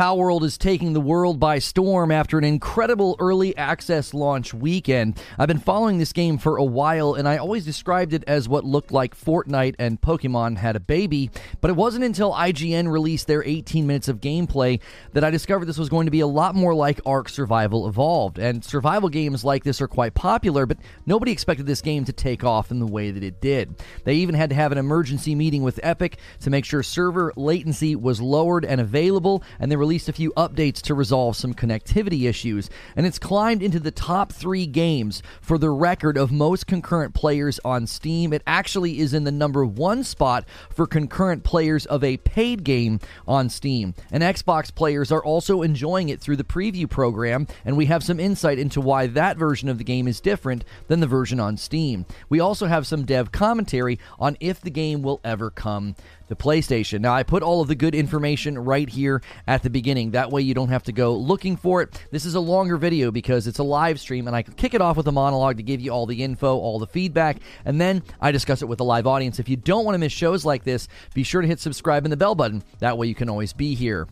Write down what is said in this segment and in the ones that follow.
Palworld is taking the world by storm after an incredible early access launch weekend. I've been following this game for a while, and I always described it as what looked like Fortnite and Pokemon had a baby. But it wasn't until IGN released their 18 minutes of gameplay that I discovered this was going to be a lot more like Ark Survival Evolved. And survival games like this are quite popular, but nobody expected this game to take off in the way that it did. They even had to have an emergency meeting with Epic to make sure server latency was lowered and available, and they released a few updates to resolve some connectivity issues, and it's climbed into the top three games for the record of most concurrent players on Steam. It actually is in the number one spot for concurrent players of a paid game on Steam. And Xbox players are also enjoying it through the preview program, and we have some insight into why that version of the game is different than the version on Steam. We also have some dev commentary on if the game will ever come the PlayStation. Now, I put all of the good information right here at the beginning. That way, you don't have to go looking for it. This is a longer video because it's a live stream, and I kick it off with a monologue to give you all the info, all the feedback, and then I discuss it with the live audience. If you don't want to miss shows like this, be sure to hit subscribe and the bell button. That way, you can always be here.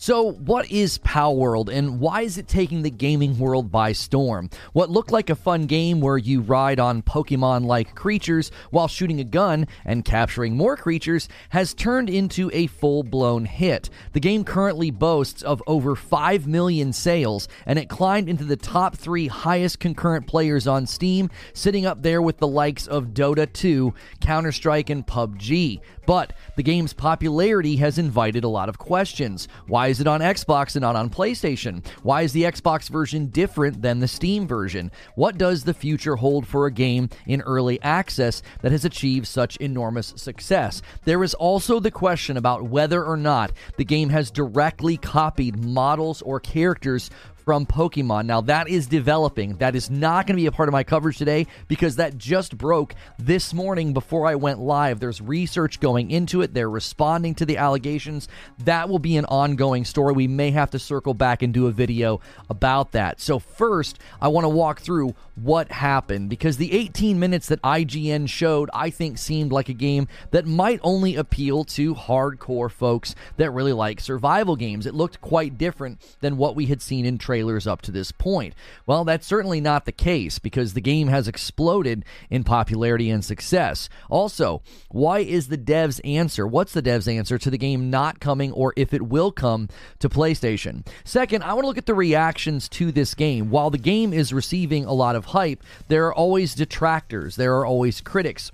So, what is Palworld and why is it taking the gaming world by storm? What looked like a fun game where you ride on Pokemon like creatures while shooting a gun and capturing more creatures has turned into a full blown hit. The game currently boasts of over 5 million sales and it climbed into the top three highest concurrent players on Steam, sitting up there with the likes of Dota 2, Counter Strike, and PUBG. But the game's popularity has invited a lot of questions. Why is it on Xbox and not on PlayStation? Why is the Xbox version different than the Steam version? What does the future hold for a game in early access that has achieved such enormous success? There is also the question about whether or not the game has directly copied models or characters from Pokemon. Now, that is developing. That is not going to be a part of my coverage today because that just broke this morning before I went live. There's research going into it, they're responding to the allegations. That will be an ongoing story. We may have to circle back and do a video about that. So, first, I want to walk through what happened because the 18 minutes that IGN showed, I think, seemed like a game that might only appeal to hardcore folks that really like survival games. It looked quite different than what we had seen in trailers up to this point. Well, that's certainly not the case because the game has exploded in popularity and success. Also, why is the devs' answer? What's the devs' answer to the game not coming or if it will come to PlayStation? Second, I want to look at the reactions to this game. While the game is receiving a lot of hype, there are always detractors, there are always critics.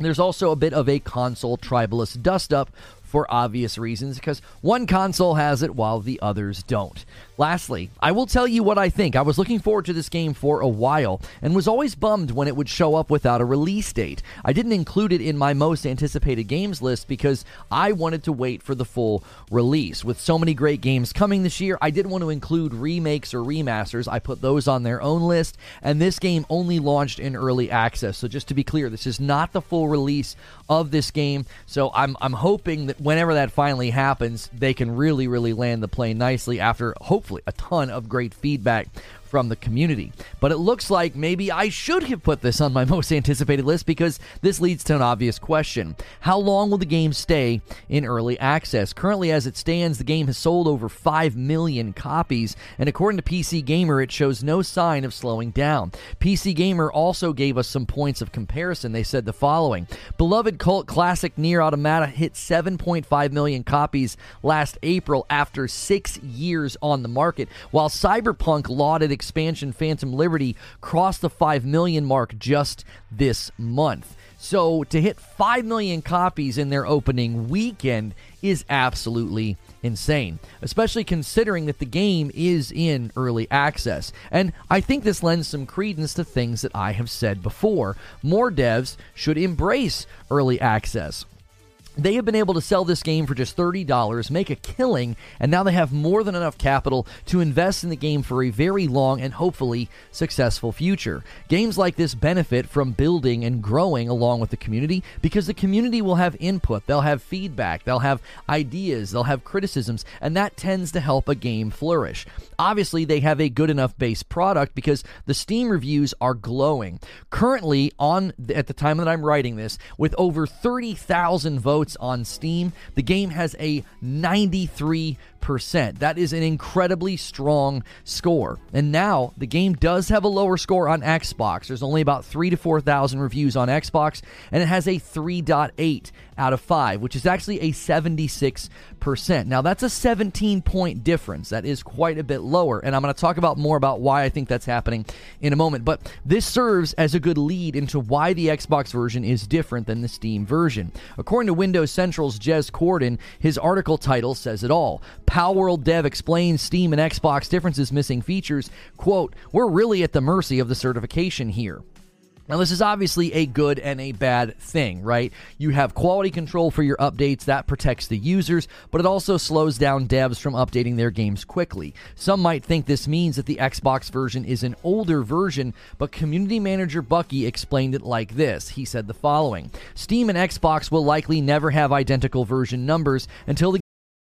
There's also a bit of a console tribalist dust up for obvious reasons because one console has it while the others don't. Lastly, I will tell you what I think. I was looking forward to this game for a while and was always bummed when it would show up without a release date. I didn't include it in my most anticipated games list because I wanted to wait for the full release. With so many great games coming this year, I didn't want to include remakes or remasters. I put those on their own list, and this game only launched in early access. So just to be clear, this is not the full release of this game. So I'm I'm hoping that whenever that finally happens, they can really really land the plane nicely after hopefully hopefully a ton of great feedback from the community. But it looks like maybe I should have put this on my most anticipated list because this leads to an obvious question. How long will the game stay in early access? Currently, as it stands, the game has sold over 5 million copies, and according to PC Gamer, it shows no sign of slowing down. PC Gamer also gave us some points of comparison. They said the following Beloved cult classic NieR Automata hit 7.5 million copies last April after six years on the market, while Cyberpunk lauded expansion Phantom Liberty crossed the 5 million mark just this month. So to hit 5 million copies in their opening weekend is absolutely insane, especially considering that the game is in early access. And I think this lends some credence to things that I have said before. More devs should embrace early access. They have been able to sell this game for just $30, make a killing, and now they have more than enough capital to invest in the game for a very long and hopefully successful future. Games like this benefit from building and growing along with the community because the community will have input, they'll have feedback, they'll have ideas, they'll have criticisms, and that tends to help a game flourish. Obviously, they have a good enough base product because the Steam reviews are glowing. Currently, on at the time that I'm writing this, with over 30,000 votes on Steam. The game has a 93% That is an incredibly strong score. And now the game does have a lower score on Xbox. There's only about 3 to 4,000 reviews on Xbox, and it has a 3.8 out of 5, which is actually a 76%. Now, that's a 17 point difference. That is quite a bit lower. And I'm going to talk about more about why I think that's happening in a moment. But this serves as a good lead into why the Xbox version is different than the Steam version. According to Windows Central's Jez Corden, his article title says it all. Palworld Dev explains Steam and Xbox differences missing features. Quote, We're really at the mercy of the certification here. Now, this is obviously a good and a bad thing, right? You have quality control for your updates, that protects the users, but it also slows down devs from updating their games quickly. Some might think this means that the Xbox version is an older version, but community manager Bucky explained it like this. He said the following Steam and Xbox will likely never have identical version numbers until the.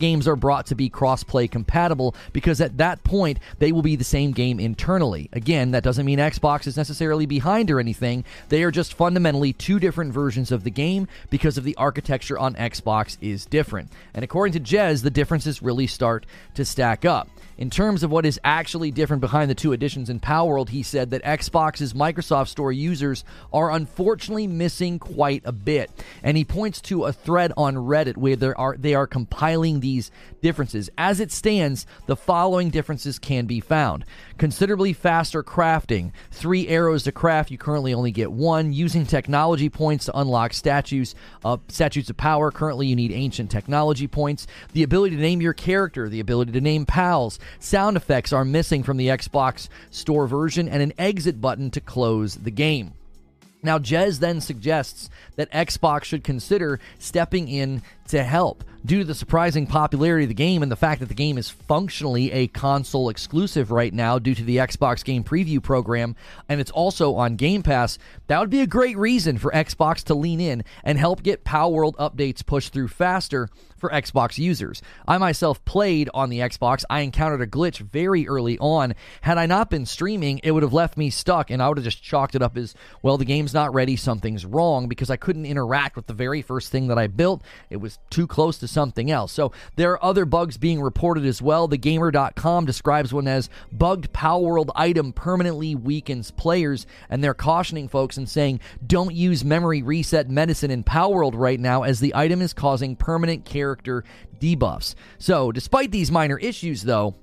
games are brought to be cross-play compatible because at that point they will be the same game internally. Again, that doesn't mean Xbox is necessarily behind or anything. They are just fundamentally two different versions of the game because of the architecture on Xbox is different. And according to Jez, the differences really start to stack up. In terms of what is actually different behind the two editions in Palworld, he said that Xbox's Microsoft Store users are unfortunately missing quite a bit. And he points to a thread on Reddit where there are they are compiling these differences. As it stands, the following differences can be found. Considerably faster crafting. Three arrows to craft, you currently only get one. Using technology points to unlock statues, uh, statues of power, currently you need ancient technology points. The ability to name your character, the ability to name pals, Sound effects are missing from the Xbox Store version, and an exit button to close the game. Now, Jez then suggests that Xbox should consider stepping in to help. Due to the surprising popularity of the game and the fact that the game is functionally a console exclusive right now due to the Xbox Game Preview program, and it's also on Game Pass, that would be a great reason for Xbox to lean in and help get Palworld updates pushed through faster for Xbox users. I myself played on the Xbox. I encountered a glitch very early on. Had I not been streaming, it would have left me stuck, and I would have just chalked it up as, well, the game's not ready, something's wrong, because I couldn't interact with the very first thing that I built. It was too close to something else. So there are other bugs being reported as well. TheGamer.com describes one as bugged Palworld item permanently weakens players, and they're cautioning folks and saying don't use memory reset medicine in Palworld right now as the item is causing permanent character debuffs. So, despite these minor issues, though,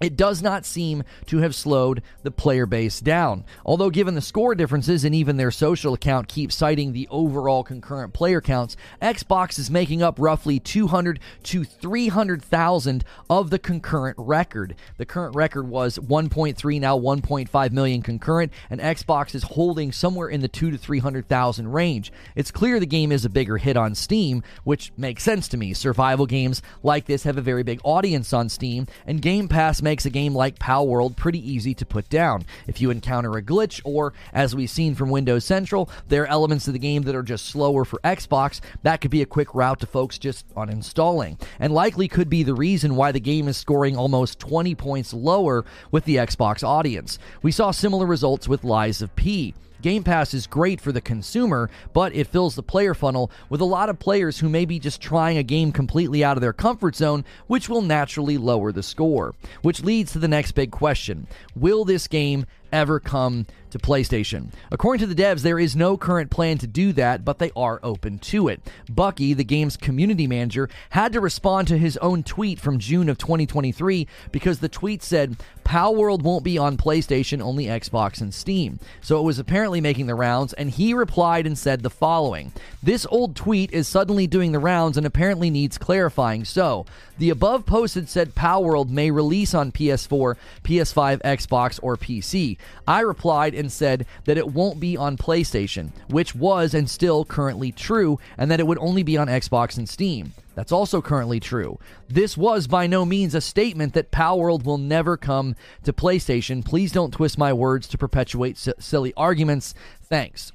it does not seem to have slowed the player base down. Although, given the score differences and even their social account keeps citing the overall concurrent player counts, Xbox is making up roughly 200 to 300,000 of the concurrent record. The current record was 1.3, now 1.5 million concurrent, and Xbox is holding somewhere in the 2 to 300,000 range. It's clear the game is a bigger hit on Steam, which makes sense to me. Survival games like this have a very big audience on Steam, and Game Pass makes a game like Palworld pretty easy to put down. If you encounter a glitch, or as we've seen from Windows Central, there are elements of the game that are just slower for Xbox, that could be a quick route to folks just uninstalling, and likely could be the reason why the game is scoring almost 20 points lower with the Xbox audience. We saw similar results with Lies of P. Game Pass is great for the consumer, but it fills the player funnel with a lot of players who may be just trying a game completely out of their comfort zone, which will naturally lower the score. Which leads to the next big question Will this game ever come to PlayStation. According to the devs, there is no current plan to do that, but they are open to it. Bucky, the game's community manager, had to respond to his own tweet from June of 2023 because the tweet said, Palworld won't be on PlayStation, only Xbox and Steam. So it was apparently making the rounds, and he replied and said the following This old tweet is suddenly doing the rounds and apparently needs clarifying. So, the above posted said Pow Palworld may release on PS4, PS5, Xbox, or PC. I replied and said that it won't be on PlayStation, which was and still currently true, and that it would only be on Xbox and Steam. That's also currently true. This was by no means a statement that Palworld will never come to PlayStation. Please don't twist my words to perpetuate s- silly arguments. Thanks.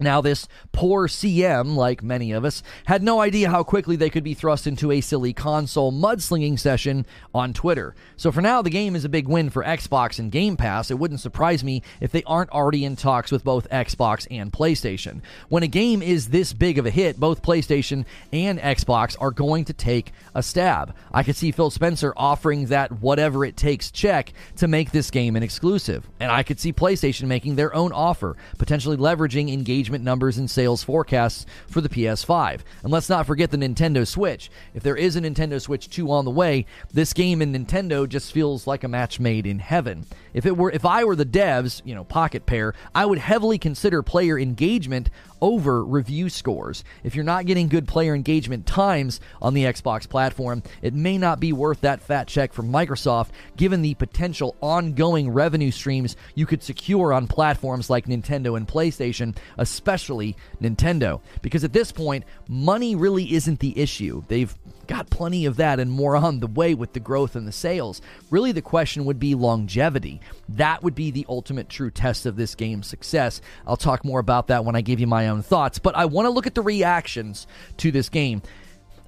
Now, this poor CM, like many of us, had no idea how quickly they could be thrust into a silly console mudslinging session on Twitter. So, for now, the game is a big win for Xbox and Game Pass. It wouldn't surprise me if they aren't already in talks with both Xbox and PlayStation. When a game is this big of a hit, both PlayStation and Xbox are going to take a stab. I could see Phil Spencer offering that whatever it takes check to make this game an exclusive. And I could see PlayStation making their own offer, potentially leveraging engagement engagement numbers and sales forecasts for the PS5. And let's not forget the Nintendo Switch. If there is a Nintendo Switch 2 on the way, this game in Nintendo just feels like a match made in heaven. If it were if I were the devs, you know, Pocket Pair, I would heavily consider player engagement over review scores. If you're not getting good player engagement times on the Xbox platform, it may not be worth that fat check from Microsoft given the potential ongoing revenue streams you could secure on platforms like Nintendo and PlayStation, especially Nintendo. Because at this point, money really isn't the issue. They've got plenty of that and more on the way with the growth and the sales. Really, the question would be longevity. That would be the ultimate true test of this game's success. I'll talk more about that when I give you my own thoughts, but I want to look at the reactions to this game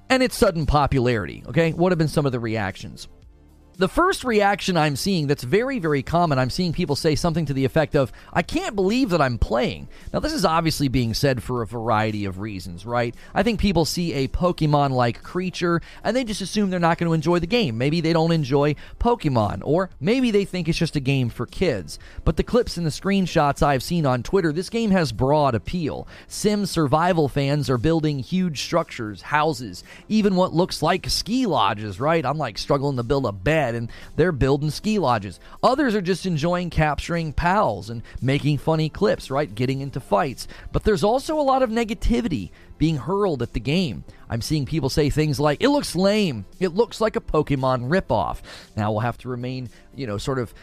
and its sudden popularity. Okay, what have been some of the reactions? The first reaction I'm seeing that's very, very common, I'm seeing people say something to the effect of, I can't believe that I'm playing. Now, this is obviously being said for a variety of reasons, right? I think people see a Pokemon like creature and they just assume they're not going to enjoy the game. Maybe they don't enjoy Pokemon, or maybe they think it's just a game for kids. But the clips and the screenshots I've seen on Twitter, this game has broad appeal. Sim survival fans are building huge structures, houses, even what looks like ski lodges, right? I'm like struggling to build a bed and they're building ski lodges. Others are just enjoying capturing pals and making funny clips, right? Getting into fights. But there's also a lot of negativity being hurled at the game. I'm seeing people say things like, it looks lame. It looks like a Pokemon ripoff. Now we'll have to remain, you know, sort of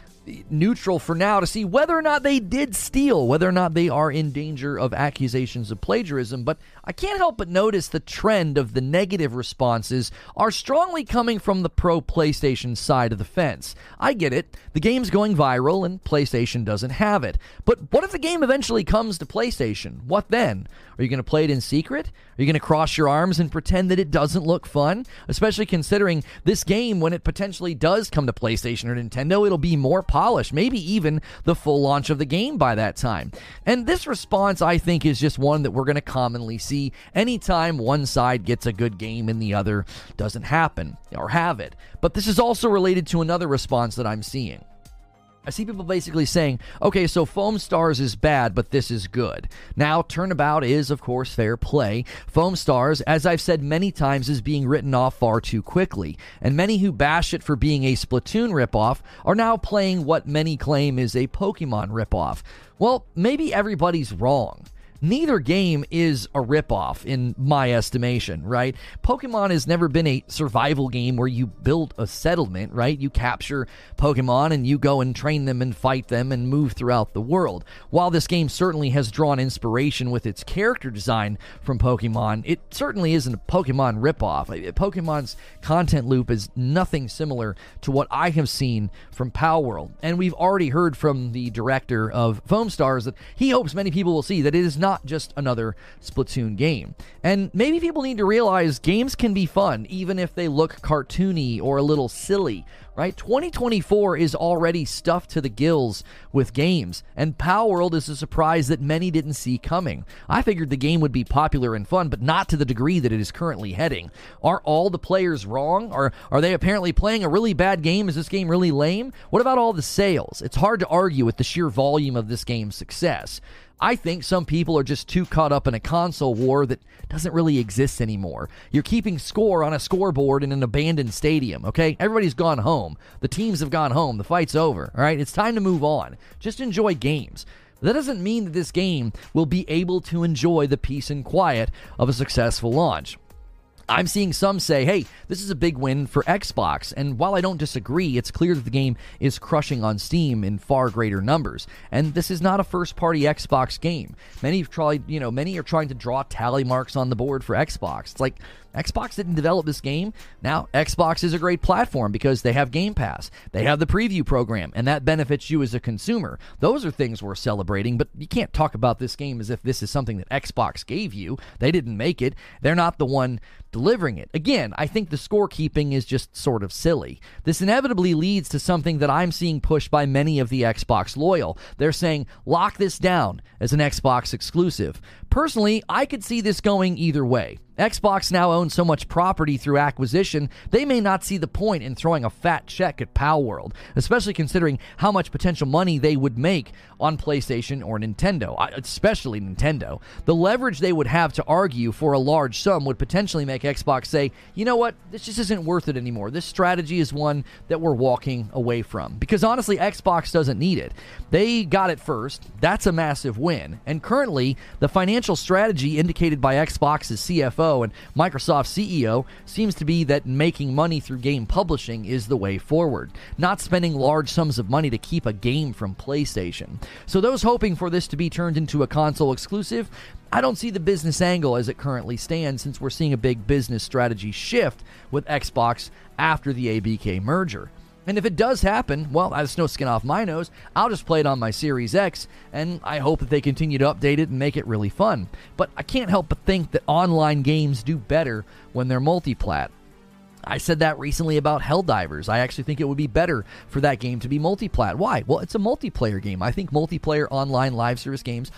neutral for now to see whether or not they did steal, whether or not they are in danger of accusations of plagiarism. But I can't help but notice the trend of the negative responses are strongly coming from the pro PlayStation side of the fence. I get it. The game's going viral and PlayStation doesn't have it. But what if the game eventually comes to PlayStation? What then? Are you going to play it in secret? Are you going to cross your arms and pretend that it doesn't look fun? Especially considering this game, when it potentially does come to PlayStation or Nintendo, it'll be more polished, maybe even the full launch of the game by that time. And this response, I think, is just one that we're going to commonly see anytime one side gets a good game and the other doesn't happen or have it. But this is also related to another response that I'm seeing. I see people basically saying, okay, so Foam Stars is bad, but this is good. Now, Turnabout is, of course, fair play. Foam Stars, as I've said many times, is being written off far too quickly, and many who bash it for being a Splatoon ripoff are now playing what many claim is a Pokemon ripoff. Well, maybe everybody's wrong neither game is a ripoff in my estimation, right? Pokemon has never been a survival game where you build a settlement, right? You capture Pokemon and you go and train them and fight them and move throughout the world. While this game certainly has drawn inspiration with its character design from Pokemon, it certainly isn't a Pokemon ripoff. Pokemon's content loop is nothing similar to what I have seen from Palworld. And we've already heard from the director of Foam Stars that he hopes many people will see that it is not not just another Splatoon game. And maybe people need to realize games can be fun, even if they look cartoony or a little silly right? 2024 is already stuffed to the gills with games, and Palworld is a surprise that many didn't see coming. I figured the game would be popular and fun, but not to the degree that it is currently heading. Are all the players wrong? Are, are they apparently playing a really bad game? Is this game really lame? What about all the sales? It's hard to argue with the sheer volume of this game's success. I think some people are just too caught up in a console war that doesn't really exist anymore. You're keeping score on a scoreboard in an abandoned stadium, okay? Everybody's gone home. The teams have gone home. The fight's over, all right? It's time to move on. Just enjoy games. That doesn't mean that this game will be able to enjoy the peace and quiet of a successful launch. I'm seeing some say, hey, this is a big win for Xbox. And while I don't disagree, it's clear that the game is crushing on Steam in far greater numbers. And this is not a first party Xbox game. Many have tried, you know, many are trying to draw tally marks on the board for Xbox. It's like, Xbox didn't develop this game. Now, Xbox is a great platform because they have Game Pass. They have the preview program, and that benefits you as a consumer. Those are things we're celebrating, but you can't talk about this game as if this is something that Xbox gave you. They didn't make it. They're not the one delivering it. Again, I think the scorekeeping is just sort of silly. This inevitably leads to something that I'm seeing pushed by many of the Xbox loyal. They're saying, lock this down as an Xbox exclusive. Personally, I could see this going either way. Xbox now owns so much property through acquisition, they may not see the point in throwing a fat check at Palworld, especially considering how much potential money they would make on PlayStation or Nintendo, especially Nintendo. The leverage they would have to argue for a large sum would potentially make Xbox say, you know what, this just isn't worth it anymore. This strategy is one that we're walking away from. Because honestly, Xbox doesn't need it. They got it first. That's a massive win. And currently, the financial strategy indicated by Xbox's CFO and Microsoft CEO seems to be that making money through game publishing is the way forward, not spending large sums of money to keep a game from PlayStation. So, those hoping for this to be turned into a console exclusive, I don't see the business angle as it currently stands since we're seeing a big business strategy shift with Xbox after the ABK merger. And if it does happen, well, that's no skin off my nose. I'll just play it on my Series X, and I hope that they continue to update it and make it really fun. But I can't help but think that online games do better when they're multiplat. I said that recently about Helldivers. I actually think it would be better for that game to be multiplat. Why? Well, it's a multiplayer game. I think multiplayer online live service games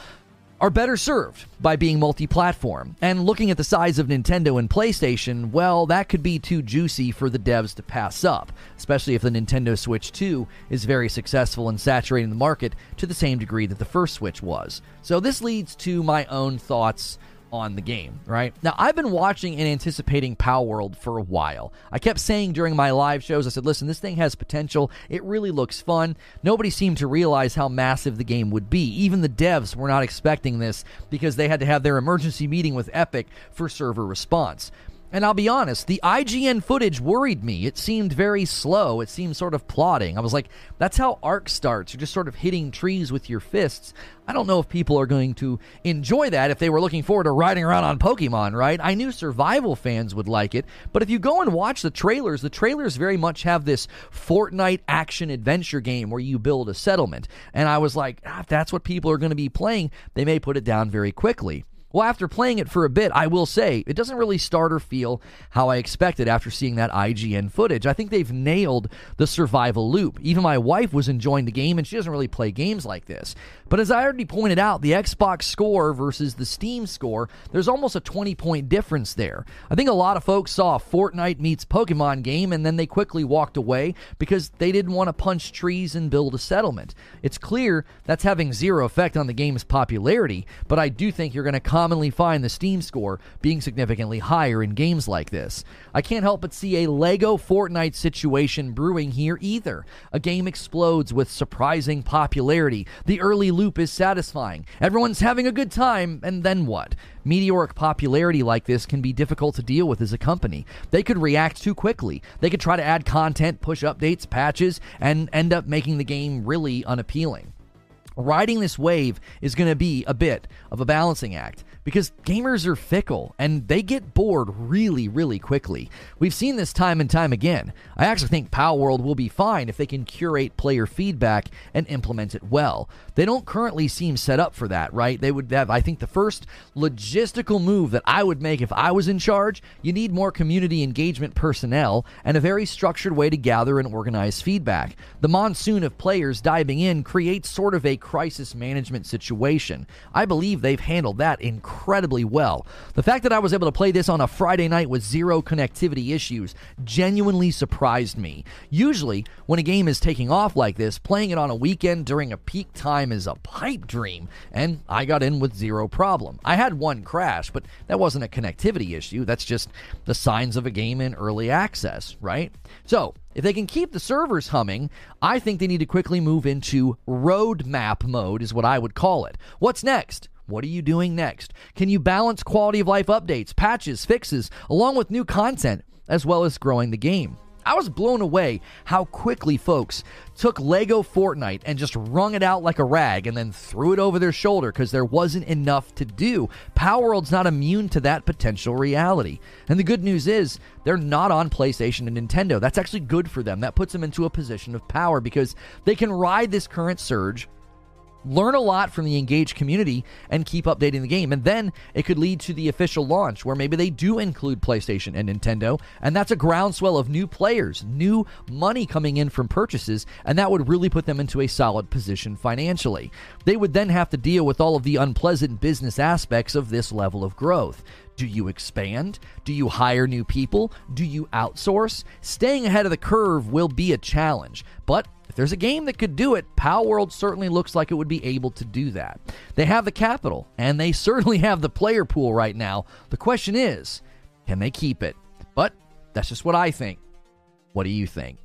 are better served by being multi platform. And looking at the size of Nintendo and PlayStation, well, that could be too juicy for the devs to pass up, especially if the Nintendo Switch 2 is very successful in saturating the market to the same degree that the first Switch was. So this leads to my own thoughts on the game, right? Now, I've been watching and anticipating Palworld for a while. I kept saying during my live shows, I said, listen, this thing has potential. It really looks fun. Nobody seemed to realize how massive the game would be. Even the devs were not expecting this because they had to have their emergency meeting with Epic for server response. And I'll be honest, the IGN footage worried me. It seemed very slow. It seemed sort of plodding. I was like, that's how Ark starts. You're just sort of hitting trees with your fists. I don't know if people are going to enjoy that if they were looking forward to riding around on Pokemon, right? I knew survival fans would like it, but if you go and watch the trailers, the trailers very much have this Fortnite action adventure game where you build a settlement. And I was like, ah, if that's what people are going to be playing, they may put it down very quickly. Well, after playing it for a bit, I will say it doesn't really start or feel how I expected after seeing that IGN footage. I think they've nailed the survival loop. Even my wife was enjoying the game, and she doesn't really play games like this. But as I already pointed out, the Xbox score versus the Steam score, there's almost a 20 point difference there. I think a lot of folks saw Fortnite meets Pokemon game and then they quickly walked away because they didn't want to punch trees and build a settlement. It's clear that's having zero effect on the game's popularity, but I do think you're going to commonly find the Steam score being significantly higher in games like this. I can't help but see a Lego Fortnite situation brewing here either. A game explodes with surprising popularity. The early loop is satisfying. Everyone's having a good time, and then what? Meteoric popularity like this can be difficult to deal with as a company. They could react too quickly. They could try to add content, push updates, patches, and end up making the game really unappealing. Riding this wave is going to be a bit of a balancing act because gamers are fickle and they get bored really, really quickly. We've seen this time and time again. I actually think Pow Palworld will be fine if they can curate player feedback and implement it well. They don't currently seem set up for that, right? They would have, I think, the first logistical move that I would make if I was in charge. You need more community engagement personnel and a very structured way to gather and organize feedback. The monsoon of players diving in creates sort of a crisis management situation. I believe they've handled that incredibly incredibly well. The fact that I was able to play this on a Friday night with zero connectivity issues genuinely surprised me. Usually, when a game is taking off like this, playing it on a weekend during a peak time is a pipe dream, and I got in with zero problem. I had one crash, but that wasn't a connectivity issue. That's just the signs of a game in early access, right? So, if they can keep the servers humming, I think they need to quickly move into roadmap mode, is what I would call it. What's next? What are you doing next? Can you balance quality of life updates, patches, fixes, along with new content, as well as growing the game? I was blown away how quickly folks took Lego Fortnite and just wrung it out like a rag and then threw it over their shoulder because there wasn't enough to do. Palworld's not immune to that potential reality. And the good news is they're not on PlayStation and Nintendo. That's actually good for them. That puts them into a position of power because they can ride this current surge learn a lot from the engaged community and keep updating the game. And then it could lead to the official launch where maybe they do include PlayStation and Nintendo. And that's a groundswell of new players, new money coming in from purchases. And that would really put them into a solid position financially. They would then have to deal with all of the unpleasant business aspects of this level of growth. Do you expand? Do you hire new people? Do you outsource? Staying ahead of the curve will be a challenge, but there's a game that could do it, Palworld certainly looks like it would be able to do that. They have the capital, and they certainly have the player pool right now. The question is, can they keep it? But that's just what I think. What do you think?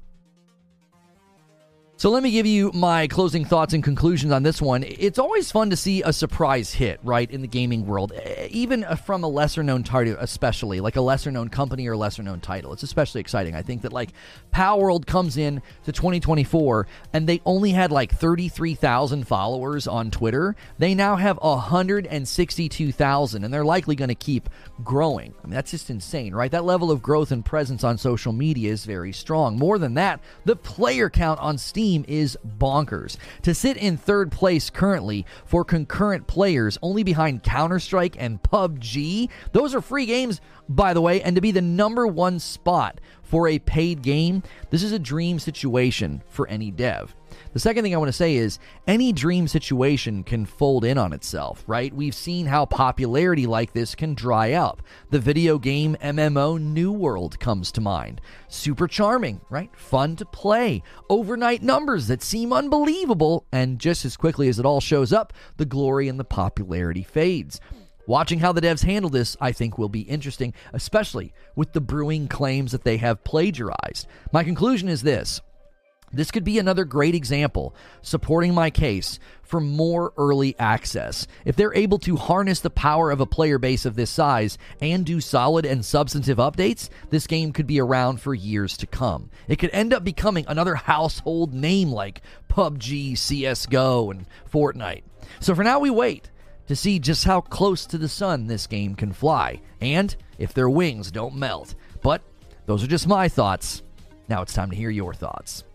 So let me give you my closing thoughts and conclusions on this one. It's always fun to see a surprise hit, right, in the gaming world, even from a lesser known title, especially like a lesser known company or lesser known title. It's especially exciting. I think that like Palworld comes in to 2024 and they only had like 33,000 followers on Twitter. They now have 162,000 and they're likely going to keep growing. I mean, that's just insane, right? That level of growth and presence on social media is very strong. More than that, the player count on Steam team is bonkers. To sit in third place currently for concurrent players, only behind Counter Strike and PUBG, those are free games, by the way, and to be the number one spot for a paid game, this is a dream situation for any dev. The second thing I want to say is any dream situation can fold in on itself, right? We've seen how popularity like this can dry up. The video game MMO New World comes to mind. Super charming, right? Fun to play. Overnight numbers that seem unbelievable, and just as quickly as it all shows up, the glory and the popularity fades. Watching how the devs handle this, I think, will be interesting, especially with the brewing claims that they have plagiarized. My conclusion is this this could be another great example supporting my case for more early access. If they're able to harness the power of a player base of this size and do solid and substantive updates, this game could be around for years to come. It could end up becoming another household name like PUBG, CSGO, and Fortnite. So for now, we wait to see just how close to the sun this game can fly and if their wings don't melt. But those are just my thoughts. Now it's time to hear your thoughts.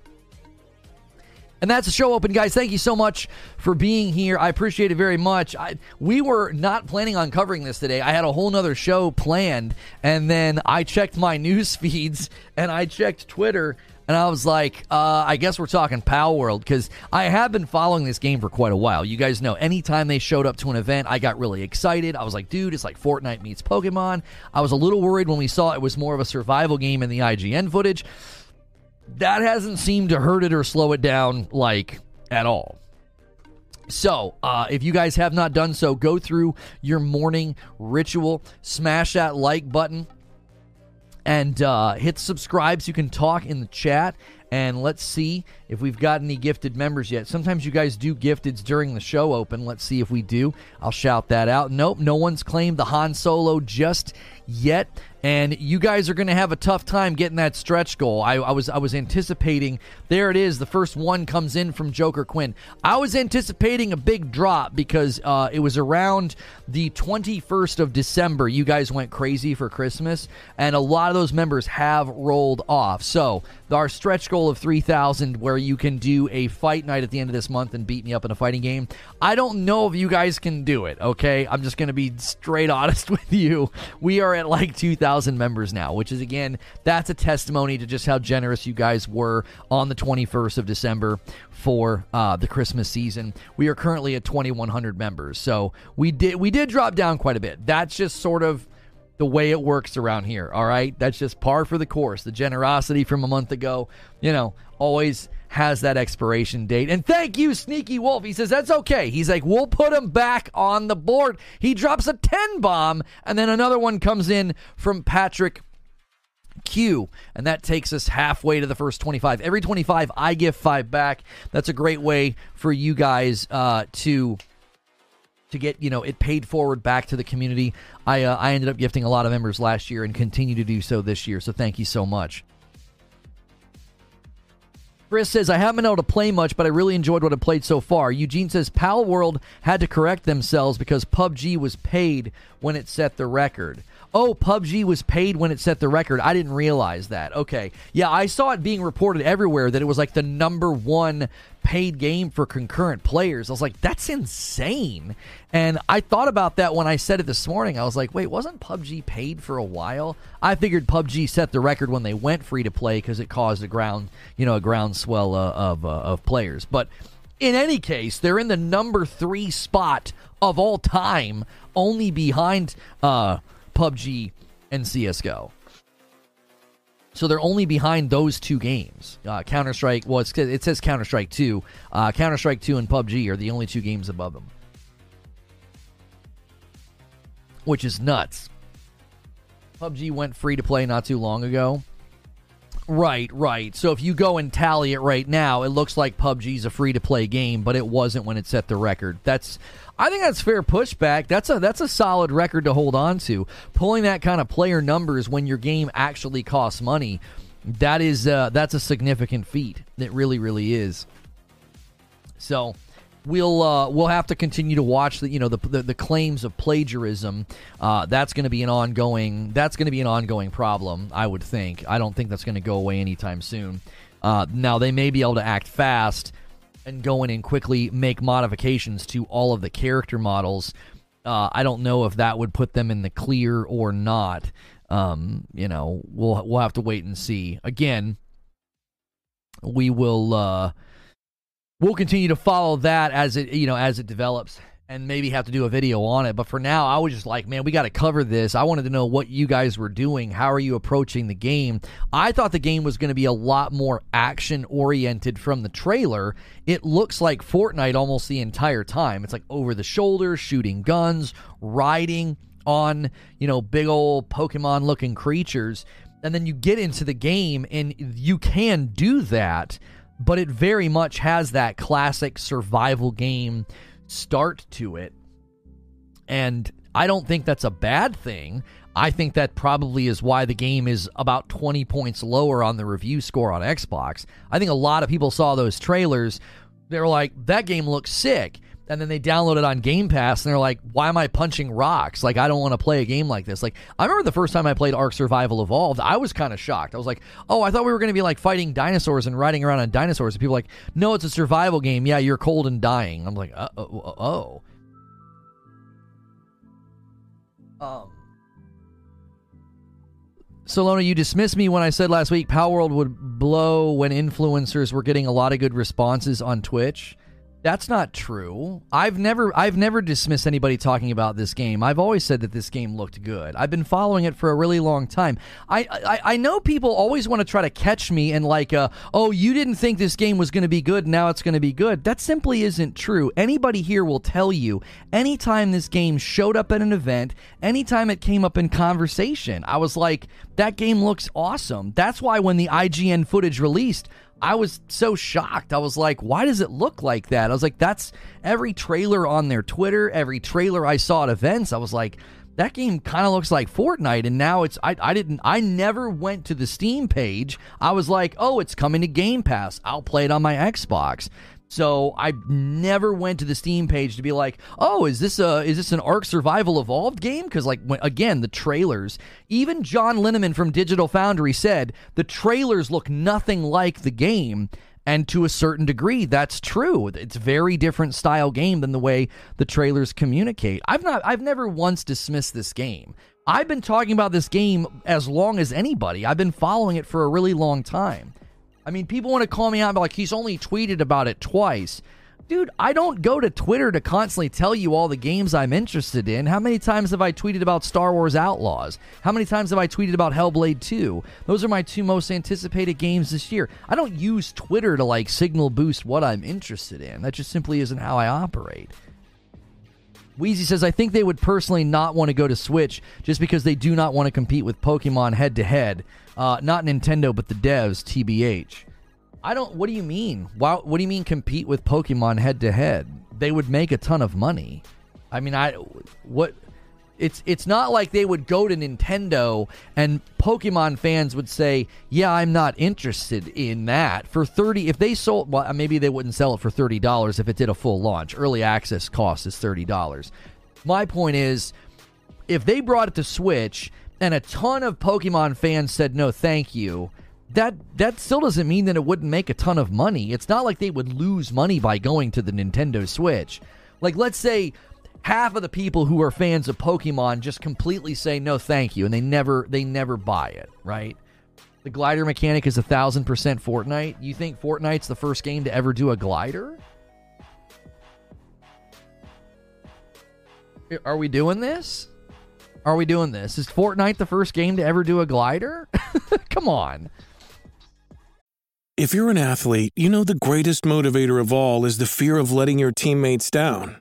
And that's the show open, guys. Thank you so much for being here. I appreciate it very much. I, we were not planning on covering this today. I had a whole nother show planned, and then I checked my news feeds and I checked Twitter, and I was like, uh, I guess we're talking Palworld because I have been following this game for quite a while. You guys know, anytime they showed up to an event, I got really excited. I was like, dude, it's like Fortnite meets Pokemon. I was a little worried when we saw it was more of a survival game in the IGN footage that hasn't seemed to hurt it or slow it down like at all. So, uh, if you guys have not done so, go through your morning ritual, smash that like button, and uh, hit subscribe so you can talk in the chat. And let's see if we've got any gifted members yet. Sometimes you guys do gifteds during the show open. Let's see if we do. I'll shout that out. Nope, no one's claimed the Han Solo just yet and you guys are going to have a tough time getting that stretch goal. I, I, was I was anticipating. There it is. The first one comes in from Joker Quinn. I was anticipating a big drop because uh, it was around the 21st of December. You guys went crazy for Christmas, and a lot of those members have rolled off. So our stretch goal of 3,000, where you can do a fight night at the end of this month and beat me up in a fighting game. I don't know if you guys can do it. Okay, I'm just going to be straight honest with you. We are at like 2,000 members now, which is again, that's a testimony to just how generous you guys were on the 21st of December for uh, the Christmas season. We are currently at 2,100 members, so we did we did drop down quite a bit. That's just sort of the way it works around here. All right, that's just par for the course. The generosity from a month ago, you know, always has that expiration date. And thank you, Sneaky Wolf. He says that's okay. He's like, we'll put him back on the board. He drops a 10 bomb, and then another one comes in from Patrick Q, and that takes us halfway to the first 25. Every 25, I give five back. That's a great way for you guys uh, to to get you know it paid forward back to the community. I uh, I ended up gifting a lot of members last year and continue to do so this year. So thank you so much. Chris says, I haven't been able to play much, but I really enjoyed what I played so far. Eugene says, Palworld had to correct themselves because PUBG was paid when it set the record. Oh, PUBG was paid when it set the record. I didn't realize that. Okay. Yeah, I saw it being reported everywhere that it was like the number one paid game for concurrent players. I was like, that's insane. And I thought about that when I said it this morning. I was like, wait, wasn't PUBG paid for a while? I figured PUBG set the record when they went free to play because it caused a ground, you know, a groundswell uh, of uh, of players. But in any case, they're in the number three spot of all time, only behind uh, PUBG and CS:GO. So they're only behind those two games. Uh, Counter Strike, well, it says Counter Strike 2. Uh, Counter Strike 2 and PUBG are the only two games above them. Which is nuts. PUBG went free to play not too long ago. Right, right. So if you go and tally it right now, it looks like PUBG's a free to play game, but it wasn't when it set the record. That's I think that's fair pushback. That's a that's a solid record to hold on to. Pulling that kind of player numbers when your game actually costs money, that is uh, that's a significant feat. It really, really is. So we'll uh, we'll have to continue to watch the you know the the, the claims of plagiarism. Uh, that's going to be an ongoing that's going to be an ongoing problem. I would think. I don't think that's going to go away anytime soon. Uh, now they may be able to act fast and go in and quickly make modifications to all of the character models. Uh, I don't know if that would put them in the clear or not. Um, you know, we'll we'll have to wait and see. Again, we will uh, we'll continue to follow that as it you know as it develops and maybe have to do a video on it. But for now, I was just like, man, we got to cover this. I wanted to know what you guys were doing. How are you approaching the game? I thought the game was going to be a lot more action oriented from the trailer. It looks like Fortnite almost the entire time. It's like over the shoulder, shooting guns, riding on, you know, big old Pokemon looking creatures. And then you get into the game and you can do that, but it very much has that classic survival game start to it. And I don't think that's a bad thing. I think that probably is why the game is about 20 points lower on the review score on Xbox. I think a lot of people saw those trailers. They were like, that game looks sick. And then they download it on Game Pass and they're like, why am I punching rocks? Like, I don't want to play a game like this. Like, I remember the first time I played Ark Survival Evolved, I was kind of shocked. I was like, oh, I thought we were going to be like fighting dinosaurs and riding around on dinosaurs. And people like, no, it's a survival game. Yeah, you're cold and dying. I'm like, uh, oh. Um. Solona, you dismissed me when I said last week Palworld would blow when influencers were getting a lot of good responses on Twitch. That's not true. I've never I've never dismissed anybody talking about this game. I've always said that this game looked good. I've been following it for a really long time. I I, I know people always want to try to catch me and like, uh, oh, you didn't think this game was going to be good, now it's going to be good. That simply isn't true. Anybody here will tell you. Anytime this game showed up at an event, anytime it came up in conversation, I was like, that game looks awesome. That's why when the IGN footage released. I was so shocked. I was like, why does it look like that? I was like, that's every trailer on their Twitter, every trailer I saw at events. I was like, that game kind of looks like Fortnite. And now it's, I, I didn't, I never went to the Steam page. I was like, oh, it's coming to Game Pass. I'll play it on my Xbox. So I never went to the Steam page to be like, "Oh, is this a is this an Ark Survival Evolved game?" Because like when, again, the trailers. Even John Linneman from Digital Foundry said the trailers look nothing like the game, and to a certain degree, that's true. It's very different style game than the way the trailers communicate. I've not I've never once dismissed this game. I've been talking about this game as long as anybody. I've been following it for a really long time. I mean, people want to call me out but like he's only tweeted about it twice. Dude, I don't go to Twitter to constantly tell you all the games I'm interested in. How many times have I tweeted about Star Wars Outlaws? How many times have I tweeted about Hellblade 2? Those are my two most anticipated games this year. I don't use Twitter to like signal boost what I'm interested in. That just simply isn't how I operate. Wheezy says, I think they would personally not want to go to Switch just because they do not want to compete with Pokemon head to head. Not Nintendo, but the devs, TBH. I don't. What do you mean? Why, what do you mean compete with Pokemon head to head? They would make a ton of money. I mean, I what it's it's not like they would go to Nintendo and Pokemon fans would say, "Yeah, I'm not interested in that." For 30 if they sold well, uh, maybe they wouldn't sell it for $30 if it did a full launch. Early access cost is $30. My point is if they brought it to Switch and a ton of Pokemon fans said no, thank you, that that still doesn't mean that it wouldn't make a ton of money. It's not like they would lose money by going to the Nintendo Switch. Like let's say half of the people who are fans of Pokemon just completely say no thank you and they never they never buy it, right? The glider mechanic is a thousand percent Fortnite. You think Fortnite's the first game to ever do a glider? Are we doing this? Are we doing this? Is Fortnite the first game to ever do a glider? Come on. If you're an athlete, you know the greatest motivator of all is the fear of letting your teammates down.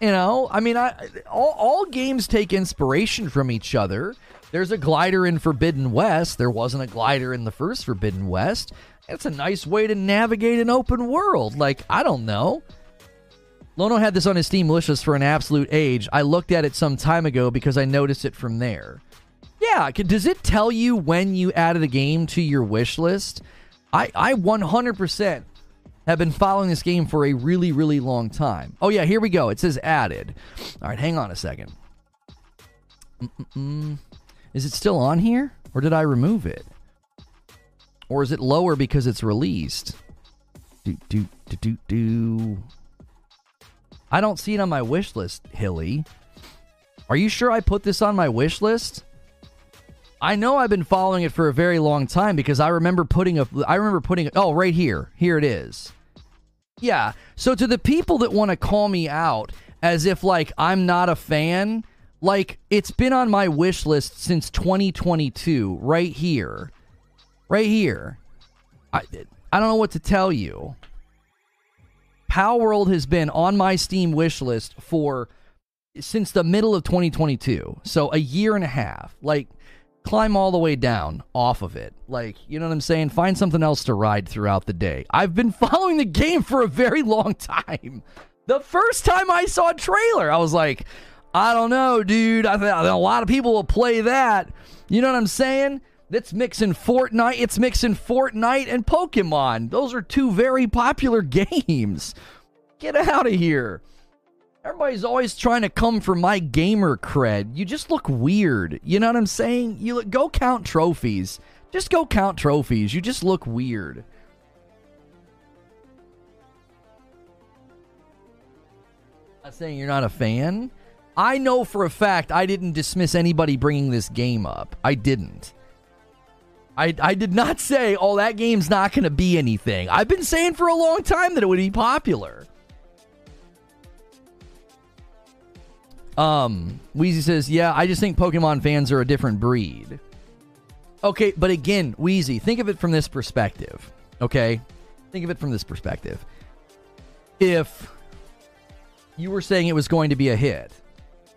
You know, I mean, I, all, all games take inspiration from each other. There's a glider in Forbidden West. There wasn't a glider in the first Forbidden West. It's a nice way to navigate an open world. Like, I don't know. Lono had this on his Steam wish for an absolute age. I looked at it some time ago because I noticed it from there. Yeah, does it tell you when you added a game to your wish list? I, I 100% have been following this game for a really, really long time. Oh, yeah, here we go. It says added. All right, hang on a 2nd Is it still on here? Or did I remove it? Or is it lower because it's released? Do, do, do, do, do. I don't see it on my wish list, Hilly. Are you sure I put this on my wish list? I know I've been following it for a very long time because I remember putting a I remember putting oh right here. Here it is. Yeah. So to the people that want to call me out as if like I'm not a fan, like it's been on my wish list since 2022 right here. Right here. I I don't know what to tell you. Palworld has been on my Steam wish list for since the middle of 2022. So a year and a half. Like climb all the way down off of it. Like, you know what I'm saying? Find something else to ride throughout the day. I've been following the game for a very long time. The first time I saw a trailer, I was like, I don't know, dude. I thought a lot of people will play that. You know what I'm saying? That's mixing Fortnite. It's mixing Fortnite and Pokemon. Those are two very popular games. Get out of here. Everybody's always trying to come for my gamer cred. You just look weird. You know what I'm saying? You look, go count trophies. Just go count trophies. You just look weird. I'm not saying you're not a fan. I know for a fact I didn't dismiss anybody bringing this game up. I didn't. I, I did not say, oh, that game's not going to be anything. I've been saying for a long time that it would be popular. Um, Wheezy says, "Yeah, I just think Pokemon fans are a different breed." Okay, but again, Wheezy, think of it from this perspective. Okay, think of it from this perspective. If you were saying it was going to be a hit,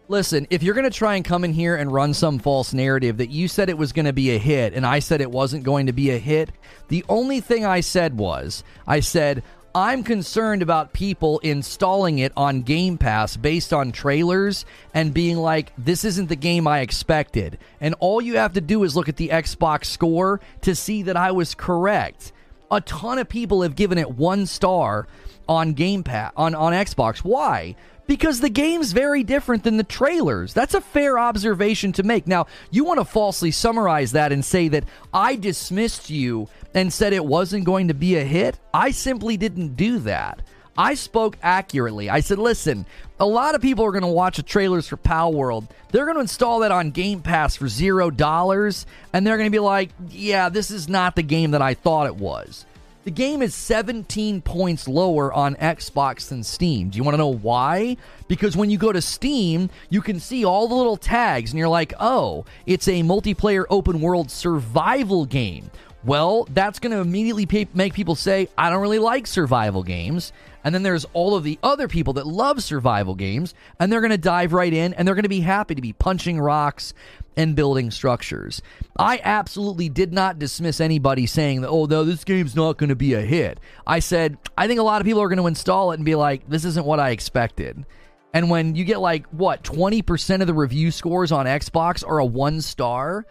listen, if you're going to try and come in here and run some false narrative that you said it was going to be a hit and I said it wasn't going to be a hit, the only thing I said was, I said, I'm concerned about people installing it on Game Pass based on trailers and being like, this isn't the game I expected. And all you have to do is look at the Xbox score to see that I was correct. A ton of people have given it one star on Game Pass on, on Xbox. Why? because the game's very different than the trailers. That's a fair observation to make. Now, you want to falsely summarize that and say that I dismissed you and said it wasn't going to be a hit. I simply didn't do that. I spoke accurately. I said, listen, a lot of people are going to watch the trailers for Palworld. They're going to install that on Game Pass for zero dollars, and they're going to be like, yeah, this is not the game that I thought it was. The game is 17 points lower on Xbox than Steam. Do you want to know why? Because when you go to Steam, you can see all the little tags and you're like, oh, it's a multiplayer open world survival game. Well, that's going to immediately make people say, I don't really like survival games. And then there's all of the other people that love survival games, and they're going to dive right in and they're going to be happy to be punching rocks and building structures. I absolutely did not dismiss anybody saying that, oh, no, this game's not going to be a hit. I said, I think a lot of people are going to install it and be like, this isn't what I expected. And when you get like, what, 20% of the review scores on Xbox are a one star,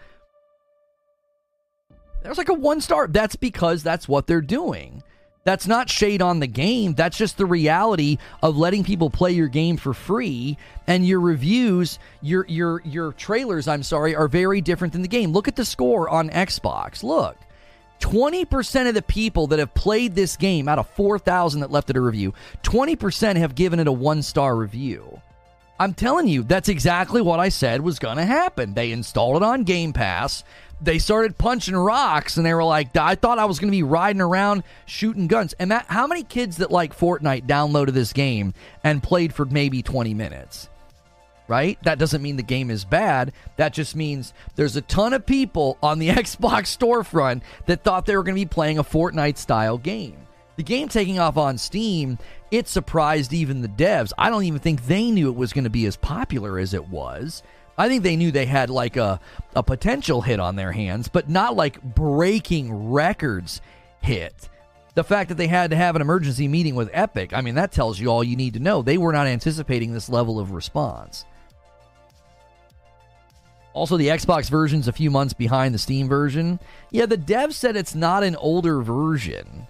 there's like a one star. That's because that's what they're doing. That's not shade on the game. That's just the reality of letting people play your game for free. And your reviews, your your your trailers, I'm sorry, are very different than the game. Look at the score on Xbox. Look. 20% of the people that have played this game out of 4,000 that left it a review, 20% have given it a one star review. I'm telling you, that's exactly what I said was going to happen. They installed it on Game Pass they started punching rocks and they were like, I thought I was going to be riding around shooting guns. And how many kids that like Fortnite downloaded this game and played for maybe 20 minutes? Right? That doesn't mean the game is bad. That just means there's a ton of people on the Xbox storefront that thought they were going to be playing a Fortnite style game. The game taking off on Steam, it surprised even the devs. I don't even think they knew it was going to be as popular as it was. I think they knew they had like a, a potential hit on their hands, but not like breaking records hit. The fact that they had to have an emergency meeting with Epic, I mean, that tells you all you need to know. They were not anticipating this level of response. Also, the Xbox version's a few months behind the Steam version. Yeah, the dev said it's not an older version.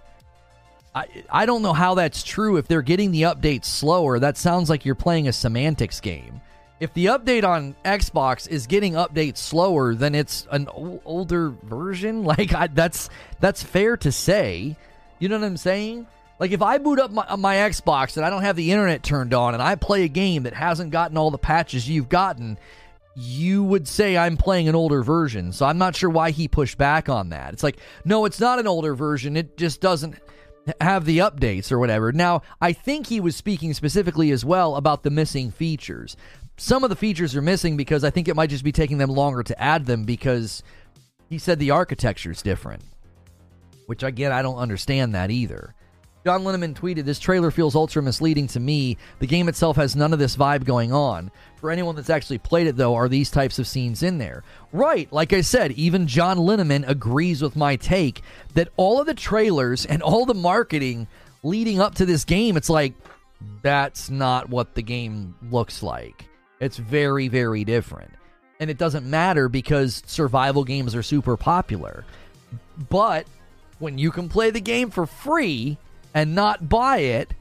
I, I don't know how that's true. If they're getting the updates slower, that sounds like you're playing a semantics game if the update on Xbox is getting updates slower, then it's an o- older version. Like I, that's that's fair to say. You know what I'm saying? Like if I boot up my, my Xbox and I don't have the internet turned on and I play a game that hasn't gotten all the patches you've gotten, you would say I'm playing an older version. So I'm not sure why he pushed back on that. It's like, no, it's not an older version. It just doesn't have the updates or whatever. Now, I think he was speaking specifically as well about the missing features. Some of the features are missing because I think it might just be taking them longer to add them because he said the architecture is different. Which again, I don't understand that either. John Linneman tweeted, This trailer feels ultra misleading to me. The game itself has none of this vibe going on. For anyone that's actually played it, though, are these types of scenes in there? Right, like I said, even John Linneman agrees with my take that all of the trailers and all the marketing leading up to this game, it's like, that's not what the game looks like. It's very, very different. And it doesn't matter because survival games are super popular. But when you can play the game for free and not buy it,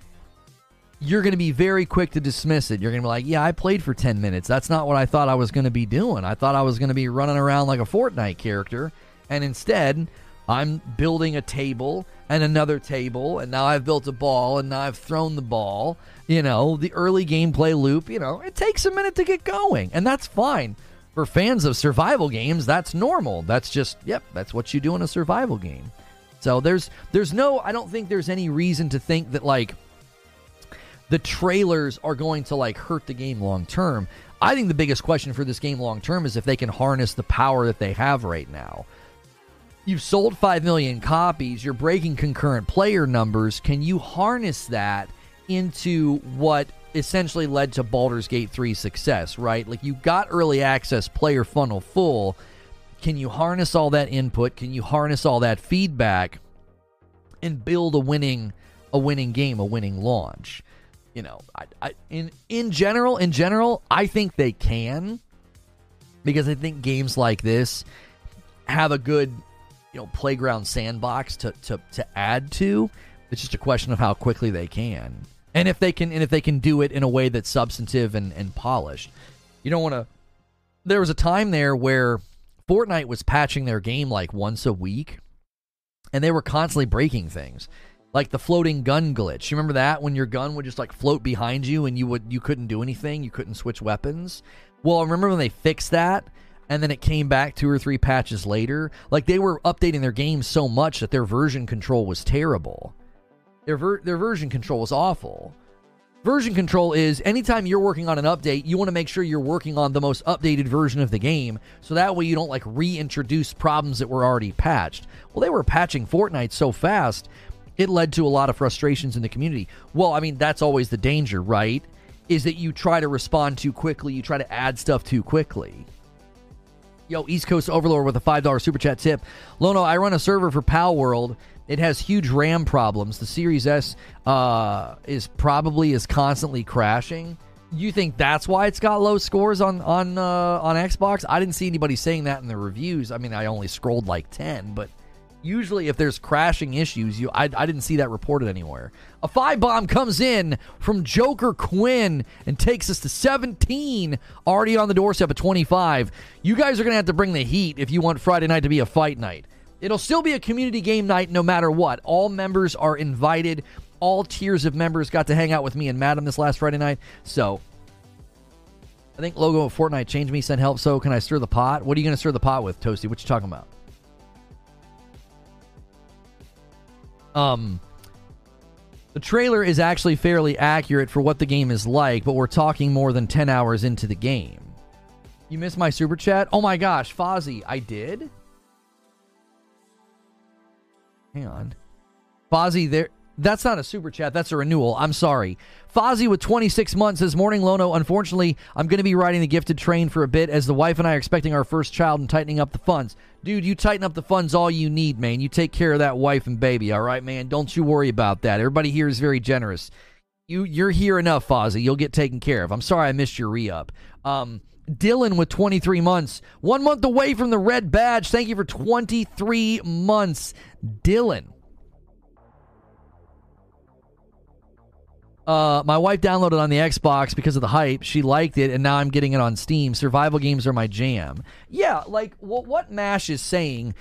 you're going to be very quick to dismiss it. You're going to be like, yeah, I played for 10 minutes. That's not what I thought I was going to be doing. I thought I was going to be running around like a Fortnite character. And instead, I'm building a table and another table, and now I've built a ball, and now I've thrown the ball. You know, the early gameplay loop, you know, it takes a minute to get going, and that's fine. For fans of survival games, that's normal. That's just, yep, that's what you do in a survival game. So there's there's no I don't think there's any reason to think that like the trailers are going to like hurt the game long term. I think the biggest question for this game long term is if they can harness the power that they have right now. You've sold 5 million copies, you're breaking concurrent player numbers. Can you harness that into what essentially led to Baldur's Gate 3 success, right? Like you got early access player funnel full. Can you harness all that input? Can you harness all that feedback and build a winning a winning game, a winning launch? You know, I, I, in in general, in general, I think they can because I think games like this have a good you know playground sandbox to to to add to. It's just a question of how quickly they can, and if they can, and if they can do it in a way that's substantive and and polished. You don't want to. There was a time there where Fortnite was patching their game like once a week, and they were constantly breaking things like the floating gun glitch. You remember that when your gun would just like float behind you and you would you couldn't do anything, you couldn't switch weapons. Well, I remember when they fixed that and then it came back two or three patches later. Like they were updating their game so much that their version control was terrible. Their ver- their version control is awful. Version control is anytime you're working on an update, you want to make sure you're working on the most updated version of the game so that way you don't like reintroduce problems that were already patched. Well, they were patching Fortnite so fast, it led to a lot of frustrations in the community. Well, I mean, that's always the danger, right? Is that you try to respond too quickly, you try to add stuff too quickly. Yo, East Coast Overlord with a $5 super chat tip. Lono, I run a server for Palworld it has huge RAM problems. The Series S uh, is probably is constantly crashing. You think that's why it's got low scores on on uh, on Xbox? I didn't see anybody saying that in the reviews. I mean, I only scrolled like ten, but usually if there's crashing issues, you I, I didn't see that reported anywhere. A five bomb comes in from Joker Quinn and takes us to 17, already on the doorstep at 25. You guys are gonna have to bring the heat if you want Friday night to be a fight night. It'll still be a community game night no matter what. All members are invited. All tiers of members got to hang out with me and Madam this last Friday night. So I think Lego of Fortnite changed me, sent help. So can I stir the pot? What are you going to stir the pot with, Toasty? What you talking about? Um, the trailer is actually fairly accurate for what the game is like, but we're talking more than 10 hours into the game. You missed my super chat? Oh my gosh, Fozzie, I did? Hang on. Fozzie, there. That's not a super chat. That's a renewal. I'm sorry. Fozzie with 26 months says, Morning Lono. Unfortunately, I'm going to be riding the gifted train for a bit as the wife and I are expecting our first child and tightening up the funds. Dude, you tighten up the funds all you need, man. You take care of that wife and baby, all right, man? Don't you worry about that. Everybody here is very generous. You, you're here enough, Fozzie. You'll get taken care of. I'm sorry I missed your re up. Um, Dylan with 23 months. One month away from the red badge. Thank you for 23 months. Dylan. Uh, my wife downloaded on the Xbox because of the hype. She liked it, and now I'm getting it on Steam. Survival games are my jam. Yeah, like what, what Mash is saying,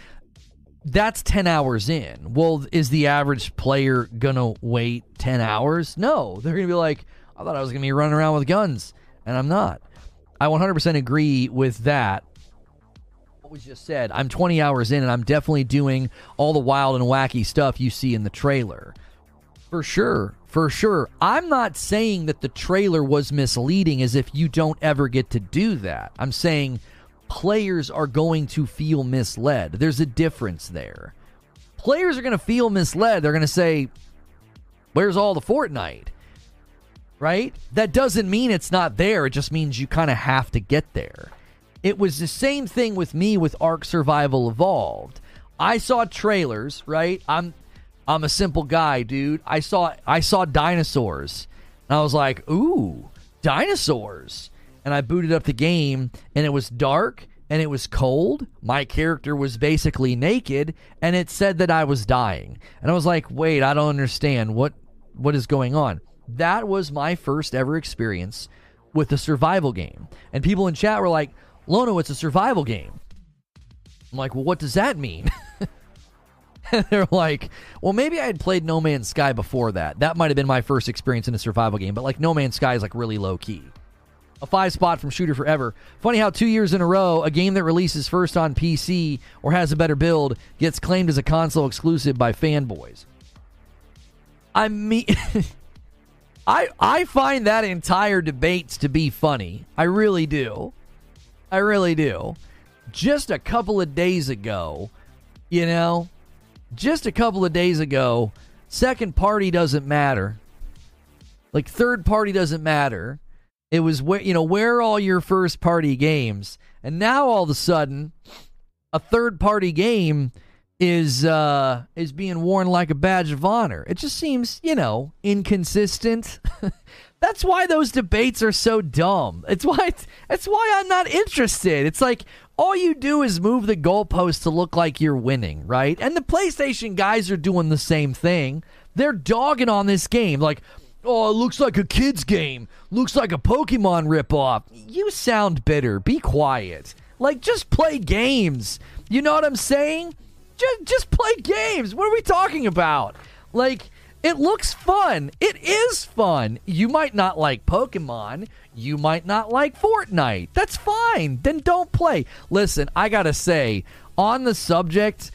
that's 10 hours in. Well, is the average player going to wait 10 hours? No. They're going to be like, I thought I was going to be running around with guns, and I'm not. I 100% agree with that. What was just said. I'm 20 hours in, and I'm definitely doing all the wild and wacky stuff you see in the trailer. For sure. For sure. I'm not saying that the trailer was misleading as if you don't ever get to do that. I'm saying players are going to feel misled. There's a difference there. Players are going to feel misled. They're going to say, Where's all the Fortnite? Right? That doesn't mean it's not there. It just means you kind of have to get there. It was the same thing with me with Ark Survival Evolved. I saw trailers, right? I'm I'm a simple guy, dude. I saw I saw dinosaurs. And I was like, "Ooh, dinosaurs." And I booted up the game and it was dark and it was cold. My character was basically naked and it said that I was dying. And I was like, "Wait, I don't understand. What what is going on?" That was my first ever experience with a survival game. And people in chat were like, Lono, it's a survival game. I'm like, well, what does that mean? and they're like, well, maybe I had played No Man's Sky before that. That might have been my first experience in a survival game, but like No Man's Sky is like really low key. A five spot from Shooter Forever. Funny how two years in a row, a game that releases first on PC or has a better build gets claimed as a console exclusive by fanboys. I mean. I I find that entire debate to be funny. I really do. I really do. Just a couple of days ago, you know, just a couple of days ago, second party doesn't matter. Like third party doesn't matter. It was where you know where all your first party games, and now all of a sudden, a third party game is uh is being worn like a badge of honor. It just seems, you know, inconsistent. That's why those debates are so dumb. It's why it's, it's why I'm not interested. It's like all you do is move the goalpost to look like you're winning, right? And the PlayStation guys are doing the same thing. They're dogging on this game like, "Oh, it looks like a kids game. Looks like a Pokemon ripoff." You sound bitter. Be quiet. Like just play games. You know what I'm saying? Just just play games. What are we talking about? Like It looks fun. It is fun. You might not like Pokemon. You might not like Fortnite. That's fine. Then don't play. Listen, I gotta say, on the subject,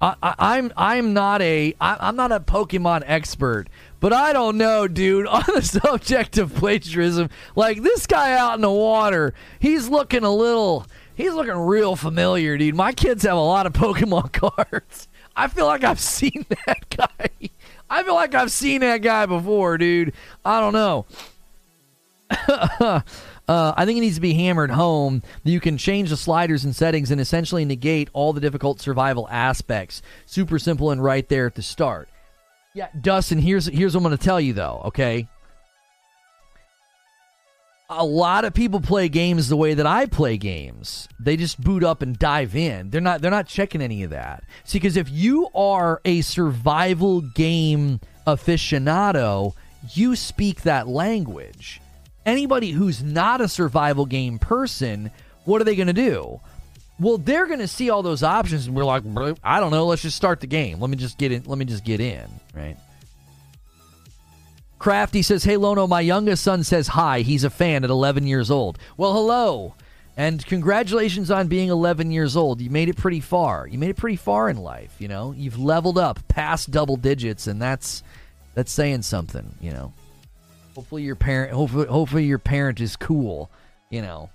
I, I, I'm I'm not a I, I'm not a Pokemon expert, but I don't know, dude. On the subject of plagiarism, like this guy out in the water, he's looking a little. He's looking real familiar, dude. My kids have a lot of Pokemon cards. I feel like I've seen that guy. I feel like I've seen that guy before, dude. I don't know. uh, I think it needs to be hammered home that you can change the sliders and settings and essentially negate all the difficult survival aspects. Super simple and right there at the start. Yeah, Dustin, here's here's what I'm going to tell you though, okay? A lot of people play games the way that I play games. They just boot up and dive in. They're not they're not checking any of that. See, because if you are a survival game aficionado, you speak that language. Anybody who's not a survival game person, what are they going to do? Well, they're going to see all those options and we're like, I don't know, let's just start the game. Let me just get in, let me just get in, right? Crafty says, Hey, Lono, my youngest son says hi. He's a fan at 11 years old. Well, hello. And congratulations on being 11 years old. You made it pretty far. You made it pretty far in life, you know? You've leveled up past double digits, and that's that's saying something, you know? Hopefully your parent hopefully, hopefully your parent is cool, you know.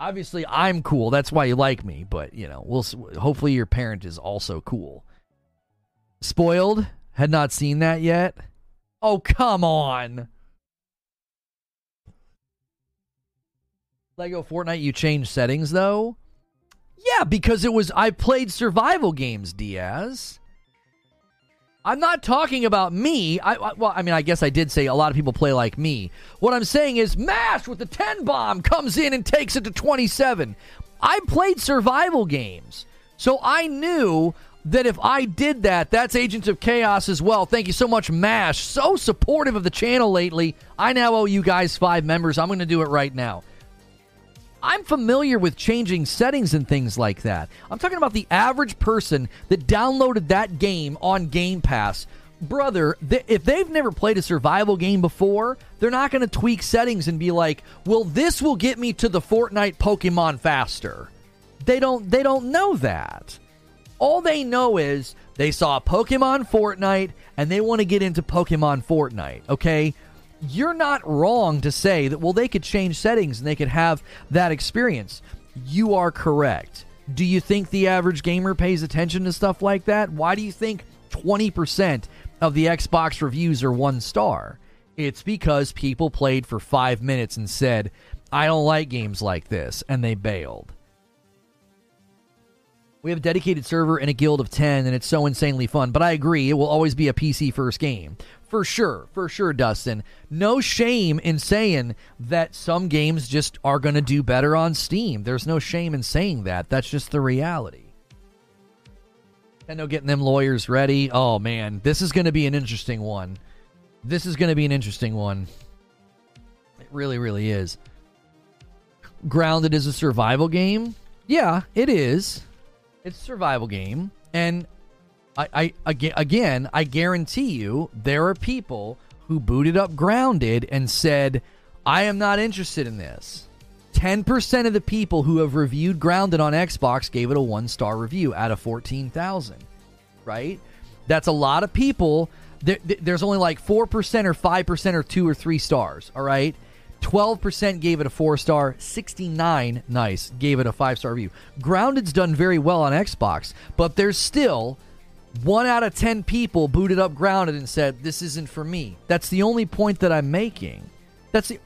Obviously I'm cool. That's why you like me, but, you know, we'll hopefully your parent is also cool. Spoiled? Had not seen that yet? Oh, come on. Lego Fortnite, you changed settings though? Yeah, because it was I played survival games, Diaz. I'm not talking about me. I, I, well, I mean, I guess I did say a lot of people play like me. What I'm saying is, Mash with the 10 bomb comes in and takes it to 27. I played survival games, so I knew that if I did that, that's Agents of Chaos as well. Thank you so much, MASH. So supportive of the channel lately. I now owe you guys five members. I'm going to do it right now. I'm familiar with changing settings and things like that. I'm talking about the average person that downloaded that game on Game Pass. Brother, th- if they've never played a survival game before, they're not going to tweak settings and be like, "Well, this will get me to the Fortnite Pokemon faster." They don't they don't know that. All they know is they saw Pokemon Fortnite and they want to get into Pokemon Fortnite, okay? You're not wrong to say that, well, they could change settings and they could have that experience. You are correct. Do you think the average gamer pays attention to stuff like that? Why do you think 20% of the Xbox reviews are one star? It's because people played for five minutes and said, I don't like games like this, and they bailed. We have a dedicated server and a guild of 10, and it's so insanely fun. But I agree, it will always be a PC first game. For sure, for sure, Dustin. No shame in saying that some games just are going to do better on Steam. There's no shame in saying that. That's just the reality. Nintendo getting them lawyers ready. Oh, man. This is going to be an interesting one. This is going to be an interesting one. It really, really is. Grounded is a survival game? Yeah, it is. It's a survival game, and I, I again, I guarantee you, there are people who booted up Grounded and said, "I am not interested in this." Ten percent of the people who have reviewed Grounded on Xbox gave it a one star review out of fourteen thousand. Right? That's a lot of people. There, there's only like four percent or five percent or two or three stars. All right. 12% gave it a four star, 69 nice gave it a five star review. Grounded's done very well on Xbox, but there's still one out of 10 people booted up Grounded and said this isn't for me. That's the only point that I'm making. That's the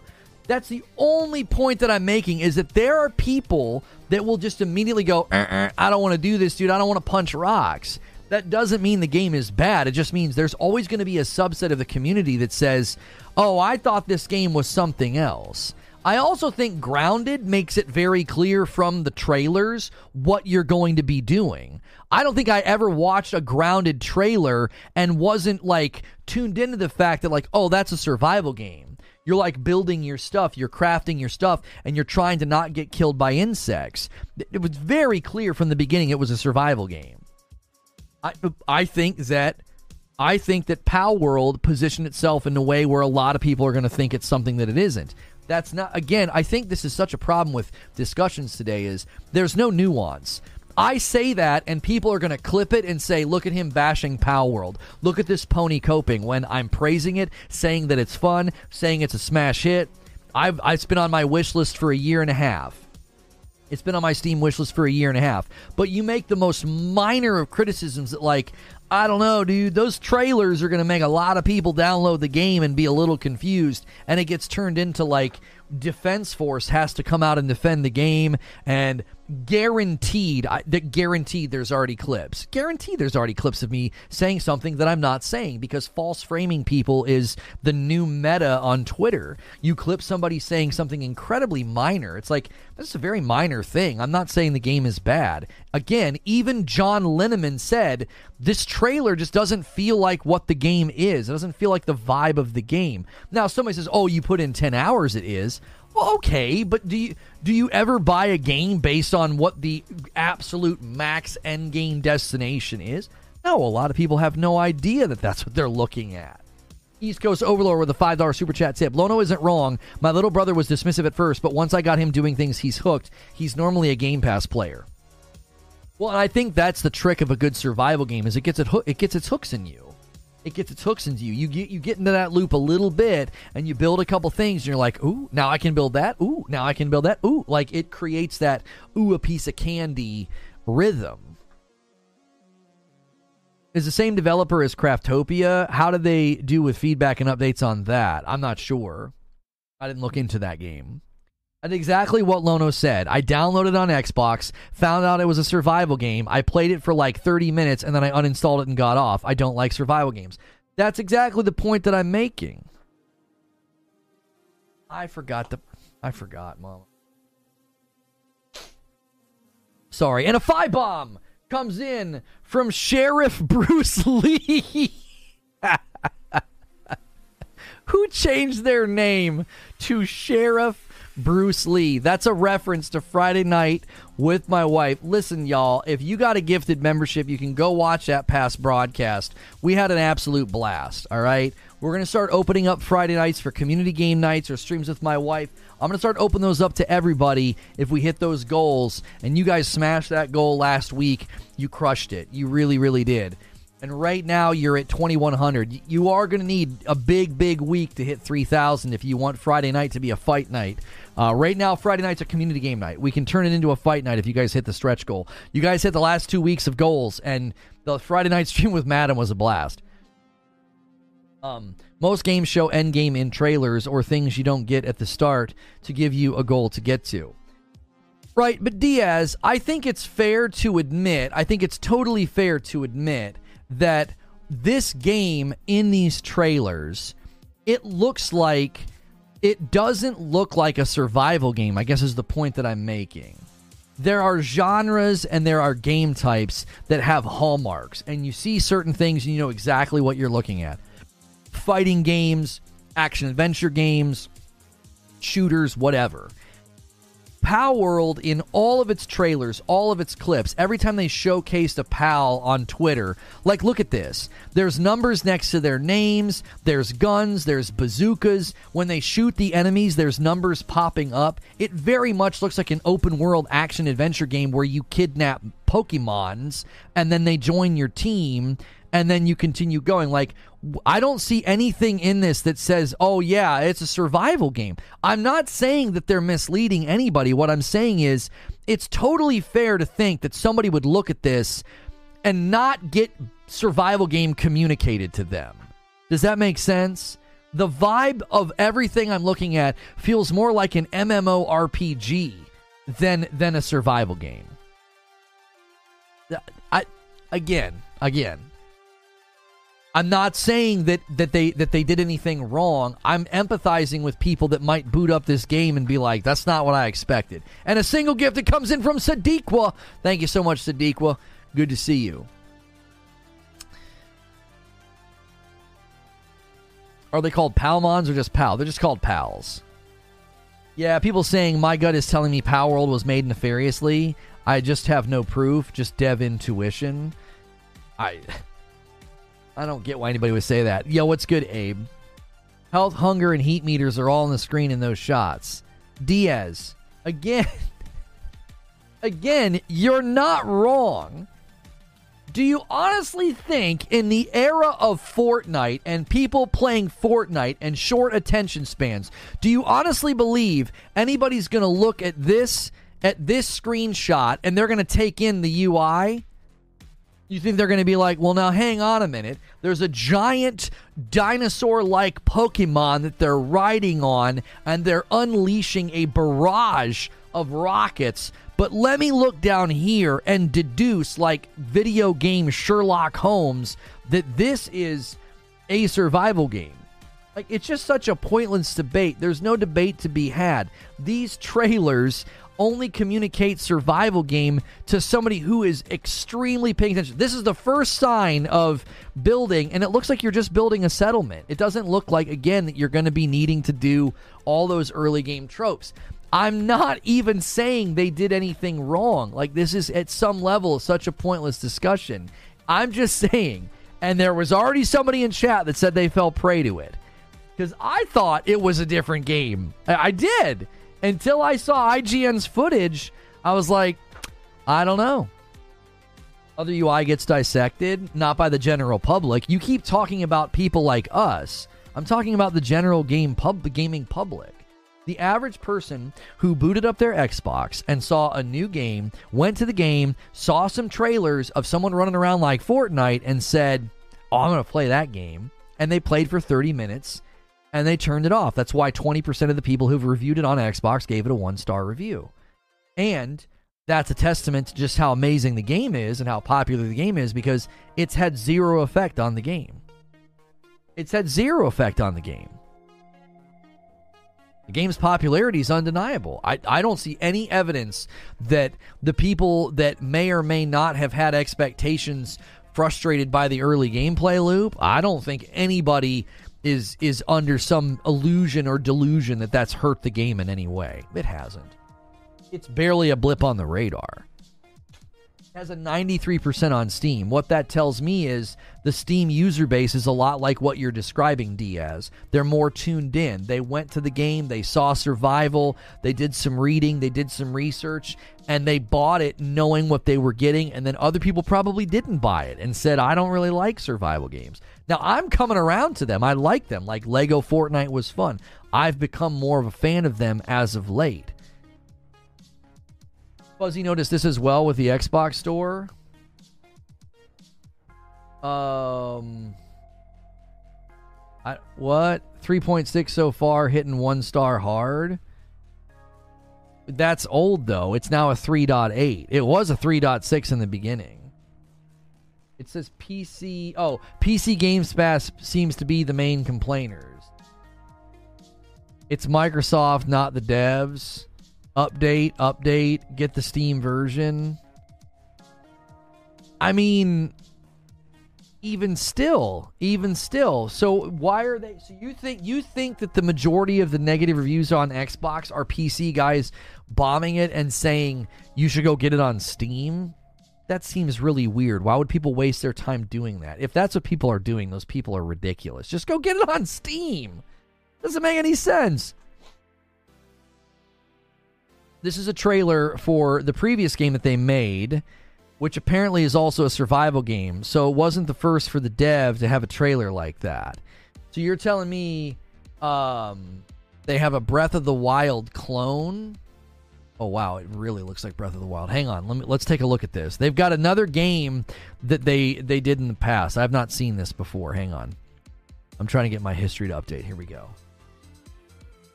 that's the only point that I'm making is that there are people that will just immediately go, uh-uh, I don't want to do this, dude. I don't want to punch rocks. That doesn't mean the game is bad. It just means there's always going to be a subset of the community that says, oh, I thought this game was something else. I also think Grounded makes it very clear from the trailers what you're going to be doing. I don't think I ever watched a Grounded trailer and wasn't like tuned into the fact that, like, oh, that's a survival game. You're like building your stuff, you're crafting your stuff, and you're trying to not get killed by insects. It was very clear from the beginning it was a survival game. I, I think that I think that Palworld positioned itself in a way where a lot of people are going to think it's something that it isn't. That's not again, I think this is such a problem with discussions today is there's no nuance. I say that, and people are going to clip it and say, look at him bashing Palworld. Look at this pony coping when I'm praising it, saying that it's fun, saying it's a smash hit. I've, it's been on my wish list for a year and a half. It's been on my Steam wish list for a year and a half. But you make the most minor of criticisms that, like, I don't know, dude, those trailers are going to make a lot of people download the game and be a little confused. And it gets turned into, like, Defense Force has to come out and defend the game. And guaranteed I, that guaranteed there's already clips. Guaranteed there's already clips of me saying something that i'm not saying because false framing people is the new meta on twitter. You clip somebody saying something incredibly minor. It's like this is a very minor thing. I'm not saying the game is bad. Again even john linneman said this trailer just doesn't feel like what the game is. It doesn't feel like the vibe of the game. Now somebody says oh you put in 10 hours it is well, okay, but do you do you ever buy a game based on what the absolute max end game destination is? No, a lot of people have no idea that that's what they're looking at. East Coast Overlord with a $5 super chat tip. Lono isn't wrong. My little brother was dismissive at first, but once I got him doing things, he's hooked. He's normally a Game Pass player. Well, I think that's the trick of a good survival game is it gets it, ho- it gets its hooks in you it gets its hooks into you. You get you get into that loop a little bit, and you build a couple things, and you're like, ooh, now I can build that. Ooh, now I can build that. Ooh, like it creates that ooh a piece of candy rhythm. Is the same developer as Craftopia? How did they do with feedback and updates on that? I'm not sure. I didn't look into that game. And exactly what Lono said. I downloaded on Xbox, found out it was a survival game. I played it for like 30 minutes and then I uninstalled it and got off. I don't like survival games. That's exactly the point that I'm making. I forgot the I forgot, mom. Sorry. And a five bomb comes in from Sheriff Bruce Lee. Who changed their name to Sheriff Bruce Lee. That's a reference to Friday night with my wife. Listen, y'all, if you got a gifted membership, you can go watch that past broadcast. We had an absolute blast, all right? We're going to start opening up Friday nights for community game nights or streams with my wife. I'm going to start opening those up to everybody if we hit those goals. And you guys smashed that goal last week. You crushed it. You really, really did. And right now you're at 2100. You are going to need a big, big week to hit 3000 if you want Friday night to be a fight night. Uh, right now, Friday night's a community game night. We can turn it into a fight night if you guys hit the stretch goal. You guys hit the last two weeks of goals, and the Friday night stream with Madam was a blast. Um, most games show end game in trailers or things you don't get at the start to give you a goal to get to. Right, but Diaz, I think it's fair to admit, I think it's totally fair to admit that this game in these trailers, it looks like it doesn't look like a survival game, I guess is the point that I'm making. There are genres and there are game types that have hallmarks, and you see certain things and you know exactly what you're looking at. Fighting games, action adventure games, shooters, whatever. Palworld in all of its trailers, all of its clips, every time they showcased a PAL on Twitter, like look at this. There's numbers next to their names, there's guns, there's bazookas. When they shoot the enemies, there's numbers popping up. It very much looks like an open world action adventure game where you kidnap Pokemons and then they join your team and then you continue going. Like, I don't see anything in this that says, oh, yeah, it's a survival game. I'm not saying that they're misleading anybody. What I'm saying is, it's totally fair to think that somebody would look at this and not get survival game communicated to them. Does that make sense? The vibe of everything I'm looking at feels more like an MMORPG than than a survival game. I again, again, I'm not saying that, that they that they did anything wrong. I'm empathizing with people that might boot up this game and be like, "That's not what I expected." And a single gift that comes in from Sadiqwa. Thank you so much, Sadiqwa. Good to see you. Are they called Palmons or just Pal? They're just called Pals. Yeah, people saying my gut is telling me Power Palworld was made nefariously. I just have no proof, just dev intuition. I I don't get why anybody would say that. Yo, what's good, Abe? Health, hunger, and heat meters are all on the screen in those shots. Diaz, again, again, you're not wrong. Do you honestly think in the era of Fortnite and people playing Fortnite and short attention spans, do you honestly believe anybody's going to look at this at this screenshot and they're going to take in the UI? You think they're going to be like, well, now hang on a minute. There's a giant dinosaur like Pokemon that they're riding on, and they're unleashing a barrage of rockets. But let me look down here and deduce, like video game Sherlock Holmes, that this is a survival game. Like, it's just such a pointless debate. There's no debate to be had. These trailers only communicate survival game to somebody who is extremely paying attention. This is the first sign of building, and it looks like you're just building a settlement. It doesn't look like, again, that you're going to be needing to do all those early game tropes. I'm not even saying they did anything wrong. Like, this is at some level such a pointless discussion. I'm just saying, and there was already somebody in chat that said they fell prey to it. Because I thought it was a different game. I did until I saw IGN's footage, I was like, I don't know. Other UI gets dissected, not by the general public. You keep talking about people like us. I'm talking about the general game pub, gaming public. The average person who booted up their Xbox and saw a new game, went to the game, saw some trailers of someone running around like Fortnite, and said, Oh, I'm going to play that game. And they played for 30 minutes and they turned it off. That's why 20% of the people who've reviewed it on Xbox gave it a one star review. And that's a testament to just how amazing the game is and how popular the game is because it's had zero effect on the game. It's had zero effect on the game. The game's popularity is undeniable. I, I don't see any evidence that the people that may or may not have had expectations frustrated by the early gameplay loop, I don't think anybody is is under some illusion or delusion that that's hurt the game in any way. It hasn't. It's barely a blip on the radar. It has a 93% on Steam. What that tells me is the Steam user base is a lot like what you're describing, Diaz. They're more tuned in. They went to the game, they saw survival, they did some reading, they did some research, and they bought it knowing what they were getting. And then other people probably didn't buy it and said, I don't really like survival games. Now, I'm coming around to them. I like them. Like Lego Fortnite was fun. I've become more of a fan of them as of late. Fuzzy noticed this as well with the Xbox store. Um, I, what 3.6 so far, hitting one star hard. That's old though. It's now a 3.8. It was a 3.6 in the beginning. It says PC. Oh, PC Game Pass seems to be the main complainers. It's Microsoft, not the devs. Update, update, get the Steam version. I mean, even still, even still. So why are they? So you think you think that the majority of the negative reviews on Xbox are PC guys bombing it and saying you should go get it on Steam? That seems really weird. Why would people waste their time doing that? If that's what people are doing, those people are ridiculous. Just go get it on Steam. Doesn't make any sense. This is a trailer for the previous game that they made, which apparently is also a survival game. So it wasn't the first for the dev to have a trailer like that. So you're telling me um, they have a Breath of the Wild clone Oh wow, it really looks like Breath of the Wild. Hang on, let me let's take a look at this. They've got another game that they they did in the past. I've not seen this before. Hang on. I'm trying to get my history to update. Here we go.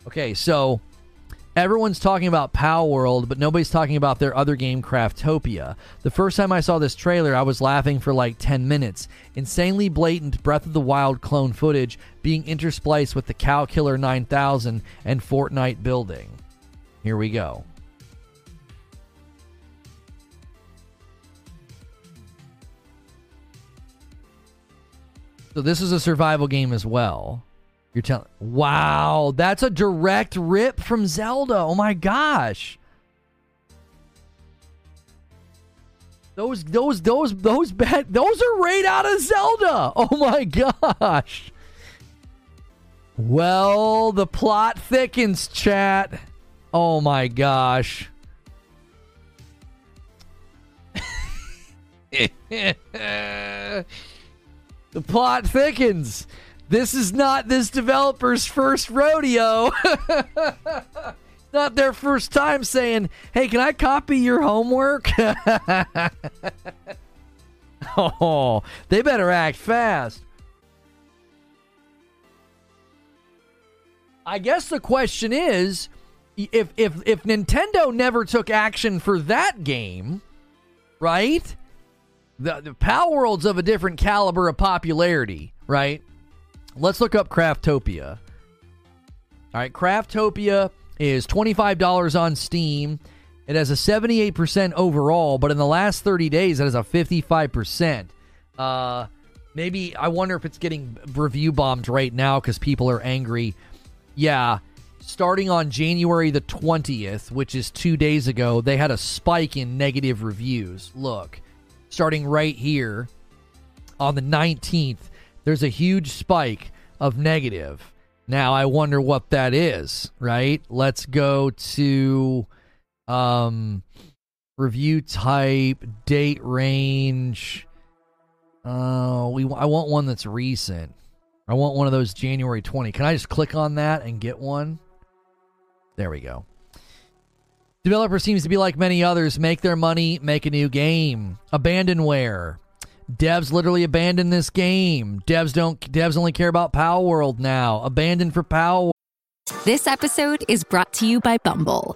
Okay, so everyone's talking about Pow Palworld, but nobody's talking about their other game, Craftopia. The first time I saw this trailer, I was laughing for like 10 minutes. Insanely blatant Breath of the Wild clone footage being interspliced with the Cow Killer 9000 and Fortnite building. Here we go. So this is a survival game as well. You're telling Wow, that's a direct rip from Zelda. Oh my gosh. Those those those those bad those are right out of Zelda. Oh my gosh. Well, the plot thickens, chat. Oh my gosh. the plot thickens. This is not this developer's first rodeo. not their first time saying, "Hey, can I copy your homework?" oh, they better act fast. I guess the question is if if if Nintendo never took action for that game, right? The the Palworld's of a different caliber of popularity, right? Let's look up Craftopia. All right, Craftopia is $25 on Steam. It has a 78% overall, but in the last 30 days, it has a 55%. Uh, maybe I wonder if it's getting review bombed right now because people are angry. Yeah, starting on January the 20th, which is two days ago, they had a spike in negative reviews. Look, starting right here on the 19th, there's a huge spike of negative. Now I wonder what that is, right? Let's go to um review type, date range. Uh we I want one that's recent. I want one of those January 20. Can I just click on that and get one? There we go. Developer seems to be like many others, make their money, make a new game. Abandonware. Devs literally abandon this game. Devs don't devs only care about Palworld now. Abandoned for Power. This episode is brought to you by Bumble.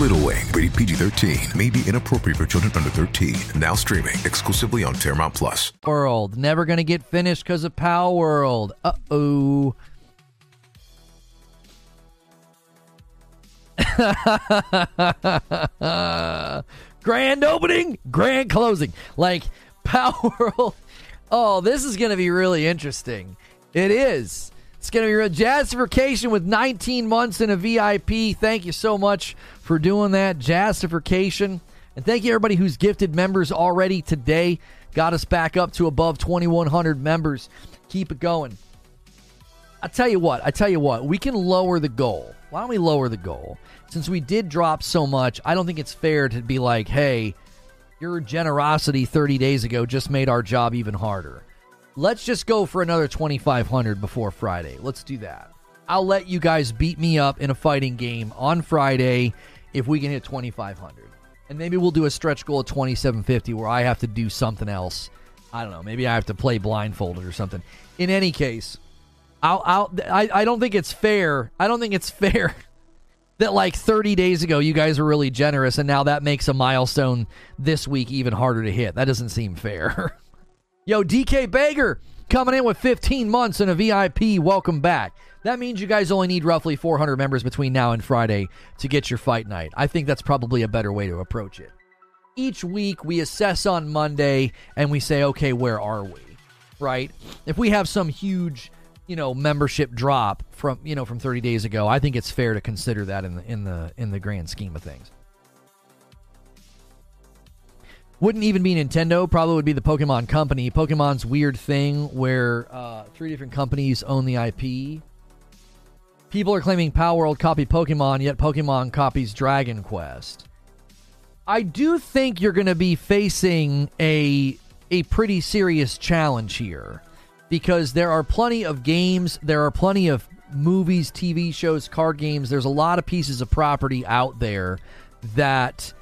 Little Wing, rated PG 13, may be inappropriate for children under 13. Now streaming exclusively on Paramount Plus. World. Never going to get finished because of Palworld. Uh oh. grand opening, grand closing. Like Palworld. Oh, this is going to be really interesting. It is. It's going to be real. Jazzification with 19 months in a VIP. Thank you so much for doing that. Jazzification. And thank you, everybody who's gifted members already today. Got us back up to above 2,100 members. Keep it going. I tell you what, I tell you what, we can lower the goal. Why don't we lower the goal? Since we did drop so much, I don't think it's fair to be like, hey, your generosity 30 days ago just made our job even harder. Let's just go for another 2,500 before Friday. Let's do that. I'll let you guys beat me up in a fighting game on Friday if we can hit 2,500. And maybe we'll do a stretch goal of 2,750 where I have to do something else. I don't know. Maybe I have to play blindfolded or something. In any case, I'll, I'll, I, I don't think it's fair. I don't think it's fair that like 30 days ago you guys were really generous and now that makes a milestone this week even harder to hit. That doesn't seem fair. Yo, DK Bager coming in with 15 months in a VIP. Welcome back. That means you guys only need roughly 400 members between now and Friday to get your fight night. I think that's probably a better way to approach it. Each week we assess on Monday and we say, okay, where are we? Right? If we have some huge, you know, membership drop from, you know, from 30 days ago, I think it's fair to consider that in the in the in the grand scheme of things. Wouldn't even be Nintendo, probably would be the Pokemon Company. Pokemon's weird thing where uh, three different companies own the IP. People are claiming Palworld copy Pokemon, yet Pokemon copies Dragon Quest. I do think you're going to be facing a a pretty serious challenge here because there are plenty of games, there are plenty of movies, TV shows, card games. There's a lot of pieces of property out there that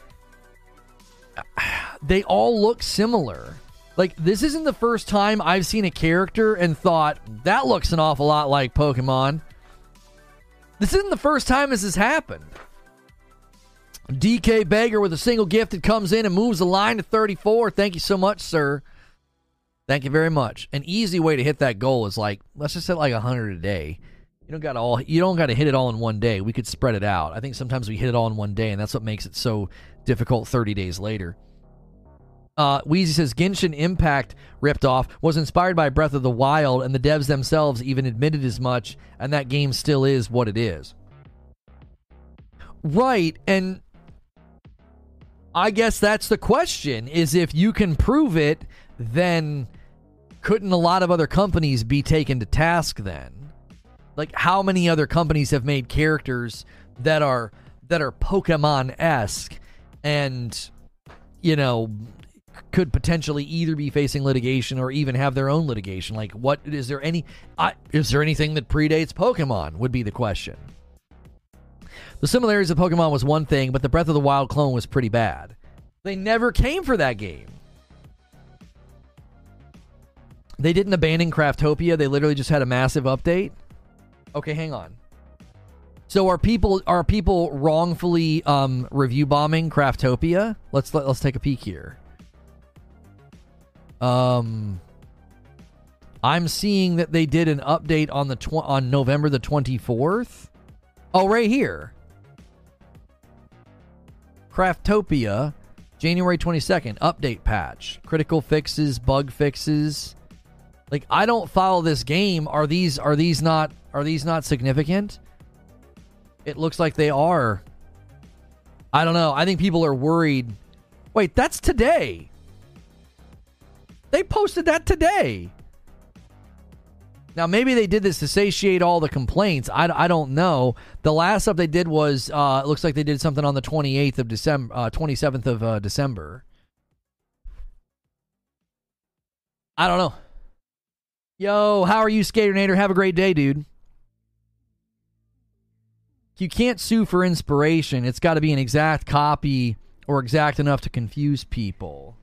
they all look similar. Like, this isn't the first time I've seen a character and thought, that looks an awful lot like Pokemon. This isn't the first time this has happened. DK Baker with a single gift that comes in and moves the line to 34. Thank you so much, sir. Thank you very much. An easy way to hit that goal is like, let's just hit like 100 a day. You don't got all you don't got to hit it all in one day. We could spread it out. I think sometimes we hit it all in one day and that's what makes it so difficult 30 days later. Uh, Wheezy says Genshin Impact ripped off was inspired by Breath of the Wild, and the devs themselves even admitted as much, and that game still is what it is. Right, and I guess that's the question is if you can prove it, then couldn't a lot of other companies be taken to task then? Like how many other companies have made characters that are that are Pokemon-esque and you know could potentially either be facing litigation or even have their own litigation. Like, what is there any? Uh, is there anything that predates Pokemon? Would be the question. The similarities of Pokemon was one thing, but the Breath of the Wild clone was pretty bad. They never came for that game. They didn't abandon Craftopia. They literally just had a massive update. Okay, hang on. So are people are people wrongfully um, review bombing Craftopia? Let's let, let's take a peek here. Um, I'm seeing that they did an update on the tw- on November the 24th. Oh, right here. Craftopia, January 22nd, update patch, critical fixes, bug fixes. Like I don't follow this game. Are these are these not are these not significant? It looks like they are. I don't know. I think people are worried. Wait, that's today. They posted that today. Now, maybe they did this to satiate all the complaints. I, I don't know. The last stuff they did was, uh, it looks like they did something on the 28th of December, uh, 27th of uh, December. I don't know. Yo, how are you, Skaternator? Have a great day, dude. You can't sue for inspiration. It's got to be an exact copy or exact enough to confuse people.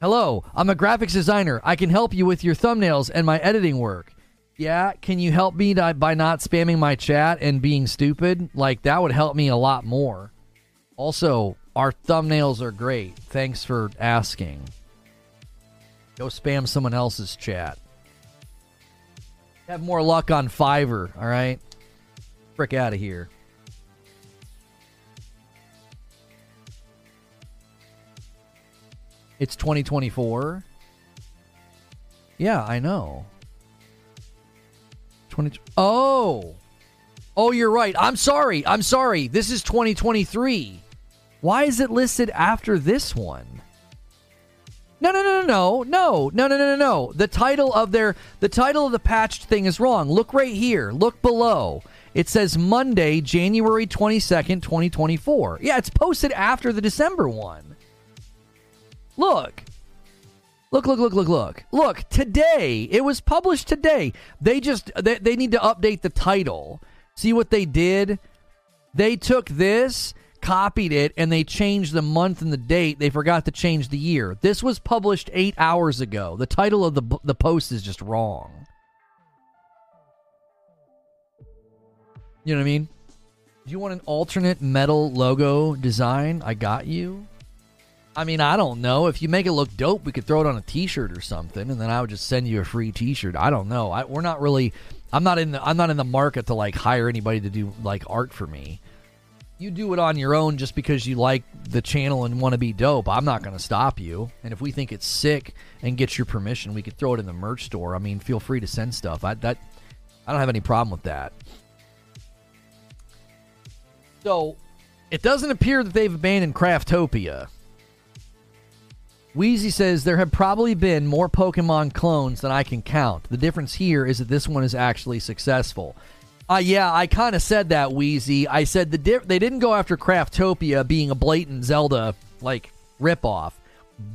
Hello, I'm a graphics designer. I can help you with your thumbnails and my editing work. Yeah, can you help me to, by not spamming my chat and being stupid? Like, that would help me a lot more. Also, our thumbnails are great. Thanks for asking. Go spam someone else's chat. Have more luck on Fiverr, all right? Frick out of here. It's 2024. Yeah, I know. 20 Oh. Oh, you're right. I'm sorry. I'm sorry. This is 2023. Why is it listed after this one? No, no, no, no, no, no, no, no, no, no. The title of their the title of the patched thing is wrong. Look right here. Look below. It says Monday, January 22nd, 2024. Yeah, it's posted after the December one. Look. Look, look, look, look, look. Look, today. It was published today. They just they, they need to update the title. See what they did? They took this, copied it, and they changed the month and the date. They forgot to change the year. This was published 8 hours ago. The title of the the post is just wrong. You know what I mean? Do you want an alternate metal logo design? I got you. I mean, I don't know. If you make it look dope, we could throw it on a T-shirt or something, and then I would just send you a free T-shirt. I don't know. I, we're not really. I'm not in the. I'm not in the market to like hire anybody to do like art for me. You do it on your own just because you like the channel and want to be dope. I'm not going to stop you. And if we think it's sick and get your permission, we could throw it in the merch store. I mean, feel free to send stuff. I that I don't have any problem with that. So, it doesn't appear that they've abandoned Craftopia. Wheezy says there have probably been more Pokemon clones than I can count. The difference here is that this one is actually successful. Uh, yeah, I kind of said that, Wheezy. I said the di- they didn't go after Craftopia being a blatant Zelda like ripoff,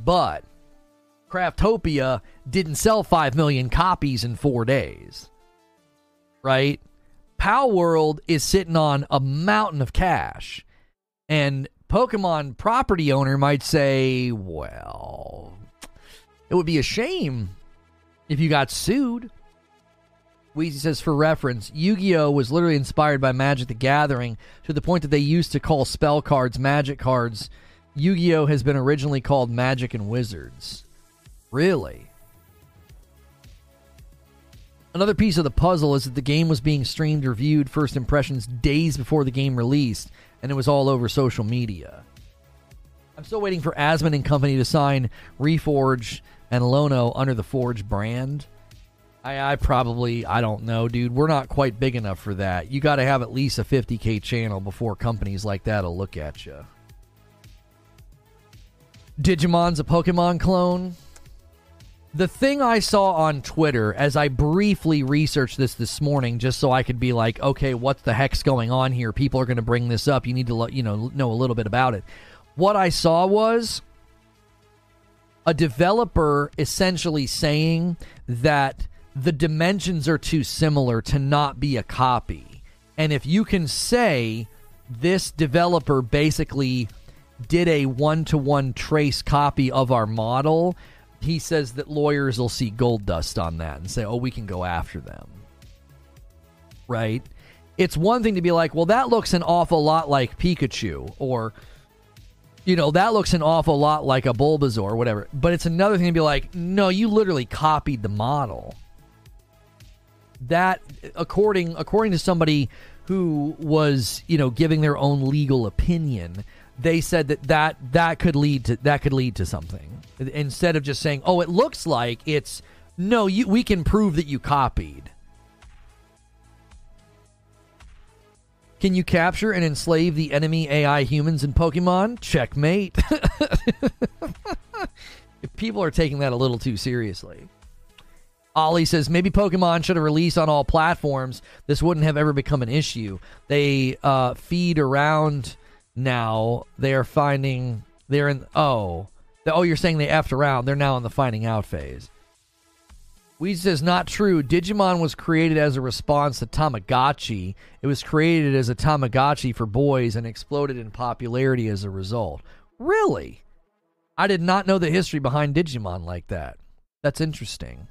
but Craftopia didn't sell five million copies in four days. right? Palworld is sitting on a mountain of cash. And Pokemon property owner might say, well, it would be a shame if you got sued. Wheezy says, for reference, Yu Gi Oh! was literally inspired by Magic the Gathering to the point that they used to call spell cards magic cards. Yu Gi Oh! has been originally called Magic and Wizards. Really? Another piece of the puzzle is that the game was being streamed or viewed first impressions days before the game released, and it was all over social media. I'm still waiting for Asmon and company to sign Reforge and Lono under the Forge brand. I, I probably, I don't know, dude. We're not quite big enough for that. You got to have at least a 50k channel before companies like that will look at you. Digimon's a Pokemon clone. The thing I saw on Twitter as I briefly researched this this morning, just so I could be like, okay, what the heck's going on here? People are going to bring this up. You need to, you know, know a little bit about it. What I saw was a developer essentially saying that the dimensions are too similar to not be a copy. And if you can say this developer basically did a one to one trace copy of our model, he says that lawyers will see gold dust on that and say, oh, we can go after them. Right? It's one thing to be like, well, that looks an awful lot like Pikachu, or, you know, that looks an awful lot like a Bulbasaur, or whatever. But it's another thing to be like, no, you literally copied the model. That, according according to somebody who was, you know, giving their own legal opinion, they said that that that could lead to that could lead to something instead of just saying, "Oh, it looks like it's no, you we can prove that you copied." Can you capture and enslave the enemy AI humans in Pokemon? Checkmate. if people are taking that a little too seriously. Ollie says maybe Pokemon should have released on all platforms. This wouldn't have ever become an issue. They uh, feed around now. They are finding they're in. Oh, oh, you're saying they effed around. They're now in the finding out phase. Weed says not true. Digimon was created as a response to Tamagotchi. It was created as a Tamagotchi for boys and exploded in popularity as a result. Really? I did not know the history behind Digimon like that. That's interesting.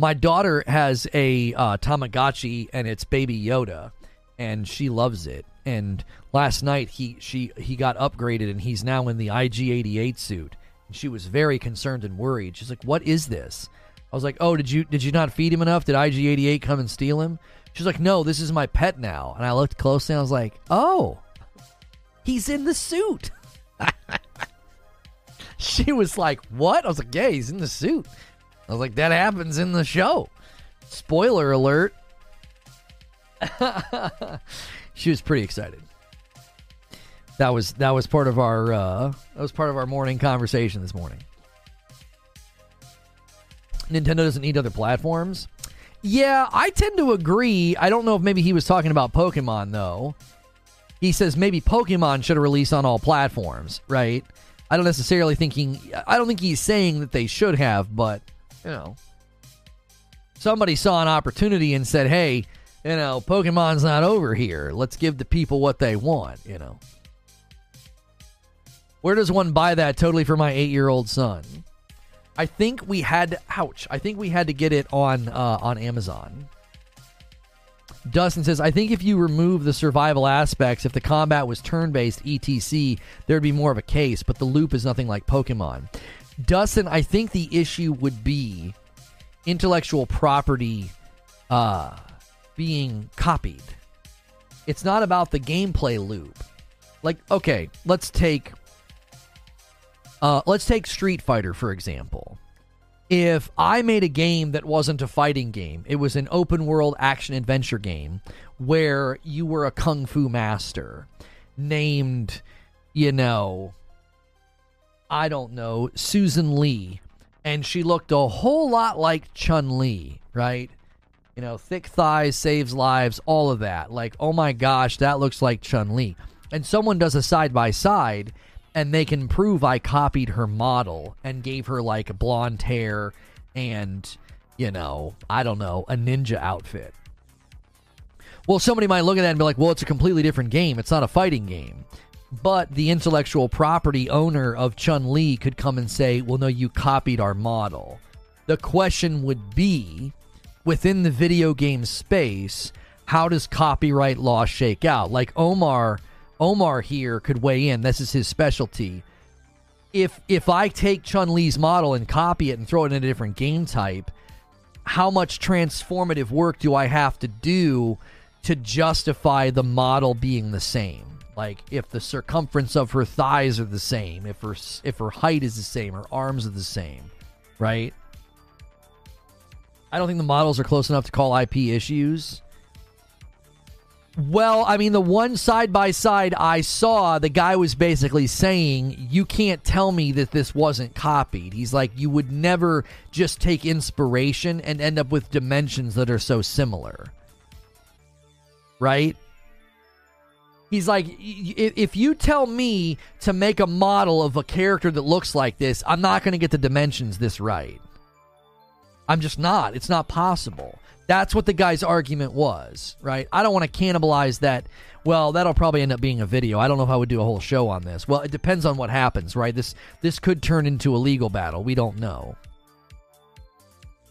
My daughter has a uh, Tamagotchi and it's Baby Yoda, and she loves it. And last night he she he got upgraded and he's now in the IG88 suit. And she was very concerned and worried. She's like, "What is this?" I was like, "Oh, did you did you not feed him enough? Did IG88 come and steal him?" She's like, "No, this is my pet now." And I looked closely and I was like, "Oh, he's in the suit." she was like, "What?" I was like, "Yeah, he's in the suit." I was like, "That happens in the show." Spoiler alert. she was pretty excited. That was that was part of our uh, that was part of our morning conversation this morning. Nintendo doesn't need other platforms. Yeah, I tend to agree. I don't know if maybe he was talking about Pokemon though. He says maybe Pokemon should have released on all platforms, right? I don't necessarily thinking I don't think he's saying that they should have, but you know, somebody saw an opportunity and said, "Hey, you know, Pokemon's not over here. Let's give the people what they want." You know, where does one buy that totally for my eight-year-old son? I think we had. Ouch! I think we had to get it on uh, on Amazon. Dustin says, I think if you remove the survival aspects, if the combat was turn based, etc., there'd be more of a case, but the loop is nothing like Pokemon. Dustin, I think the issue would be intellectual property uh, being copied. It's not about the gameplay loop. Like, okay, let's take uh, let's take Street Fighter for example if I made a game that wasn't a fighting game, it was an open world action adventure game where you were a kung fu master named, you know, I don't know, Susan Lee, and she looked a whole lot like Chun Li, right? You know, thick thighs saves lives, all of that. Like, oh my gosh, that looks like Chun Li. And someone does a side by side and they can prove I copied her model and gave her like blonde hair and you know, I don't know, a ninja outfit. Well, somebody might look at that and be like, well, it's a completely different game. It's not a fighting game. But the intellectual property owner of Chun Li could come and say, well, no, you copied our model. The question would be within the video game space, how does copyright law shake out? Like Omar, Omar here could weigh in. This is his specialty. If if I take Chun Li's model and copy it and throw it in a different game type, how much transformative work do I have to do to justify the model being the same? Like if the circumference of her thighs are the same, if her if her height is the same, her arms are the same, right? I don't think the models are close enough to call IP issues. Well, I mean, the one side by side I saw, the guy was basically saying, You can't tell me that this wasn't copied. He's like, You would never just take inspiration and end up with dimensions that are so similar. Right? He's like, If you tell me to make a model of a character that looks like this, I'm not going to get the dimensions this right. I'm just not. It's not possible. That's what the guy's argument was, right? I don't want to cannibalize that. Well, that'll probably end up being a video. I don't know if I would do a whole show on this. Well, it depends on what happens, right? This this could turn into a legal battle. We don't know.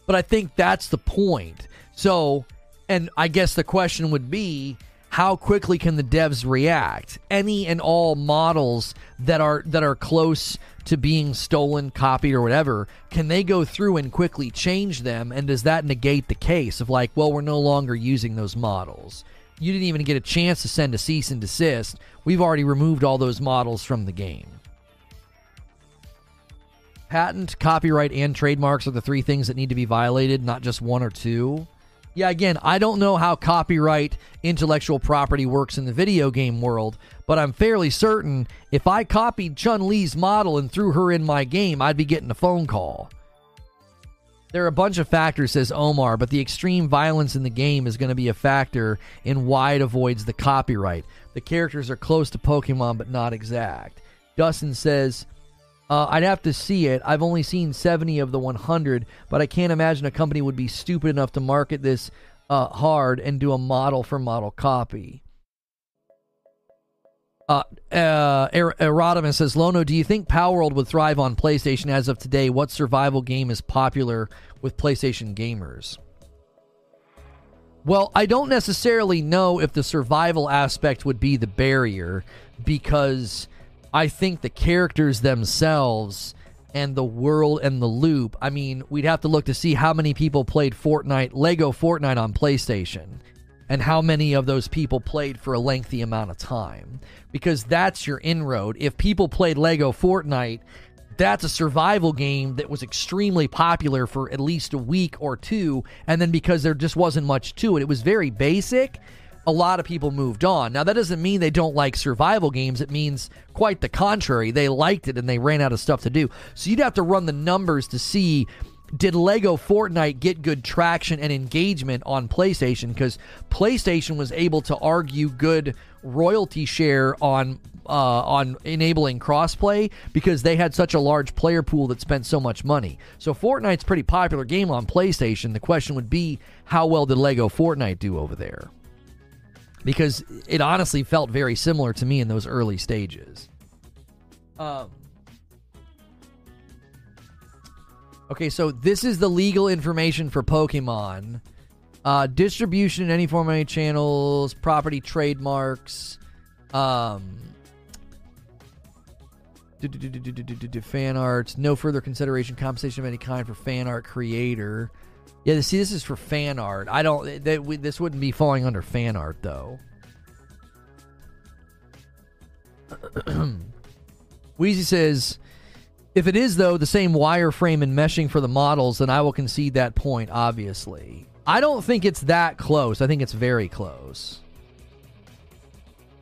But I think that's the point. So, and I guess the question would be how quickly can the devs react? Any and all models that are that are close to being stolen, copied, or whatever, can they go through and quickly change them? And does that negate the case of like, well, we're no longer using those models? You didn't even get a chance to send a cease and desist. We've already removed all those models from the game. Patent, copyright, and trademarks are the three things that need to be violated, not just one or two. Yeah, again, I don't know how copyright intellectual property works in the video game world, but I'm fairly certain if I copied Chun Li's model and threw her in my game, I'd be getting a phone call. There are a bunch of factors, says Omar, but the extreme violence in the game is going to be a factor in why it avoids the copyright. The characters are close to Pokemon, but not exact. Dustin says, uh, I'd have to see it. I've only seen 70 of the 100, but I can't imagine a company would be stupid enough to market this uh, hard and do a model for model copy. Uh, uh, er- says, Lono, do you think Palworld would thrive on PlayStation as of today? What survival game is popular with PlayStation gamers? Well, I don't necessarily know if the survival aspect would be the barrier because I think the characters themselves and the world and the loop. I mean, we'd have to look to see how many people played Fortnite, Lego Fortnite on PlayStation, and how many of those people played for a lengthy amount of time. Because that's your inroad. If people played Lego Fortnite, that's a survival game that was extremely popular for at least a week or two. And then because there just wasn't much to it, it was very basic a lot of people moved on. Now, that doesn't mean they don't like survival games. It means quite the contrary. They liked it and they ran out of stuff to do. So you'd have to run the numbers to see did Lego Fortnite get good traction and engagement on PlayStation? Because PlayStation was able to argue good royalty share on uh, on enabling crossplay because they had such a large player pool that spent so much money. So Fortnite's pretty popular game on PlayStation. The question would be, how well did Lego Fortnite do over there? Because it honestly felt very similar to me in those early stages. Um, okay, so this is the legal information for Pokemon. Uh, distribution in any form, any channels, property, trademarks, um, fan arts, no further consideration, compensation of any kind for fan art creator. Yeah, see, this is for fan art. I don't. We, this wouldn't be falling under fan art though. Wheezy says, if it is though the same wireframe and meshing for the models, then I will concede that point. Obviously, I don't think it's that close. I think it's very close.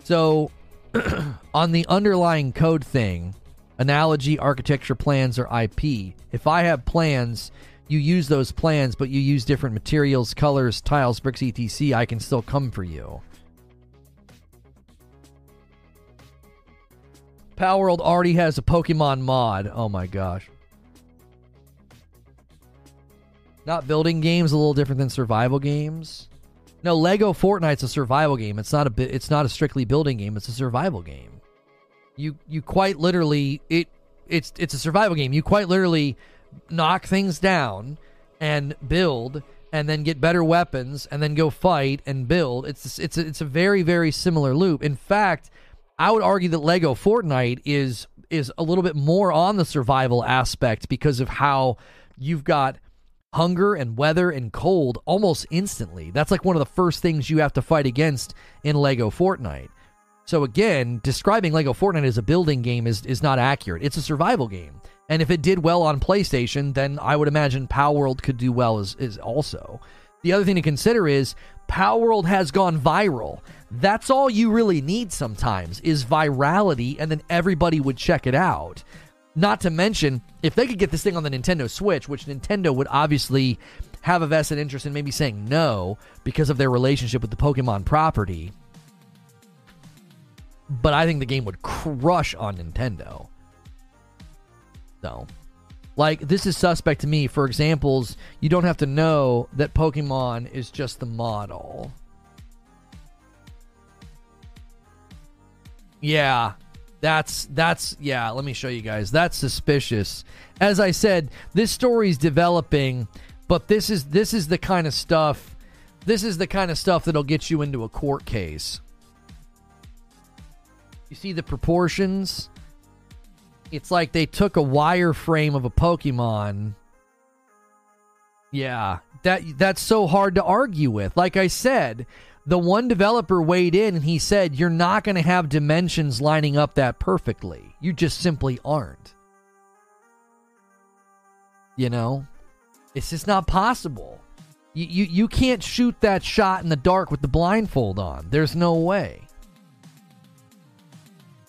So, on the underlying code thing, analogy, architecture plans, or IP. If I have plans you use those plans, but you use different materials, colors, tiles, bricks, etc., I can still come for you. Palworld already has a Pokemon mod. Oh my gosh. Not building games, a little different than survival games. No, Lego Fortnite's a survival game. It's not a bit. It's not a strictly building game. It's a survival game. You you quite literally it it's it's a survival game. You quite literally knock things down and build and then get better weapons and then go fight and build. It's it's it's a very very similar loop. In fact, I would argue that Lego Fortnite is is a little bit more on the survival aspect because of how you've got hunger and weather and cold almost instantly. That's like one of the first things you have to fight against in Lego Fortnite. So again, describing Lego Fortnite as a building game is is not accurate. It's a survival game. And if it did well on PlayStation, then I would imagine Palworld could do well as, as also. The other thing to consider is Palworld has gone viral. That's all you really need sometimes is virality, and then everybody would check it out. Not to mention, if they could get this thing on the Nintendo Switch, which Nintendo would obviously have a vested interest in maybe saying no because of their relationship with the Pokemon property. But I think the game would crush on Nintendo. So, like, this is suspect to me. For examples, you don't have to know that Pokemon is just the model. Yeah, that's that's yeah. Let me show you guys. That's suspicious. As I said, this story is developing, but this is this is the kind of stuff. This is the kind of stuff that'll get you into a court case. You see the proportions? It's like they took a wireframe of a Pokemon. Yeah, that that's so hard to argue with. Like I said, the one developer weighed in and he said, You're not going to have dimensions lining up that perfectly. You just simply aren't. You know? It's just not possible. You, you, you can't shoot that shot in the dark with the blindfold on. There's no way.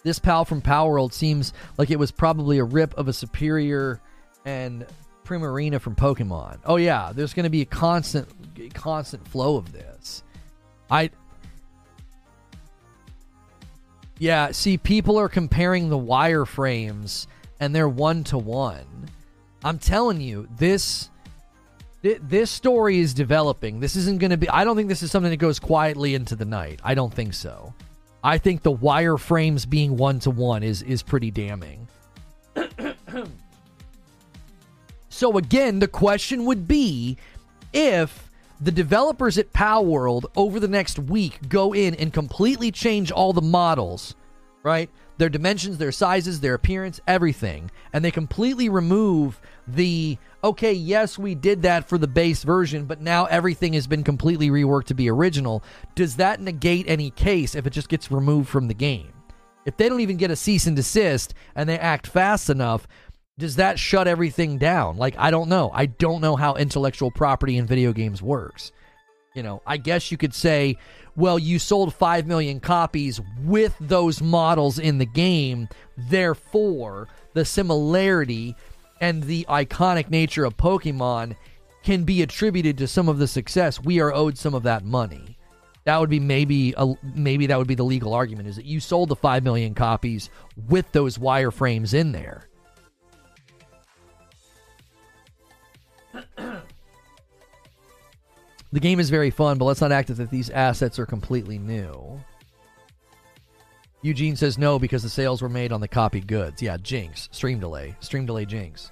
This pal from Palworld seems like it was probably a rip of a superior and Primarina from Pokemon. Oh yeah, there's going to be a constant constant flow of this. I Yeah, see people are comparing the wireframes and they're one to one. I'm telling you, this this story is developing. This isn't going to be I don't think this is something that goes quietly into the night. I don't think so. I think the wireframes being one to one is is pretty damning. so again, the question would be if the developers at Palworld over the next week go in and completely change all the models, right? Their dimensions, their sizes, their appearance, everything. And they completely remove the, okay, yes, we did that for the base version, but now everything has been completely reworked to be original. Does that negate any case if it just gets removed from the game? If they don't even get a cease and desist and they act fast enough, does that shut everything down? Like, I don't know. I don't know how intellectual property in video games works. You know, I guess you could say, well, you sold 5 million copies with those models in the game. Therefore, the similarity and the iconic nature of Pokemon can be attributed to some of the success. We are owed some of that money. That would be maybe a, maybe that would be the legal argument is that you sold the 5 million copies with those wireframes in there. the game is very fun, but let's not act as if these assets are completely new. Eugene says no because the sales were made on the copied goods. Yeah, Jinx. Stream delay. Stream delay Jinx.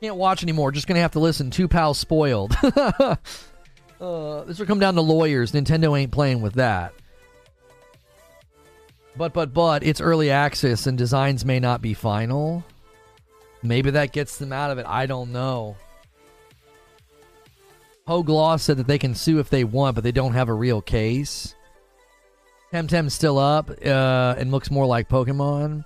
Can't watch anymore. Just gonna have to listen. Two pals spoiled. uh, this will come down to lawyers. Nintendo ain't playing with that. But but but it's early access and designs may not be final. Maybe that gets them out of it. I don't know. Hogue Law said that they can sue if they want, but they don't have a real case. Temtem's still up uh, and looks more like Pokemon.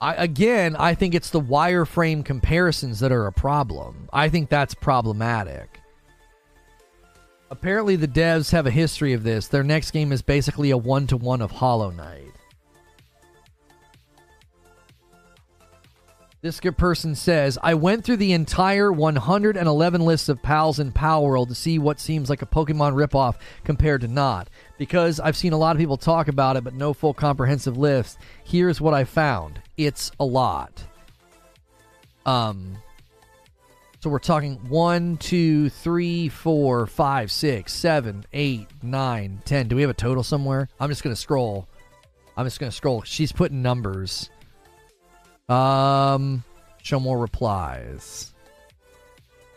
I, again, I think it's the wireframe comparisons that are a problem. I think that's problematic. Apparently, the devs have a history of this. Their next game is basically a one to one of Hollow Knight. This good person says, I went through the entire 111 lists of pals in Power Palworld to see what seems like a Pokemon ripoff compared to not. Because I've seen a lot of people talk about it, but no full comprehensive list. Here's what I found it's a lot. Um, So we're talking one, two, three, four, five, six, seven, eight, nine, ten. Do we have a total somewhere? I'm just gonna scroll. I'm just gonna scroll. She's putting numbers. Um, show more replies.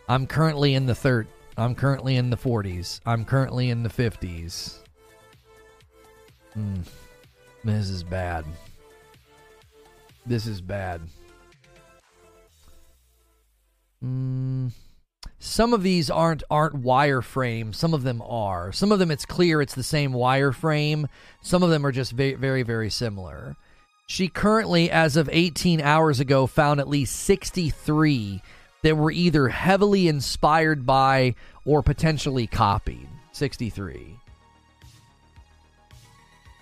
I'm currently in the third. I'm currently in the 40s. I'm currently in the 50s. Hmm. This is bad. This is bad. Mm, some of these aren't aren't wireframe. Some of them are. Some of them it's clear it's the same wireframe. Some of them are just very very very similar. She currently, as of 18 hours ago, found at least 63 that were either heavily inspired by or potentially copied. 63.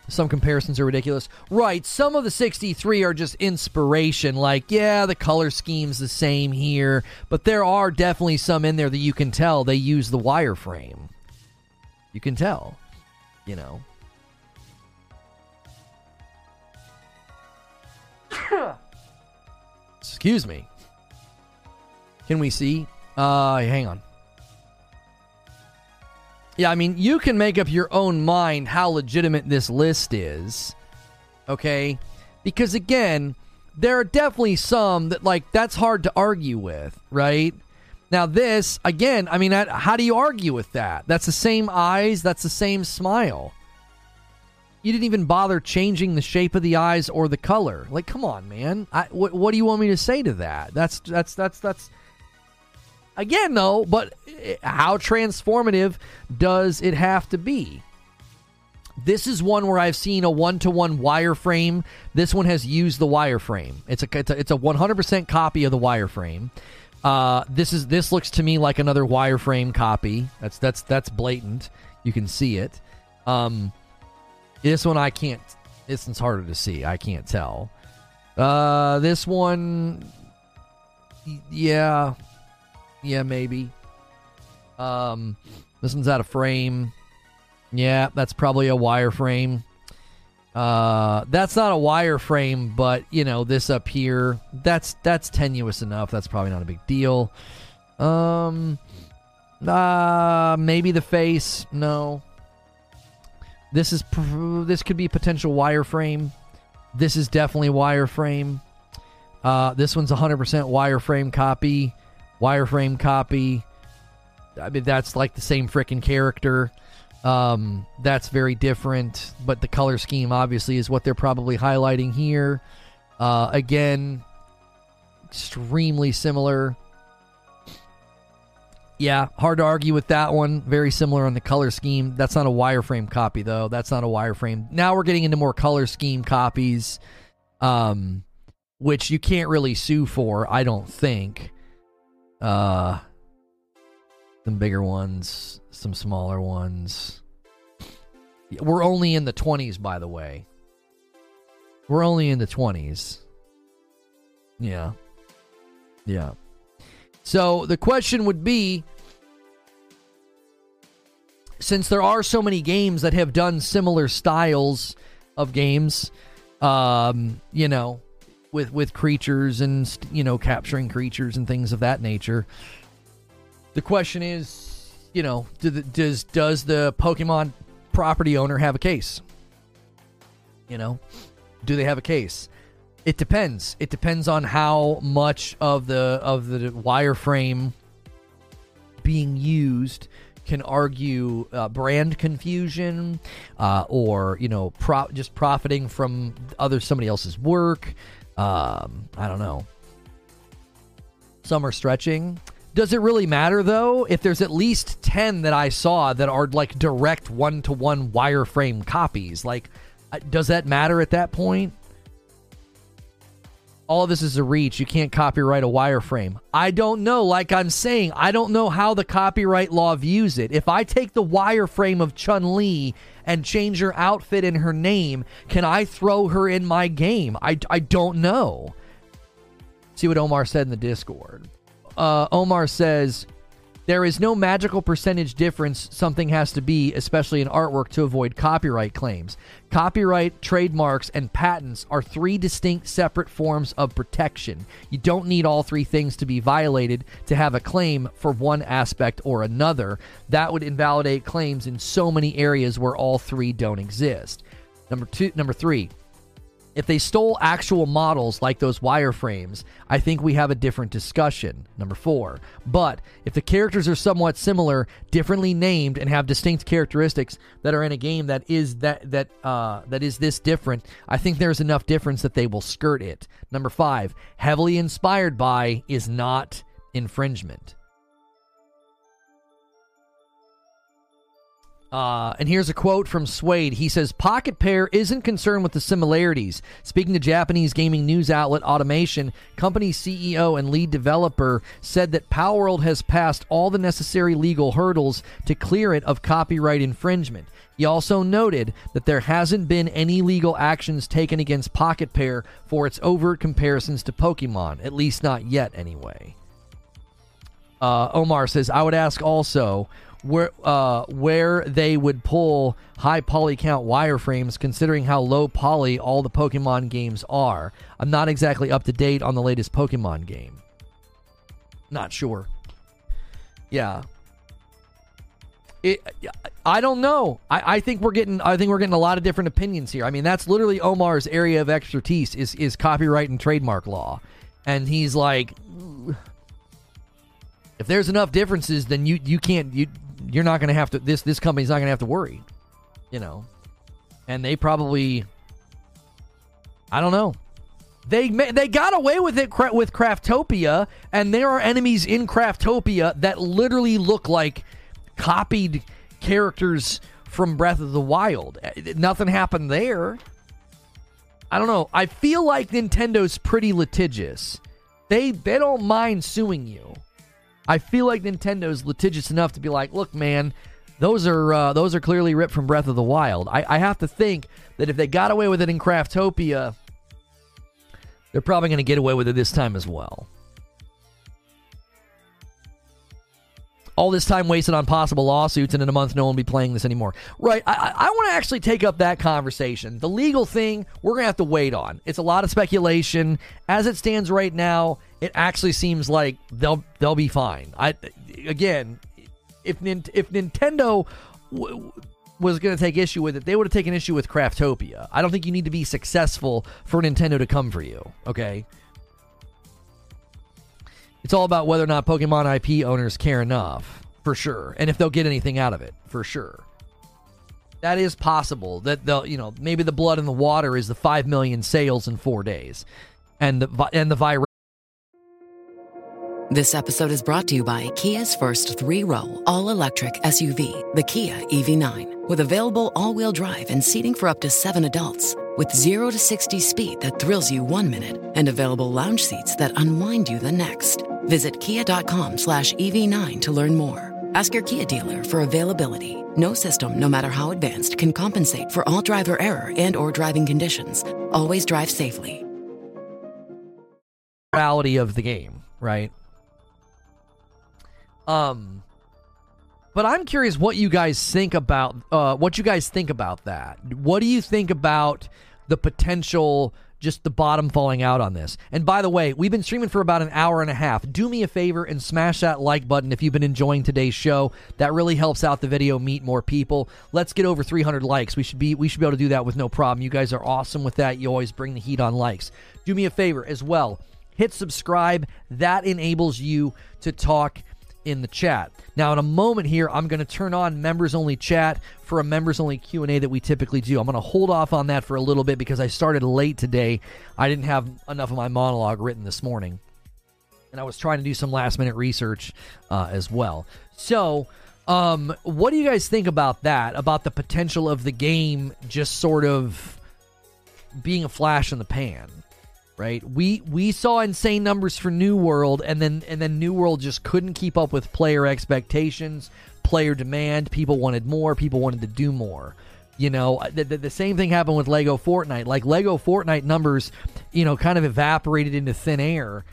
Some comparisons are ridiculous. Right, some of the 63 are just inspiration. Like, yeah, the color scheme's the same here, but there are definitely some in there that you can tell they use the wireframe. You can tell, you know. Excuse me. Can we see? Uh, hang on. Yeah, I mean, you can make up your own mind how legitimate this list is. Okay? Because again, there are definitely some that, like, that's hard to argue with, right? Now, this, again, I mean, how do you argue with that? That's the same eyes, that's the same smile. You didn't even bother changing the shape of the eyes or the color. Like, come on, man. I, what, what do you want me to say to that? That's, that's, that's, that's Again, though, but eh, how transformative does it have to be? This is one where I've seen a one to one wireframe. This one has used the wireframe. It's a it's a, it's a 100% copy of the wireframe. Uh, this is this looks to me like another wireframe copy. That's that's that's blatant. You can see it. Um, this one I can't. This one's harder to see. I can't tell. Uh, this one, yeah, yeah, maybe. Um, this one's out of frame. Yeah, that's probably a wireframe. Uh, that's not a wireframe, but you know this up here, that's that's tenuous enough. That's probably not a big deal. Um, uh, maybe the face. No. This is this could be a potential wireframe. This is definitely wireframe. Uh, this one's 100% wireframe copy wireframe copy. I mean, that's like the same freaking character. Um, that's very different, but the color scheme obviously is what they're probably highlighting here. Uh, again, extremely similar. Yeah, hard to argue with that one. Very similar on the color scheme. That's not a wireframe copy, though. That's not a wireframe. Now we're getting into more color scheme copies, um, which you can't really sue for, I don't think. Uh, some bigger ones, some smaller ones. We're only in the 20s, by the way. We're only in the 20s. Yeah. Yeah. So the question would be since there are so many games that have done similar styles of games, um, you know, with with creatures and you know capturing creatures and things of that nature. The question is, you know, do the, does does the Pokemon property owner have a case? You know, do they have a case? It depends. It depends on how much of the of the wireframe being used can argue uh, brand confusion uh, or you know pro- just profiting from other somebody else's work um, I don't know. Some are stretching. Does it really matter though if there's at least 10 that I saw that are like direct one to one wireframe copies? Like, uh, does that matter at that point? All of this is a reach. You can't copyright a wireframe. I don't know. Like I'm saying, I don't know how the copyright law views it. If I take the wireframe of Chun Li and change her outfit and her name, can I throw her in my game? I, I don't know. See what Omar said in the Discord. Uh, Omar says, There is no magical percentage difference something has to be, especially in artwork, to avoid copyright claims. Copyright, trademarks, and patents are three distinct separate forms of protection. You don't need all three things to be violated to have a claim for one aspect or another. That would invalidate claims in so many areas where all three don't exist. Number two, number three, if they stole actual models like those wireframes, I think we have a different discussion. Number four. But if the characters are somewhat similar, differently named, and have distinct characteristics that are in a game that is that that uh, that is this different, I think there's enough difference that they will skirt it. Number five. Heavily inspired by is not infringement. Uh, and here's a quote from Suede. He says, Pocket Pair isn't concerned with the similarities. Speaking to Japanese gaming news outlet Automaton, company CEO and lead developer said that Palworld has passed all the necessary legal hurdles to clear it of copyright infringement. He also noted that there hasn't been any legal actions taken against Pocket Pair for its overt comparisons to Pokemon, at least not yet, anyway. Uh, Omar says, I would ask also where uh, where they would pull high poly count wireframes, considering how low poly all the Pokemon games are. I'm not exactly up to date on the latest Pokemon game. Not sure. Yeah. It, I don't know. I, I think we're getting. I think we're getting a lot of different opinions here. I mean, that's literally Omar's area of expertise is is copyright and trademark law, and he's like, if there's enough differences, then you you can't you you're not going to have to this this company's not going to have to worry, you know. And they probably I don't know. They they got away with it with Craftopia and there are enemies in Craftopia that literally look like copied characters from Breath of the Wild. Eh, nothing happened there. I don't know. I feel like Nintendo's pretty litigious. They they don't mind suing you. I feel like Nintendo's litigious enough to be like, look, man, those are uh, those are clearly ripped from Breath of the Wild. I, I have to think that if they got away with it in Craftopia, they're probably going to get away with it this time as well. All this time wasted on possible lawsuits, and in a month, no one will be playing this anymore. Right. I, I want to actually take up that conversation. The legal thing, we're going to have to wait on. It's a lot of speculation. As it stands right now, it actually seems like they'll they'll be fine. I again, if if Nintendo w- was going to take issue with it, they would have taken issue with Craftopia. I don't think you need to be successful for Nintendo to come for you. Okay. It's all about whether or not Pokemon IP owners care enough, for sure, and if they'll get anything out of it, for sure. That is possible. That they'll, you know, maybe the blood in the water is the five million sales in four days, and the and the virus. This episode is brought to you by Kia's first three-row all-electric SUV, the Kia EV9, with available all-wheel drive and seating for up to seven adults. With zero to sixty speed that thrills you one minute, and available lounge seats that unwind you the next. Visit kia.com slash EV9 to learn more. Ask your Kia dealer for availability. No system, no matter how advanced, can compensate for all driver error and or driving conditions. Always drive safely. Reality of the game, right? Um but I'm curious what you guys think about uh, what you guys think about that. What do you think about the potential just the bottom falling out on this. And by the way, we've been streaming for about an hour and a half. Do me a favor and smash that like button if you've been enjoying today's show. That really helps out the video meet more people. Let's get over 300 likes. We should be we should be able to do that with no problem. You guys are awesome with that. You always bring the heat on likes. Do me a favor as well. Hit subscribe. That enables you to talk in the chat. Now, in a moment here, I'm going to turn on members only chat for a members only Q&A that we typically do. I'm going to hold off on that for a little bit because I started late today. I didn't have enough of my monologue written this morning. And I was trying to do some last minute research uh, as well. So, um, what do you guys think about that? About the potential of the game just sort of being a flash in the pan? Right? We we saw insane numbers for New World, and then and then New World just couldn't keep up with player expectations, player demand. People wanted more. People wanted to do more. You know, uh, the, the, the, same thing happened with Lego Fortnite. Like Lego Fortnite numbers, you know, kind of evaporated into thin air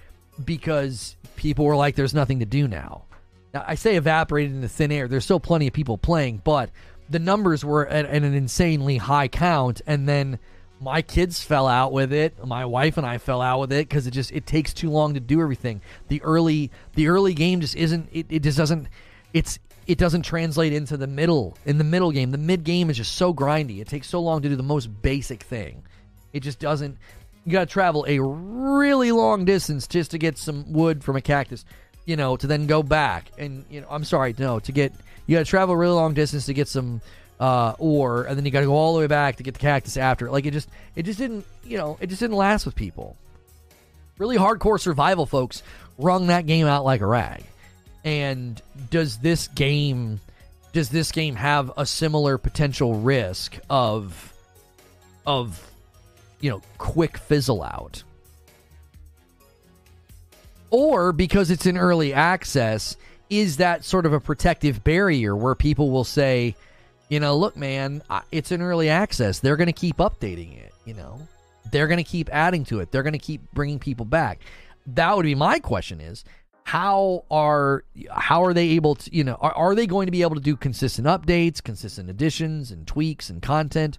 because people were like, "There's nothing to do now." Now, I say evaporated into thin air. There's still plenty of people playing, but the numbers were at, at an insanely high count, and then my kids fell out with it. My wife and I fell out with it because it just it takes too long to do everything. The early the early game just isn't it, it just doesn't it's it doesn't translate into the middle in the middle game. The mid game is just so grindy. It takes so long to do the most basic thing. It just doesn't you got to travel a really long distance just to get some wood from a cactus, you know, to then go back and you know, I'm sorry, no, to get you got to travel a really long distance to get some uh, ore, and then you got to go all the way back to get the cactus after. Like it just, it just didn't, you know, it just didn't last with people. Really hardcore survival folks wrung that game out like a rag. And does this game, does this game have a similar potential risk of, of, you know, quick fizzle out? Or because it's in early access, is that sort of a protective barrier where people will say, you know, look, man, it's in early access. They're going to keep updating it, you know. They're going to keep adding to it. They're going to keep bringing people back. That would be my question is, how are how are they able to, you know, are, are they going to be able to do consistent updates, consistent additions and tweaks and content?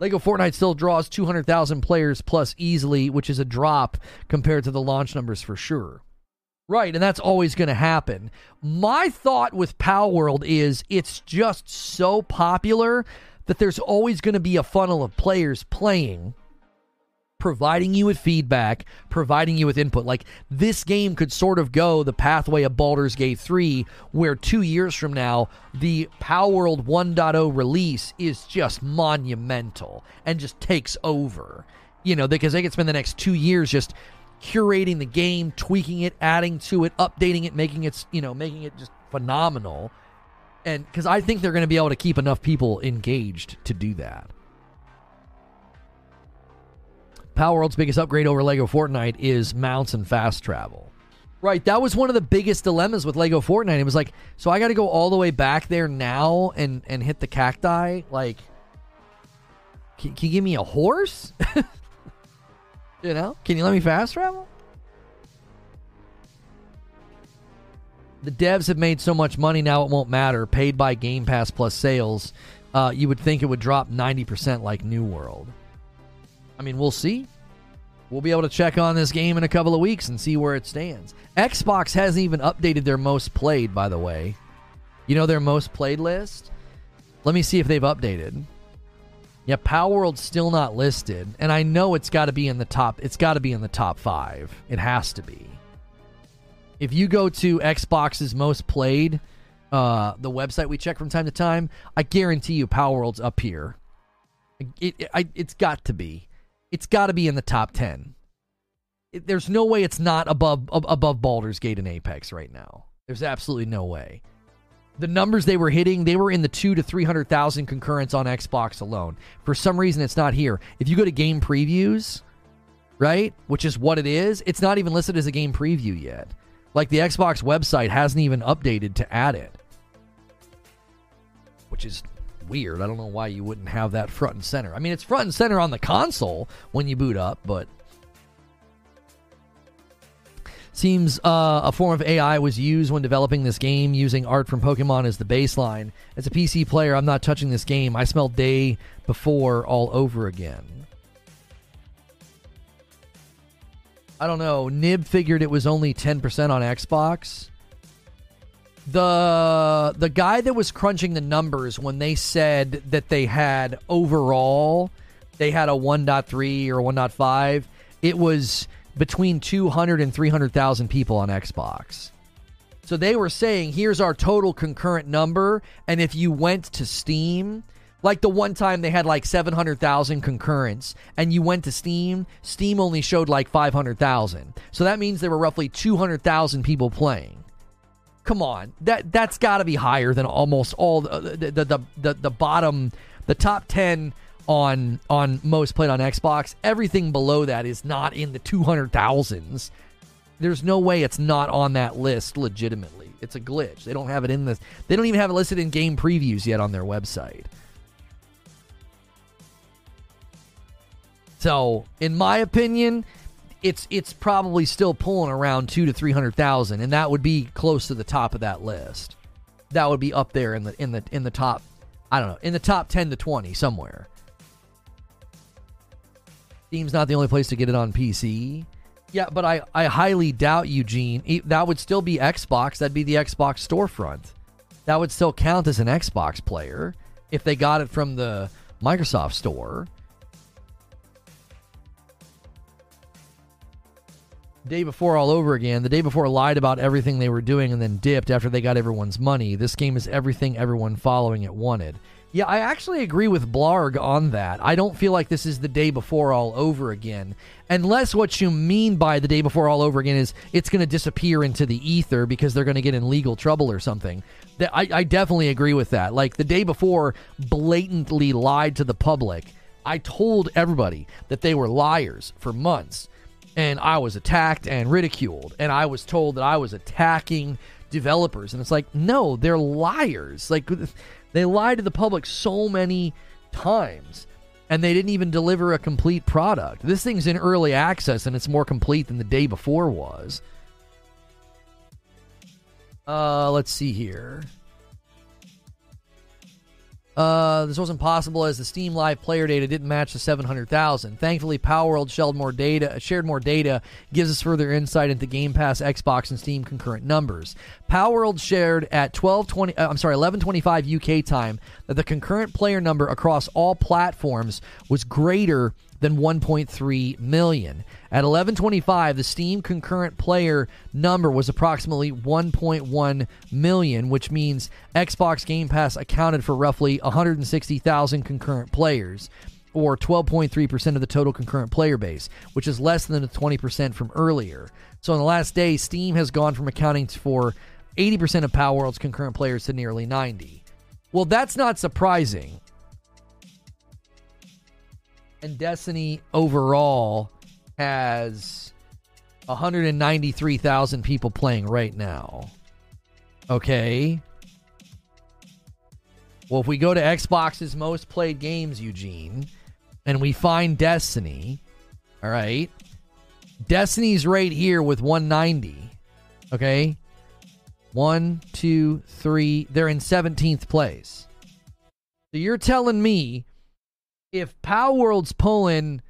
Lego Fortnite still draws 200,000 players plus easily, which is a drop compared to the launch numbers for sure. Right, and that's always going to happen. My thought with Palworld is it's just so popular that there's always going to be a funnel of players playing, providing you with feedback, providing you with input. Like this game could sort of go the pathway of Baldur's Gate 3, where two years from now, the Palworld 1.0 release is just monumental and just takes over. You know, because they could spend the next two years just curating the game, tweaking it, adding to it, updating it, making it, you know, making it just phenomenal. And because I think they're going to be able to keep enough people engaged to do that. Palworld's biggest upgrade over Lego Fortnite is mounts and fast travel. Right, that was one of the biggest dilemmas with Lego Fortnite. It was like, so I got to go all the way back there now and and hit the cacti. Like, can, can you give me a horse? You know? Can you let me fast travel? The devs have made so much money now it won't matter. Paid by Game Pass plus sales. Uh, you would think it would drop 90% like New World. I mean, we'll see. We'll be able to check on this game in a couple of weeks and see where it stands. Xbox hasn't even updated their most played, by the way. You know their most played list? Let me see if they've updated. Yeah, Palworld's still not listed, and I know it's got to be in the top. It's got to be in the top five. It has to be. If you go to Xbox's most played, uh, the website we check from time to time, I guarantee you, Palworld's up here. It, it I, it's got to be. It's got to be in the top ten. It, there's no way it's not above above Baldur's Gate and Apex right now. There's absolutely no way the numbers they were hitting, they were in the two to three hundred thousand concurrents on Xbox alone. For some reason, it's not here. If you go to game previews, right, which is what it is, it's not even listed as a game preview yet. Like the Xbox website hasn't even updated to add it, which is weird. I don't know why you wouldn't have that front and center. I mean, it's front and center on the console when you boot up, but Seems uh, a form of AI was used when developing this game, using art from Pokemon as the baseline. As a PC player, I'm not touching this game. I smell day before all over again. I don't know. Nib figured it was only 10% on Xbox. The the guy that was crunching the numbers when they said that they had overall they had a 1.3 or 1.5, it was between 200 and 300,000 people on Xbox. So they were saying, here's our total concurrent number. And if you went to Steam, like the one time they had like 700,000 concurrents, and you went to Steam, Steam only showed like 500,000. So that means there were roughly 200,000 people playing. Come on, that that's got to be higher than almost all the the, the the the bottom, the top 10 on on most played on Xbox. Everything below that is not in the 200,000s. There's no way it's not on that list legitimately. It's a glitch. They don't have it in this. They don't even have it listed in game previews yet on their website. So, in my opinion, it's it's probably still pulling around two to three hundred thousand, and that would be close to the top of that list. That would be up there in the in the in the top. I don't know in the top ten to twenty somewhere. Steam's not the only place to get it on PC. Yeah, but I, I highly doubt, Eugene, that would still be Xbox. That'd be the Xbox storefront. That would still count as an Xbox player if they got it from the Microsoft store. Day before all over again. The day before lied about everything they were doing and then dipped after they got everyone's money. This game is everything everyone following it wanted. Yeah, I actually agree with Blarg on that. I don't feel like this is the day before all over again. Unless what you mean by the day before all over again is it's going to disappear into the ether because they're going to get in legal trouble or something. I, I definitely agree with that. Like the day before blatantly lied to the public. I told everybody that they were liars for months. And I was attacked and ridiculed. And I was told that I was attacking developers. And it's like, no, they're liars. Like, they lied to the public so many times and they didn't even deliver a complete product. This thing's in early access and it's more complete than the day before was. Uh, let's see here. Uh, this wasn't possible as the Steam Live player data didn't match the 700,000. Thankfully, Palworld shared more data, shared more data, gives us further insight into Game Pass, Xbox, and Steam concurrent numbers. Palworld shared at 12:20, uh, I'm sorry, 11:25 UK time that the concurrent player number across all platforms was greater than 1.3 million. At 11:25, the Steam concurrent player number was approximately 1.1 million, which means Xbox Game Pass accounted for roughly 160,000 concurrent players or 12.3% of the total concurrent player base, which is less than the 20% from earlier. So in the last day, Steam has gone from accounting for 80% of Palworld's concurrent players to nearly 90. Well, that's not surprising and Destiny overall has 193,000 people playing right now. Okay. Well, if we go to Xbox's most played games, Eugene, and we find Destiny, all right, Destiny's right here with 190. Okay. One, two, three. They're in 17th place. So you're telling me if Palworld's pulling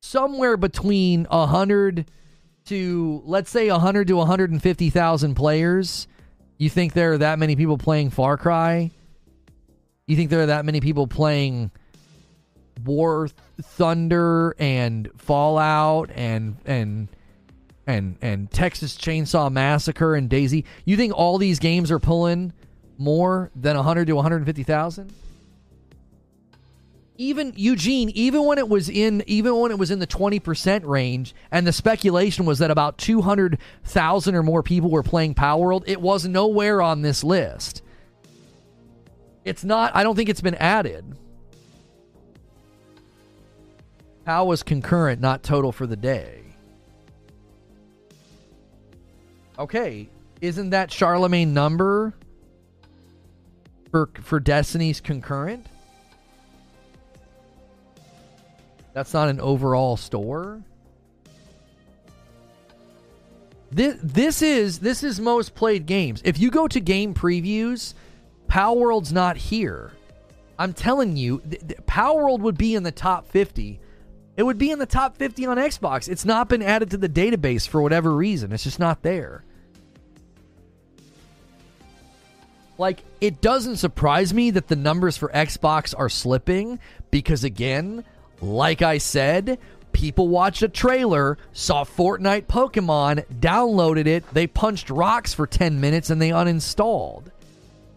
somewhere between 100 to let's say 100 to 150,000 players, you think there are that many people playing Far Cry? You think there are that many people playing War Thunder and Fallout and and and and Texas Chainsaw Massacre and DayZ? You think all these games are pulling more than 100 to 150,000? Even Eugene, even when it was in, even when it was in the twenty percent range, and the speculation was that about two hundred thousand or more people were playing Palworld, it was nowhere on this list. It's not. I don't think it's been added. How was concurrent, not total for the day? Okay, isn't that Charlemagne number for for Destiny's concurrent? That's not an overall store. This this is this is most played games. If you go to game previews, Palworld's not here. I'm telling you, th- th- Palworld would be in the top 50. It would be in the top 50 on Xbox. It's not been added to the database for whatever reason. It's just not there. Like, it doesn't surprise me that the numbers for Xbox are slipping because, again, like I said, people watched a trailer, saw Fortnite Pokemon, downloaded it, they punched rocks for 10 minutes and they uninstalled.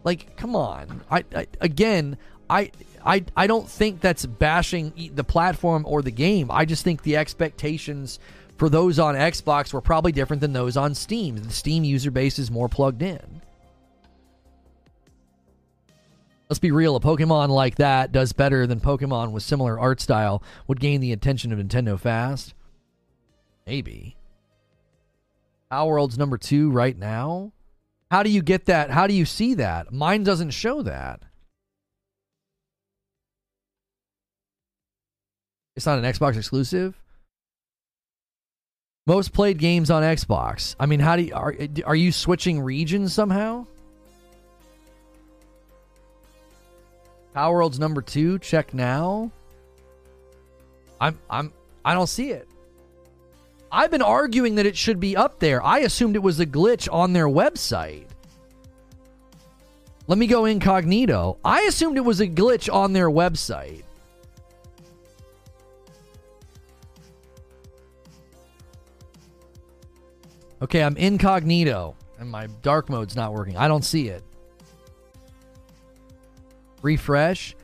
Like, come on. I, I again, I I I don't think that's bashing the platform or the game. I just think the expectations for those on Xbox were probably different than those on Steam. The Steam user base is more plugged in. Let's be real, a Pokemon like that does better than Pokemon with similar art style would gain the attention of Nintendo fast. Maybe. Our World's number two right now? How do you get that? How do you see that? Mine doesn't show that. It's not an Xbox exclusive? Most played games on Xbox. I mean, how do you, are are you switching regions somehow? Palworld's number two. Check now. I'm I'm I don't see it. I've been arguing that it should be up there. I assumed it was a glitch on their website. Let me go incognito. I assumed it was a glitch on their website. Okay, I'm incognito and my dark mode's not working. I don't see it. Refresh.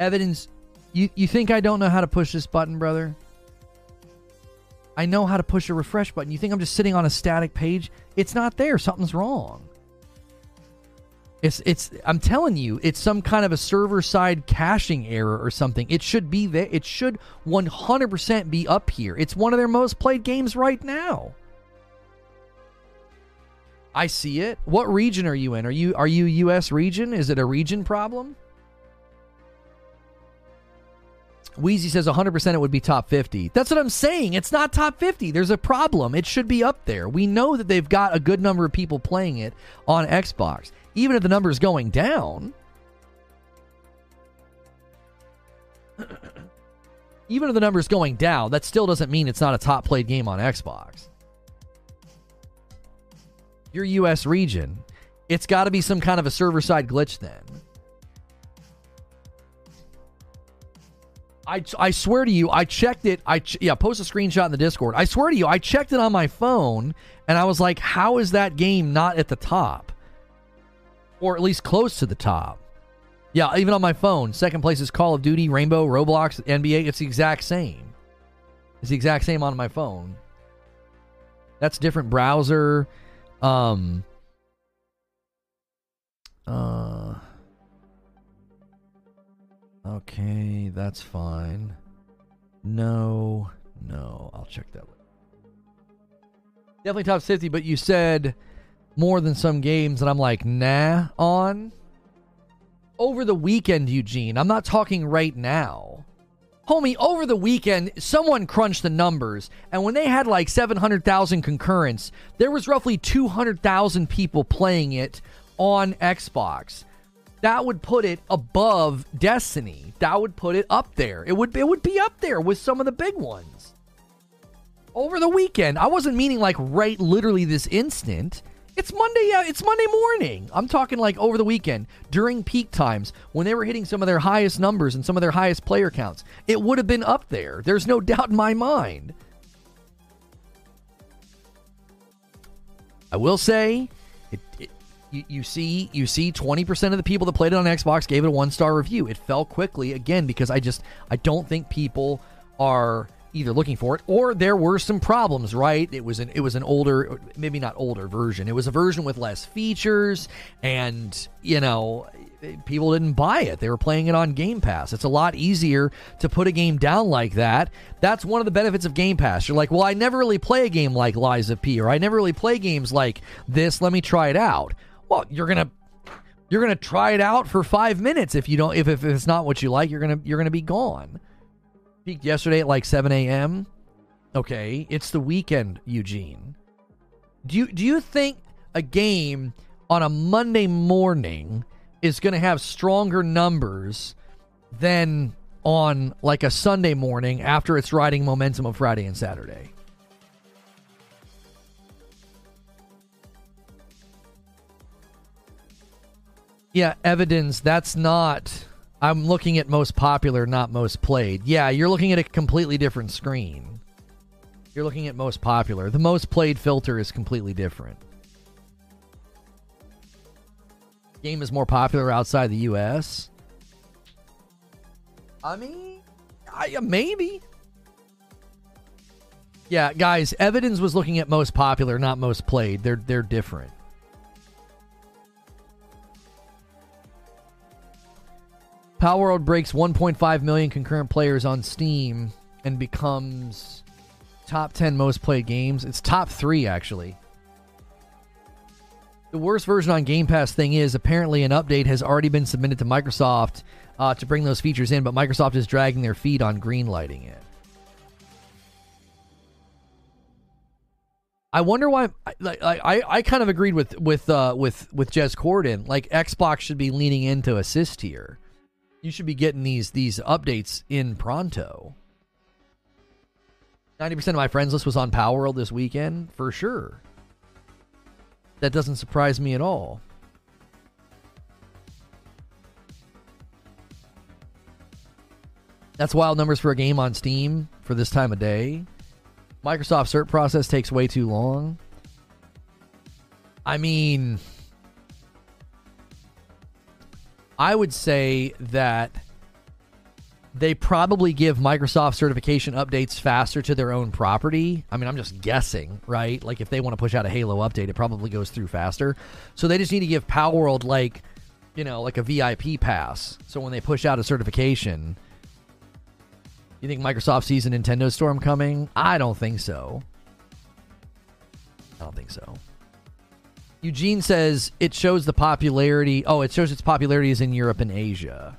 Evidence. You, you think I don't know how to push this button, brother? I know how to push a refresh button. You think I'm just sitting on a static page? It's not there. Something's wrong. It's it's I'm telling you, it's some kind of a server side caching error or something. It should be there. It should 100% be up here. It's one of their most played games right now. I see it. What region are you in? Are you are you US region? Is it a region problem? Wheezy says 100% it would be top 50. That's what I'm saying. It's not top 50. There's a problem. It should be up there. We know that they've got a good number of people playing it on Xbox even if the number is going down, even if the number is going down, that still doesn't mean it's not a top played game on Xbox. Your US region, it's got to be some kind of a server side glitch then. I, I swear to you, I checked it. I ch- yeah, post a screenshot in the Discord. I swear to you, I checked it on my phone, and I was like, "How is that game not at the top?" or at least close to the top. Yeah, even on my phone, second place is Call of Duty, Rainbow, Roblox, NBA. It's the exact same. It's the exact same on my phone. That's different browser. Um. Uh. Okay, that's fine. No, no, I'll check that. Later. Definitely top 50, but you said more than some games that I'm like, nah, on. Over the weekend, Eugene, I'm not talking right now. Homie, over the weekend, someone crunched the numbers, and when they had like 700,000 concurrents, there was roughly 200,000 people playing it on Xbox. That would put it above Destiny. That would put it up there. It would it would be up there with some of the big ones. Over the weekend, I wasn't meaning like right literally this instant. It's Monday. Yeah, it's Monday morning. I'm talking like over the weekend during peak times when they were hitting some of their highest numbers and some of their highest player counts. It would have been up there. There's no doubt in my mind. I will say, it, it, you, you see, you see, 20% of the people that played it on Xbox gave it a one star review. It fell quickly again because I just I don't think people are either looking for it or there were some problems right? It was an it was an older maybe not older version. It was a version with less features and you know people didn't buy it. They were playing it on game pass. It's a lot easier to put a game down like that. That's one of the benefits of game pass. You're like well i never really play a game like of P or i never really play games like this. Let me try it out well you're gonna you're gonna try it out for five minutes if you don't if, if it's not what you like you're gonna you're gonna be gone Peaked yesterday at like 7 a.m. Okay, it's the weekend, Eugene. Do you do you think a game on a Monday morning is going to have stronger numbers than on like a Sunday morning after it's riding momentum of Friday and Saturday? Yeah, evidence that's not I'm looking at most popular, not most played. Yeah, you're looking at a completely different screen. You're looking at most popular. The most played filter is completely different. Game is more popular outside the US. I mean, I, maybe. Yeah, guys, Evidence was looking at most popular, not most played. They're they're different. Palworld breaks 1.5 million concurrent players on Steam and becomes top 10 most played games. It's top 3 actually. The worst version on Game Pass thing is apparently an update has already been submitted to Microsoft uh, to bring those features in, but Microsoft is dragging their feet on greenlighting it. I wonder why. I I, I kind of agreed with with uh, with with Jez Corden. Like Xbox should be leaning into assist here. You should be getting these these updates in pronto. Ninety percent of my friends list was on Palworld this weekend for sure. That doesn't surprise me at all. That's wild numbers for a game on Steam for this time of day. Microsoft cert process takes way too long. I mean, I would say that they probably give Microsoft certification updates faster to their own property. I mean, I'm just guessing, right? Like if they want to push out a Halo update, it probably goes through faster. So they just need to give Palworld like, you know, like a VIP pass. So when they push out a certification, you think Microsoft sees a Nintendo Storm coming? I don't think so. I don't think so. Eugene says it shows the popularity. Oh, it shows its popularity is in Europe and Asia.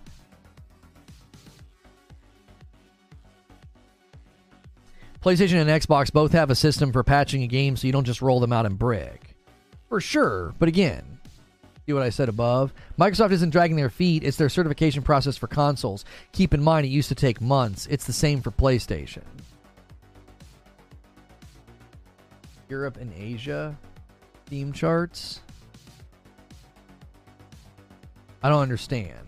PlayStation and Xbox both have a system for patching a game so you don't just roll them out in brick. For sure, but again, See what I said above? Microsoft isn't dragging their feet, it's their certification process for consoles. Keep in mind, it used to take months. It's the same for PlayStation. Europe and Asia Steam charts. I don't understand.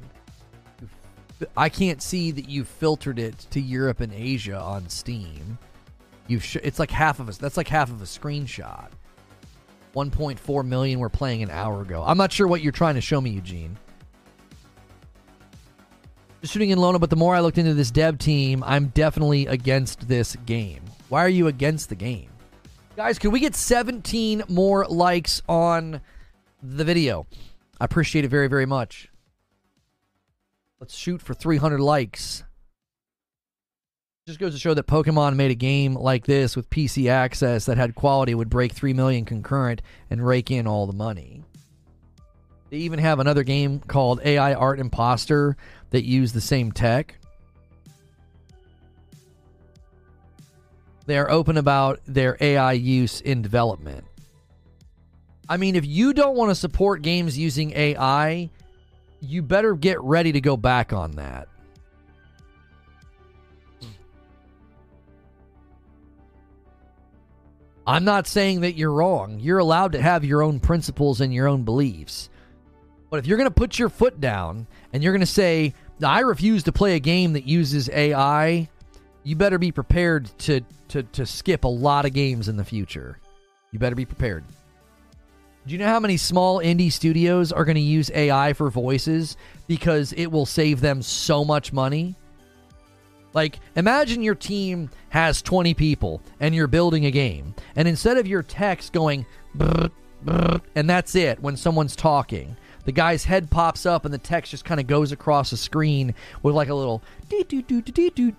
I can't see that you've filtered it to Europe and Asia on Steam. You've sh- it's like half of us. That's like half of a screenshot. 1.4 million were playing an hour ago. I'm not sure what you're trying to show me, Eugene. Just shooting in Lono, but the more I looked into this dev team, I'm definitely against this game. Why are you against the game? Guys, can we get 17 more likes on the video? I appreciate it very, very much. Let's shoot for 300 likes. Just goes to show that Pokemon made a game like this with PC access that had quality would break 3 million concurrent and rake in all the money. They even have another game called AI Art Imposter that use the same tech. They are open about their AI use in development. I mean, if you don't want to support games using AI, you better get ready to go back on that. I'm not saying that you're wrong. You're allowed to have your own principles and your own beliefs. But if you're going to put your foot down and you're going to say, I refuse to play a game that uses AI, you better be prepared to, to, to skip a lot of games in the future. You better be prepared. Do you know how many small indie studios are going to use AI for voices because it will save them so much money? Like, imagine your team has 20 people and you're building a game, and instead of your text going, brr, brr, and that's it when someone's talking, the guy's head pops up and the text just kind of goes across the screen with like a little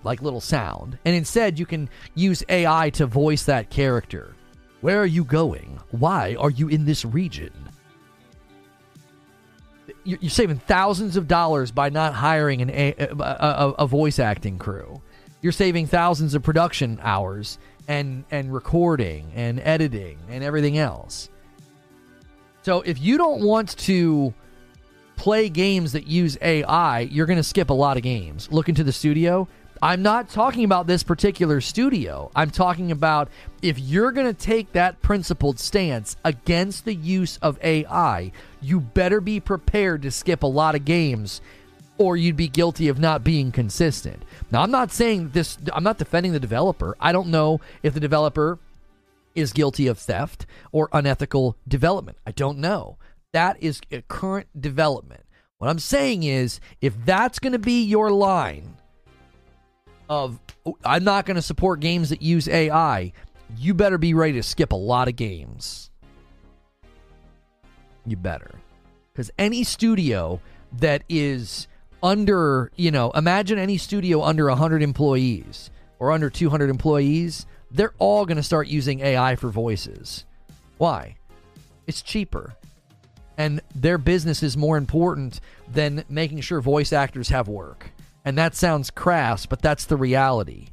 like little sound. And instead, you can use AI to voice that character. Where are you going? Why are you in this region? you're saving thousands of dollars by not hiring an a, a, a, voice acting crew. You're saving thousands of production hours and and recording and editing and everything else. So if you don't want to play games that use AI, you're going to skip a lot of games. Look into the studio. I'm not talking about this particular studio. I'm talking about if you're going to take that principled stance against the use of AI, you better be prepared to skip a lot of games or you'd be guilty of not being consistent. Now, I'm not saying this, I'm not defending the developer. I don't know if the developer is guilty of theft or unethical development. I don't know. That is a current development. What I'm saying is, if that's going to be your line, of oh, I'm not going to support games that use AI, you better be ready to skip a lot of games. You better. Because any studio that is under, you know, imagine any studio under 100 employees or under 200 employees, they're all going to start using AI for voices. Why? It's cheaper. And their business is more important than making sure voice actors have work. And that sounds crass, but that's the reality.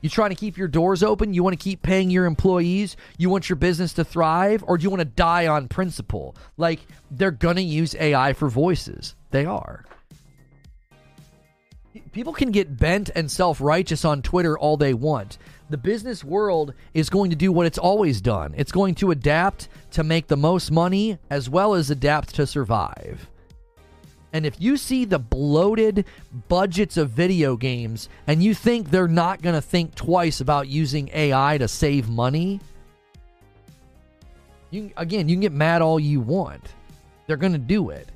You trying to keep your doors open? You want to keep paying your employees? You want your business to thrive? Or do you want to die on principle? Like, they're going to use AI for voices. They are. People can get bent and self righteous on Twitter all they want. The business world is going to do what it's always done it's going to adapt to make the most money as well as adapt to survive. And if you see the bloated budgets of video games and you think they're not going to think twice about using AI to save money, you again, you can get mad all you want. They're going to do it.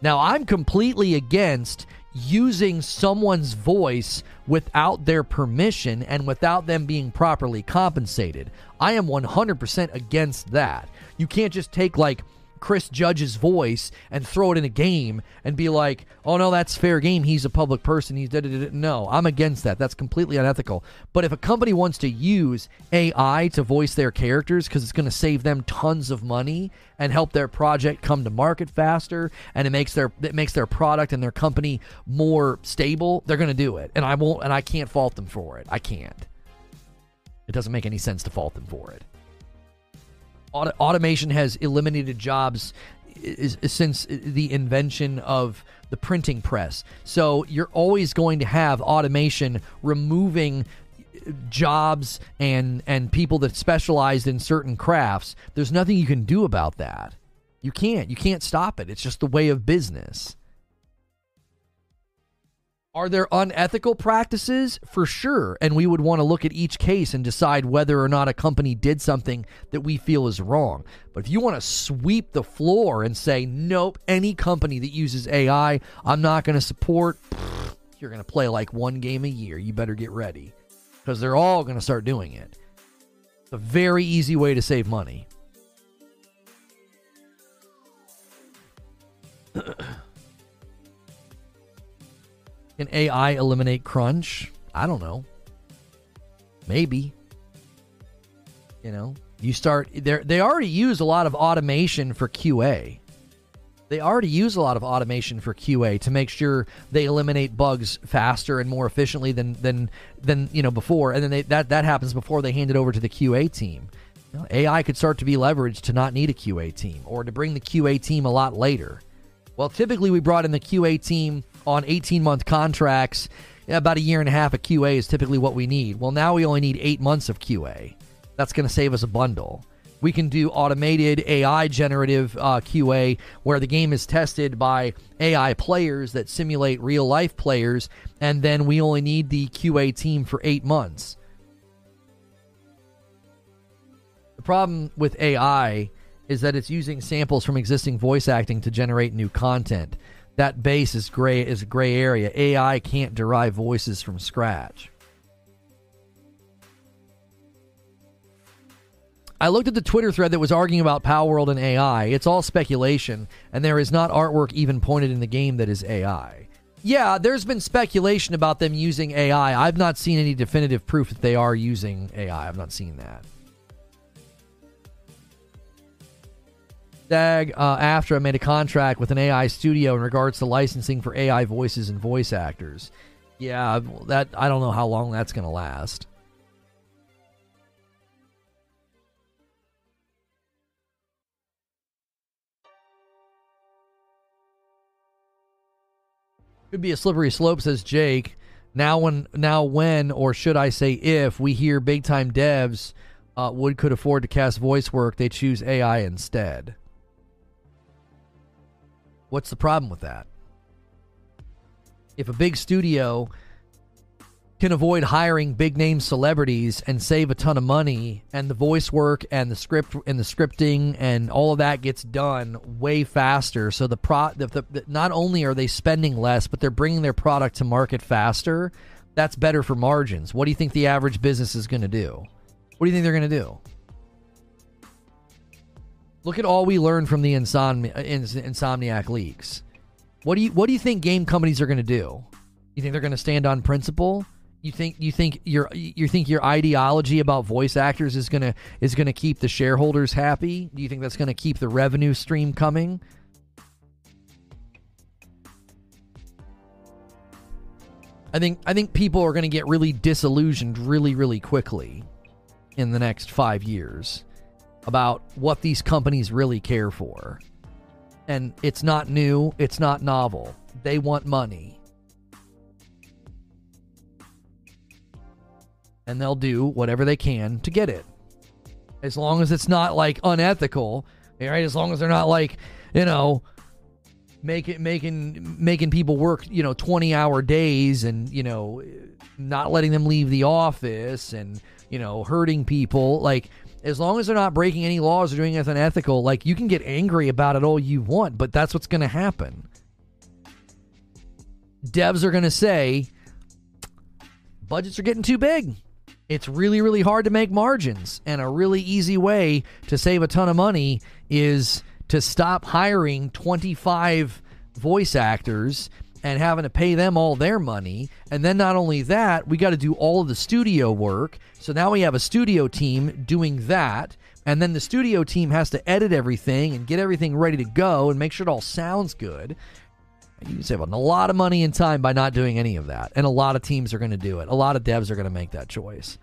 Now, I'm completely against using someone's voice without their permission and without them being properly compensated. I am 100% against that. You can't just take like Chris Judge's voice and throw it in a game and be like, "Oh no, that's fair game. He's a public person. He's da no." I'm against that. That's completely unethical. But if a company wants to use AI to voice their characters because it's going to save them tons of money and help their project come to market faster and it makes their it makes their product and their company more stable, they're going to do it. And I won't and I can't fault them for it. I can't. It doesn't make any sense to fault them for it. Auto- automation has eliminated jobs is, is since the invention of the printing press. So you're always going to have automation removing jobs and and people that specialized in certain crafts. There's nothing you can do about that. You can't. You can't stop it. It's just the way of business. Are there unethical practices? For sure. And we would want to look at each case and decide whether or not a company did something that we feel is wrong. But if you want to sweep the floor and say, nope, any company that uses AI, I'm not going to support, you're going to play like one game a year. You better get ready because they're all going to start doing it. It's a very easy way to save money. Can AI eliminate crunch? I don't know. Maybe. You know, you start there they already use a lot of automation for QA. They already use a lot of automation for QA to make sure they eliminate bugs faster and more efficiently than than than you know before, and then they, that that happens before they hand it over to the QA team. You know, AI could start to be leveraged to not need a QA team or to bring the QA team a lot later. Well, typically we brought in the QA team on 18 month contracts. About a year and a half of QA is typically what we need. Well, now we only need eight months of QA. That's going to save us a bundle. We can do automated AI generative uh, QA where the game is tested by AI players that simulate real life players, and then we only need the QA team for eight months. The problem with AI is that it's using samples from existing voice acting to generate new content that base is gray is a gray area. AI can't derive voices from scratch. I looked at the Twitter thread that was arguing about Palworld and AI. It's all speculation, and there is not artwork even pointed in the game that is AI. Yeah, there's been speculation about them using AI. I've not seen any definitive proof that they are using AI. I've not seen that. Uh, AFTRA made a contract with an AI studio in regards to licensing for AI voices and voice actors. Yeah, that I don't know how long that's going to last. Could be a slippery slope, says Jake. Now, when, now, when, or should I say, if we hear big time devs uh, would could afford to cast voice work, they choose AI instead. What's the problem with that? If a big studio can avoid hiring big name celebrities and save a ton of money and the voice work and the script and the scripting and all of that gets done way faster. So the pro the, the, not only are they spending less but they're bringing their product to market faster. That's better for margins. What do you think the average business is going to do? What do you think they're going to do Look at all we learned from the Insomni- uh, Insomniac leaks. What do you what do you think game companies are going to do? You think they're going to stand on principle? You think you think your you think your ideology about voice actors is gonna is gonna keep the shareholders happy? Do you think that's gonna keep the revenue stream coming? I think I think people are going to get really disillusioned really really quickly in the next 5 years about what these companies really care for. And it's not new, it's not novel. They want money. And they'll do whatever they can to get it. As long as it's not like unethical, right? As long as they're not like, you know, making making making people work you know 20 hour days and you know not letting them leave the office and you know hurting people like as long as they're not breaking any laws or doing anything unethical like you can get angry about it all you want but that's what's going to happen. Devs are going to say budgets are getting too big. It's really really hard to make margins. And a really easy way to save a ton of money is to stop hiring 25 voice actors and having to pay them all their money. And then not only that, we got to do all of the studio work. So now we have a studio team doing that. And then the studio team has to edit everything and get everything ready to go and make sure it all sounds good. You can save a lot of money and time by not doing any of that. And a lot of teams are going to do it. A lot of devs are going to make that choice.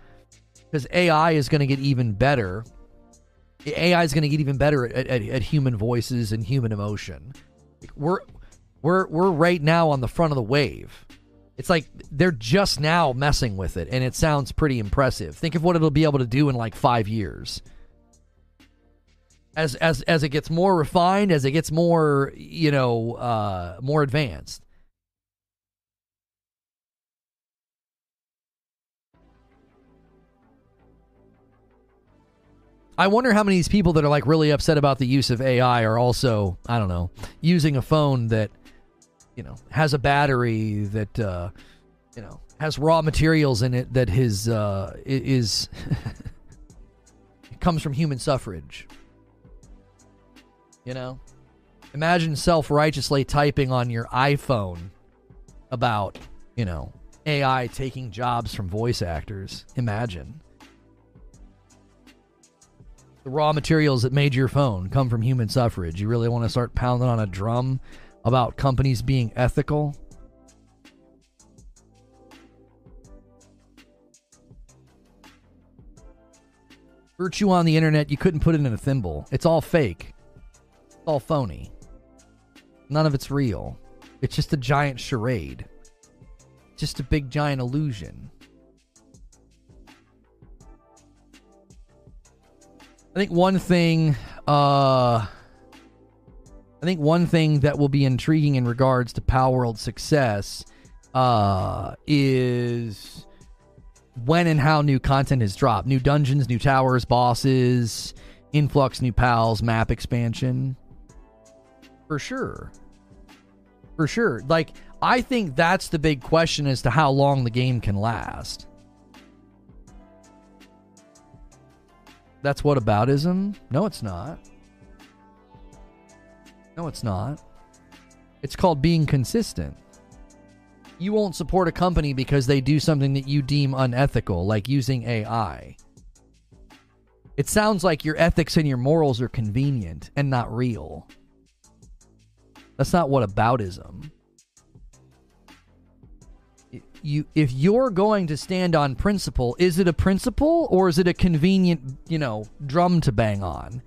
Because AI is going to get even better AI is going to get even better at, at, at, human voices and human emotion. We're we're we're right now on the front of the wave. It's like they're just now messing with it, and it sounds pretty impressive. Think of what it'll be able to do in like five years. As as as it gets more refined, as it gets more you know uh, more advanced. I wonder how many of these people that are like really upset about the use of AI are also, I don't know, using a phone that, you know, has a battery that, uh, you know, has raw materials in it that his uh, is comes from human suffrage. You know, imagine self righteously typing on your iPhone about, you know, AI taking jobs from voice actors. Imagine. The raw materials that made your phone come from human suffrage. You really want to start pounding on a drum about companies being ethical? Virtue on the internet, you couldn't put it in a thimble. It's all fake. It's all phony. None of it's real. It's just a giant charade. Just a big giant illusion. I think one thing, uh, I think one thing that will be intriguing in regards to Palworld's success, uh, is when and how new content is dropped. New dungeons, new towers, bosses, influx, new pals, map expansion. For sure. For sure. Like, I think that's the big question as to how long the game can last. That's whataboutism? No, it's not. No, it's not. It's called being consistent. You won't support a company because they do something that you deem unethical, like using AI. It sounds like your ethics and your morals are convenient and not real. That's not whataboutism you if you're going to stand on principle, is it a principle or is it a convenient, you know, drum to bang on?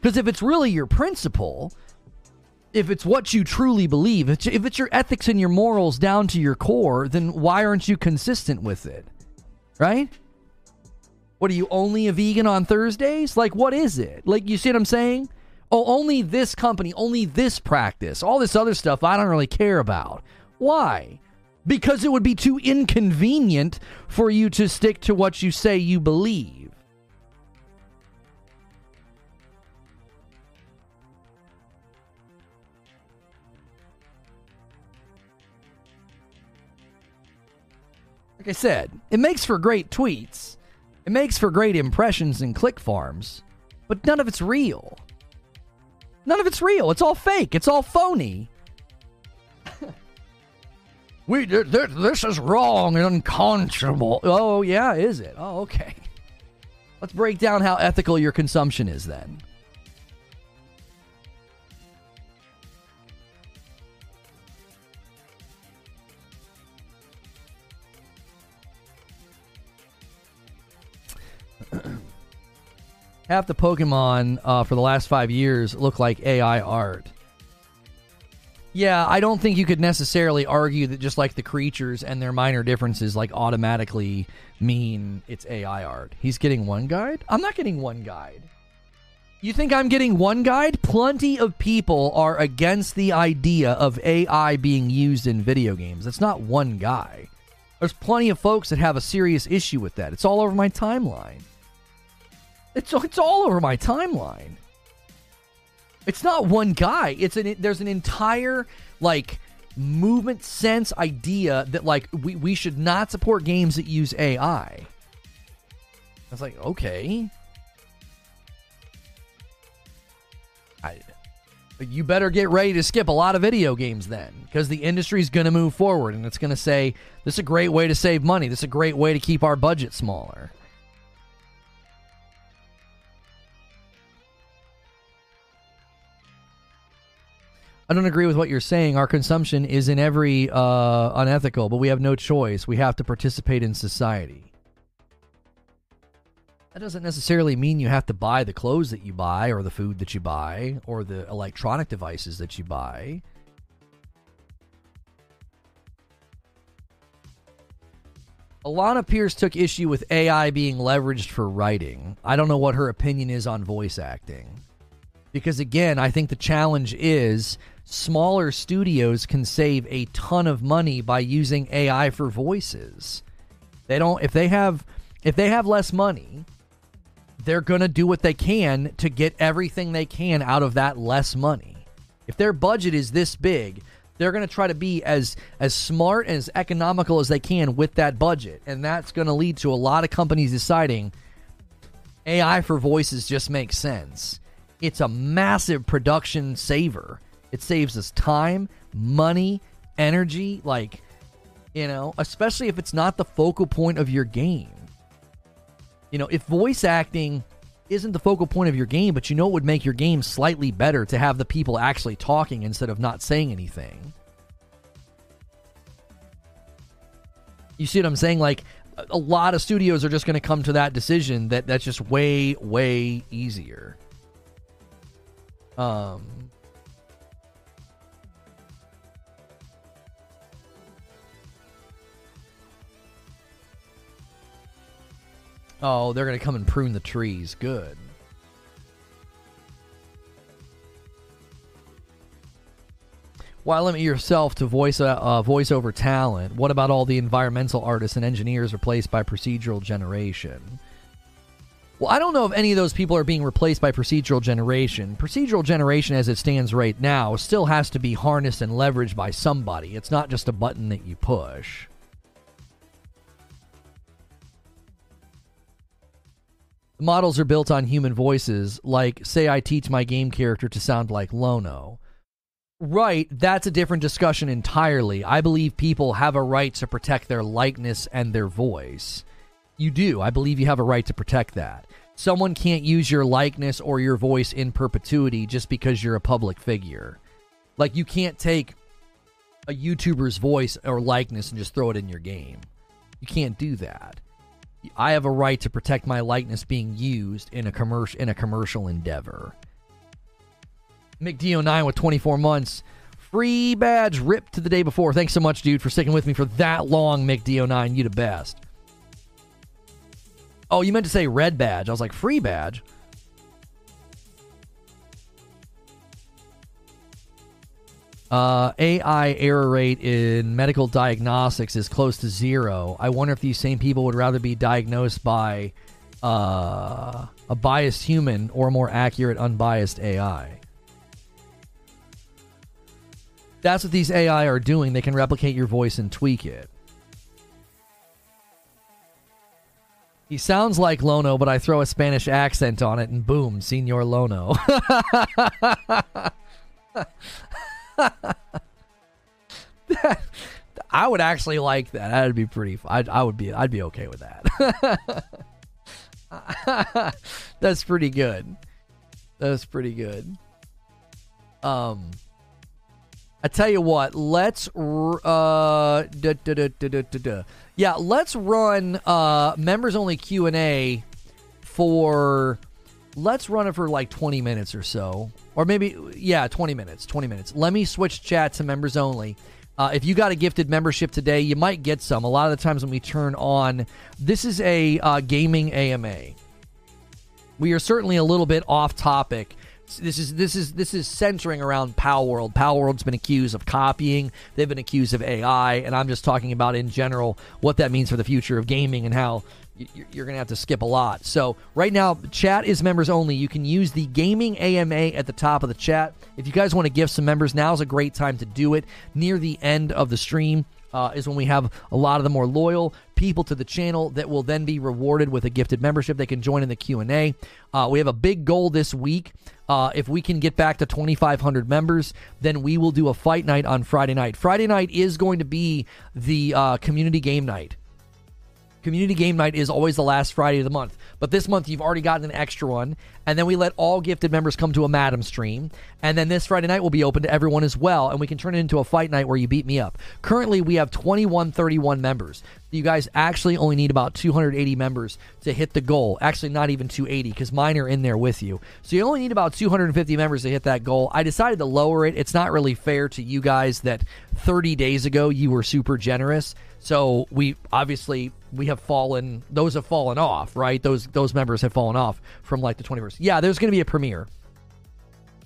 Because if it's really your principle, if it's what you truly believe, if it's your ethics and your morals down to your core, then why aren't you consistent with it? Right? What are you only a vegan on Thursdays? Like, what is it? Like, you see what I'm saying? Oh, only this company, only this practice. All this other stuff I don't really care about. Why? because it would be too inconvenient for you to stick to what you say you believe. Like I said, it makes for great tweets. It makes for great impressions and click farms, but none of it's real. None of it's real. It's all fake. It's all phony we this is wrong and unconscionable. Oh yeah, is it? Oh okay. Let's break down how ethical your consumption is then. half the Pokemon uh, for the last five years look like AI art. Yeah, I don't think you could necessarily argue that just like the creatures and their minor differences like automatically mean it's AI art. He's getting one guide? I'm not getting one guide. You think I'm getting one guide? Plenty of people are against the idea of AI being used in video games. It's not one guy. There's plenty of folks that have a serious issue with that. It's all over my timeline. It's it's all over my timeline. It's not one guy. It's an there's an entire like movement sense idea that like we, we should not support games that use AI. I was like, okay. I, you better get ready to skip a lot of video games then, because the industry's going to move forward and it's going to say, this is a great way to save money. This is a great way to keep our budget smaller. I don't agree with what you're saying. Our consumption is in every uh, unethical, but we have no choice. We have to participate in society. That doesn't necessarily mean you have to buy the clothes that you buy, or the food that you buy, or the electronic devices that you buy. Alana Pierce took issue with AI being leveraged for writing. I don't know what her opinion is on voice acting. Because again, I think the challenge is smaller studios can save a ton of money by using AI for voices. They don't if they have if they have less money, they're going to do what they can to get everything they can out of that less money. If their budget is this big, they're going to try to be as as smart and as economical as they can with that budget, and that's going to lead to a lot of companies deciding AI for voices just makes sense. It's a massive production saver. It saves us time, money, energy, like you know, especially if it's not the focal point of your game. You know, if voice acting isn't the focal point of your game, but you know it would make your game slightly better to have the people actually talking instead of not saying anything. You see what I'm saying? Like a lot of studios are just going to come to that decision that that's just way way easier. Um Oh, they're going to come and prune the trees. Good. Why limit yourself to voice uh, uh, voiceover talent? What about all the environmental artists and engineers replaced by procedural generation? Well, I don't know if any of those people are being replaced by procedural generation. Procedural generation, as it stands right now, still has to be harnessed and leveraged by somebody. It's not just a button that you push. Models are built on human voices, like, say, I teach my game character to sound like Lono. Right, that's a different discussion entirely. I believe people have a right to protect their likeness and their voice. You do. I believe you have a right to protect that. Someone can't use your likeness or your voice in perpetuity just because you're a public figure. Like, you can't take a YouTuber's voice or likeness and just throw it in your game. You can't do that. I have a right to protect my likeness being used in a commercial in a commercial endeavor. McDo9 with 24 months. Free badge ripped to the day before. Thanks so much, dude, for sticking with me for that long, McDo9. You the best. Oh, you meant to say red badge. I was like, free badge? Uh, AI error rate in medical diagnostics is close to zero. I wonder if these same people would rather be diagnosed by uh, a biased human or a more accurate, unbiased AI. That's what these AI are doing. They can replicate your voice and tweak it. He sounds like Lono, but I throw a Spanish accent on it, and boom, Senor Lono. I would actually like that. That'd be pretty. I'd, I would be. I'd be okay with that. That's pretty good. That's pretty good. Um, I tell you what. Let's uh, da, da, da, yeah, let's run uh members only Q and A for let's run it for like 20 minutes or so. Or maybe, yeah, 20 minutes. 20 minutes. Let me switch chat to members only. Uh, if you got a gifted membership today, you might get some. A lot of the times when we turn on, this is a uh, gaming AMA. We are certainly a little bit off topic. This is this is this is centering around Palworld. Palworld's been accused of copying. They've been accused of AI, and I'm just talking about in general what that means for the future of gaming and how you're going to have to skip a lot. So, right now, chat is members only. You can use the gaming AMA at the top of the chat. If you guys want to give some members, now is a great time to do it. Near the end of the stream uh, is when we have a lot of the more loyal people to the channel that will then be rewarded with a gifted membership. They can join in the Q&A. Uh, we have a big goal this week. Uh, if we can get back to 2,500 members, then we will do a fight night on Friday night. Friday night is going to be the uh, community game night. Community game night is always the last Friday of the month. But this month you've already gotten an extra one. And then we let all gifted members come to a Madam stream. And then this Friday night will be open to everyone as well. And we can turn it into a fight night where you beat me up. Currently, we have 2131 members. You guys actually only need about 280 members to hit the goal. Actually, not even 280 because mine are in there with you. So you only need about 250 members to hit that goal. I decided to lower it. It's not really fair to you guys that 30 days ago you were super generous. So we obviously we have fallen; those have fallen off, right? Those those members have fallen off from like the 21st. Yeah, there's going to be a premiere.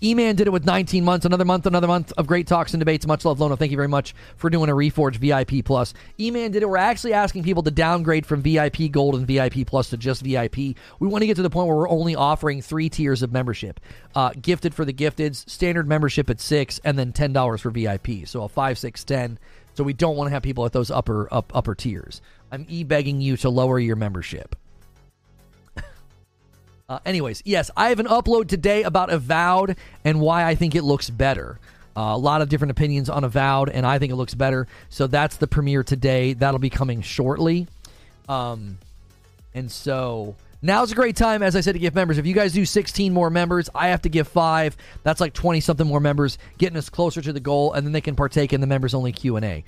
E-Man did it with 19 months, another month, another month of great talks and debates. Much love, Lono. Thank you very much for doing a Reforge VIP Plus. E-Man did it. We're actually asking people to downgrade from VIP Gold and VIP Plus to just VIP. We want to get to the point where we're only offering three tiers of membership: uh, gifted for the gifteds, standard membership at six, and then ten dollars for VIP. So a five, six, ten. So we don't want to have people at those upper up, upper tiers. I'm e-begging you to lower your membership. uh, anyways, yes, I have an upload today about Avowed and why I think it looks better. Uh, a lot of different opinions on Avowed, and I think it looks better. So that's the premiere today. That'll be coming shortly. Um, and so Now's a great time, as I said, to give members. If you guys do 16 more members, I have to give five. That's like 20 something more members, getting us closer to the goal, and then they can partake in the members only Q and A.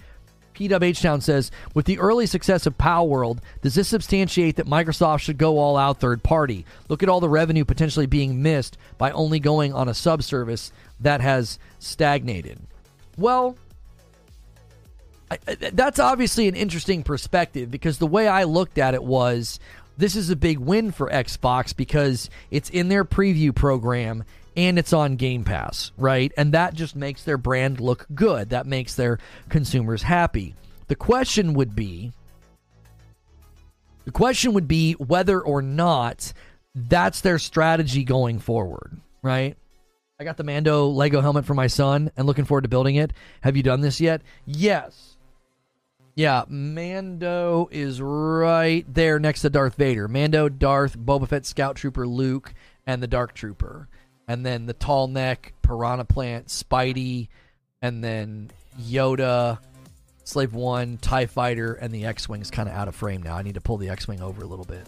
PWH Town says, with the early success of Palworld, does this substantiate that Microsoft should go all out third party? Look at all the revenue potentially being missed by only going on a subservice that has stagnated. Well, I, that's obviously an interesting perspective because the way I looked at it was this is a big win for Xbox because it's in their preview program and it's on Game Pass, right? And that just makes their brand look good. That makes their consumers happy. The question would be the question would be whether or not that's their strategy going forward, right? I got the Mando Lego helmet for my son and looking forward to building it. Have you done this yet? Yes. Yeah, Mando is right there next to Darth Vader. Mando, Darth, Boba Fett, Scout Trooper, Luke, and the Dark Trooper. And then the tall neck, Piranha Plant, Spidey, and then Yoda, Slave One, TIE Fighter, and the X Wing is kind of out of frame now. I need to pull the X Wing over a little bit.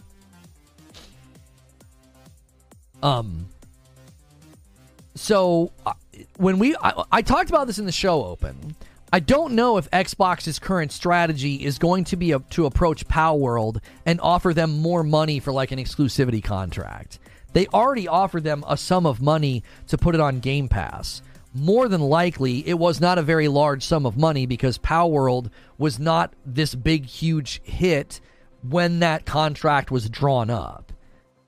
Um, so uh, when we, I, I talked about this in the show open I don't know if Xbox's current strategy is going to be a, to approach Palworld and offer them more money for like an exclusivity contract. They already offered them a sum of money to put it on Game Pass. More than likely, it was not a very large sum of money because Palworld was not this big, huge hit when that contract was drawn up.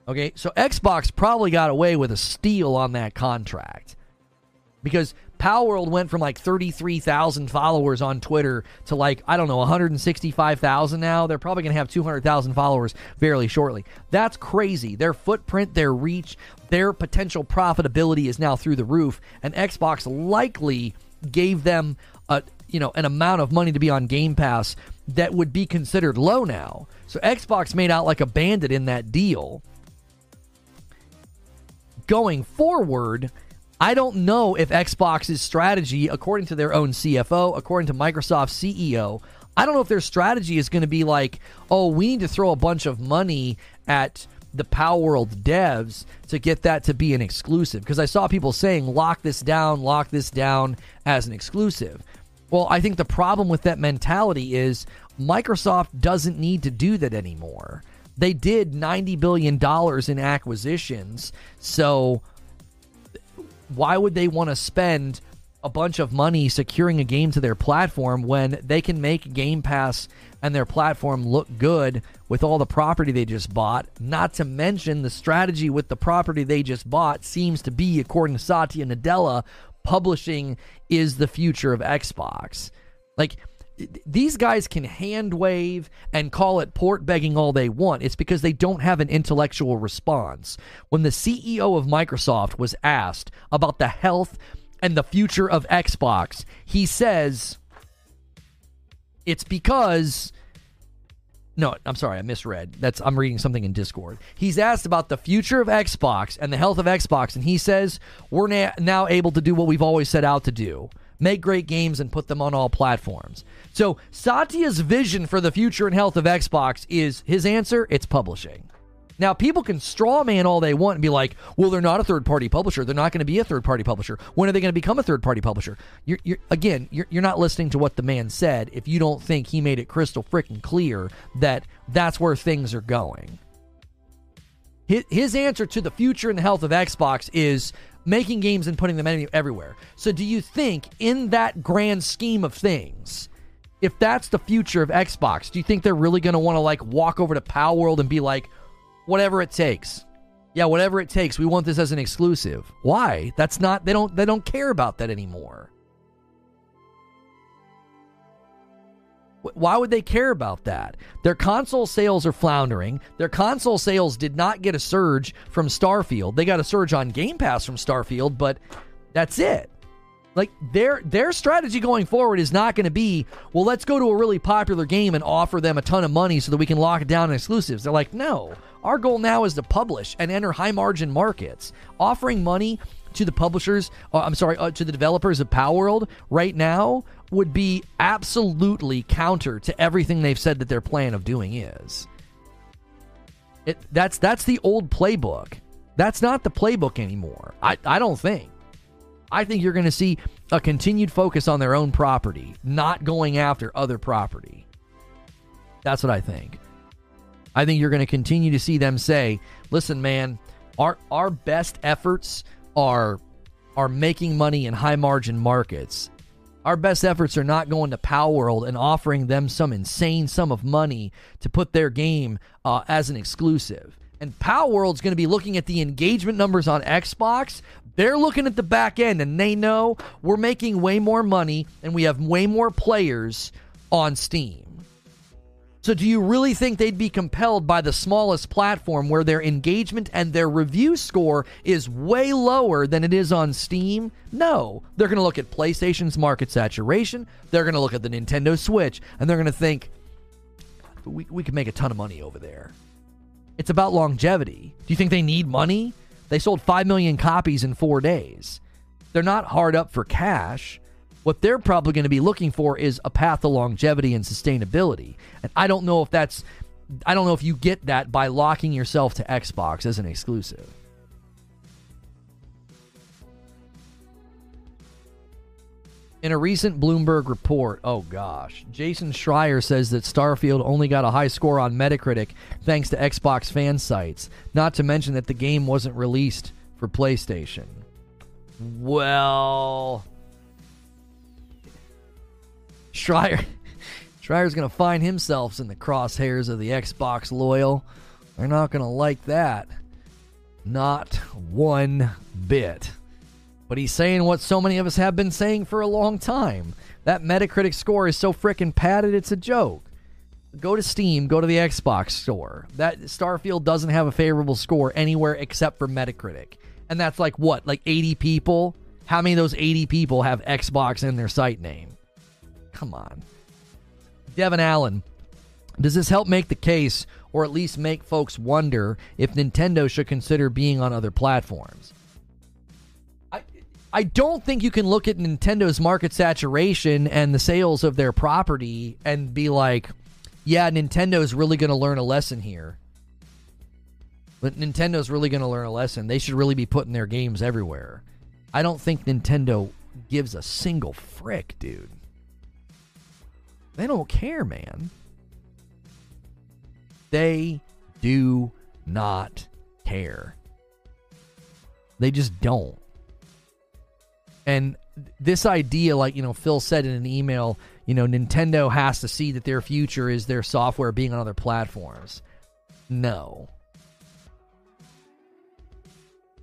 Okay, so Xbox probably got away with a steal on that contract because Palworld went from like 33,000 followers on Twitter to like, I don't know, 165,000 now. They're probably going to have 200,000 followers fairly shortly. That's crazy. Their footprint, their reach, their potential profitability is now through the roof. And Xbox likely gave them a, you know, an amount of money to be on Game Pass that would be considered low now. So Xbox made out like a bandit in that deal. Going forward, I don't know if Xbox's strategy, according to their own CFO, according to Microsoft's CEO, I don't know if their strategy is going to be like, oh, we need to throw a bunch of money at the Palworld devs to get that to be an exclusive. Because I saw people saying, lock this down, lock this down as an exclusive. Well, I think the problem with that mentality is Microsoft doesn't need to do that anymore They did $90 billion in acquisitions. So why would they want to spend a bunch of money securing a game to their platform when they can make Game Pass and their platform look good with all the property they just bought? Not to mention the strategy with the property they just bought seems to be, according to Satya Nadella, publishing is the future of Xbox. Like, these guys can hand wave and call it port begging all they want. It's because they don't have an intellectual response. When the CEO of Microsoft was asked about the health and the future of Xbox, he says it's because no, I'm sorry, I misread. That's I'm reading something in Discord. He's asked about the future of Xbox and the health of Xbox, and he says we're na- now able to do what we've always set out to do: make great games and put them on all platforms. So Satya's vision for the future and health of Xbox is his answer. It's publishing. Now, people can straw man all they want and be like, well, they're not a third party publisher. They're not going to be a third party publisher. When are they going to become a third party publisher? You're, you're, again, you're, you're not listening to what the man said if you don't think he made it crystal freaking clear that that's where things are going. His, his answer to the future and the health of Xbox is making games and putting them everywhere. So, do you think, in that grand scheme of things, if that's the future of Xbox, do you think they're really going to want to like walk over to Palworld and be like, whatever it takes. Yeah, whatever it takes. We want this as an exclusive. Why? That's not they don't they don't care about that anymore. Why would they care about that? Their console sales are floundering. Their console sales did not get a surge from Starfield. They got a surge on Game Pass from Starfield, but that's it. Like their their strategy going forward is not going to be, well, let's go to a really popular game and offer them a ton of money so that we can lock it down in exclusives. They're like, no, our goal now is to publish and enter high margin markets. Offering money to the publishers, uh, I'm sorry, uh, to the developers of Palworld right now would be absolutely counter to everything they've said that their plan of doing is. It, that's that's the old playbook. That's not the playbook anymore. I, I don't think. I think you're going to see a continued focus on their own property, not going after other property. That's what I think. I think you're going to continue to see them say, "Listen, man, our our best efforts are are making money in high margin markets. Our best efforts are not going to Palworld and offering them some insane sum of money to put their game uh, as an exclusive. And Palworld's going to be looking at the engagement numbers on Xbox. They're looking at the back end and they know we're making way more money and we have way more players on Steam. So, do you really think they'd be compelled by the smallest platform where their engagement and their review score is way lower than it is on Steam? No. They're going to look at PlayStation's market saturation, they're going to look at the Nintendo Switch, and they're going to think, we, we could make a ton of money over there. It's about longevity. Do you think they need money? They sold 5 million copies in four days. They're not hard up for cash. What they're probably going to be looking for is a path to longevity and sustainability. And I don't know if that's I don't know if you get that by locking yourself to Xbox as an exclusive. In a recent Bloomberg report, oh gosh, Jason Schreier says that Starfield only got a high score on Metacritic thanks to Xbox fan sites, not to mention that the game wasn't released for PlayStation. Well, Schreier Schreier's going to find himself in the crosshairs of the Xbox loyal. They're not going to like that. Not one bit. But he's saying what so many of us have been saying for a long time. That Metacritic score is so freaking padded, it's a joke. Go to Steam, go to the Xbox store. That Starfield doesn't have a favorable score anywhere except for Metacritic. And that's like what? Like 80 people? How many of those 80 people have Xbox in their site name? Come on. Devin Allen, does this help make the case or at least make folks wonder if Nintendo should consider being on other platforms? I I don't think you can look at Nintendo's market saturation and the sales of their property and be like, yeah, Nintendo's really going to learn a lesson here. But Nintendo's really going to learn a lesson. They should really be putting their games everywhere. I don't think Nintendo gives a single frick, dude. They don't care, man. They do not care. They just don't. And this idea, like, you know, Phil said in an email, you know, Nintendo has to see that their future is their software being on other platforms. No.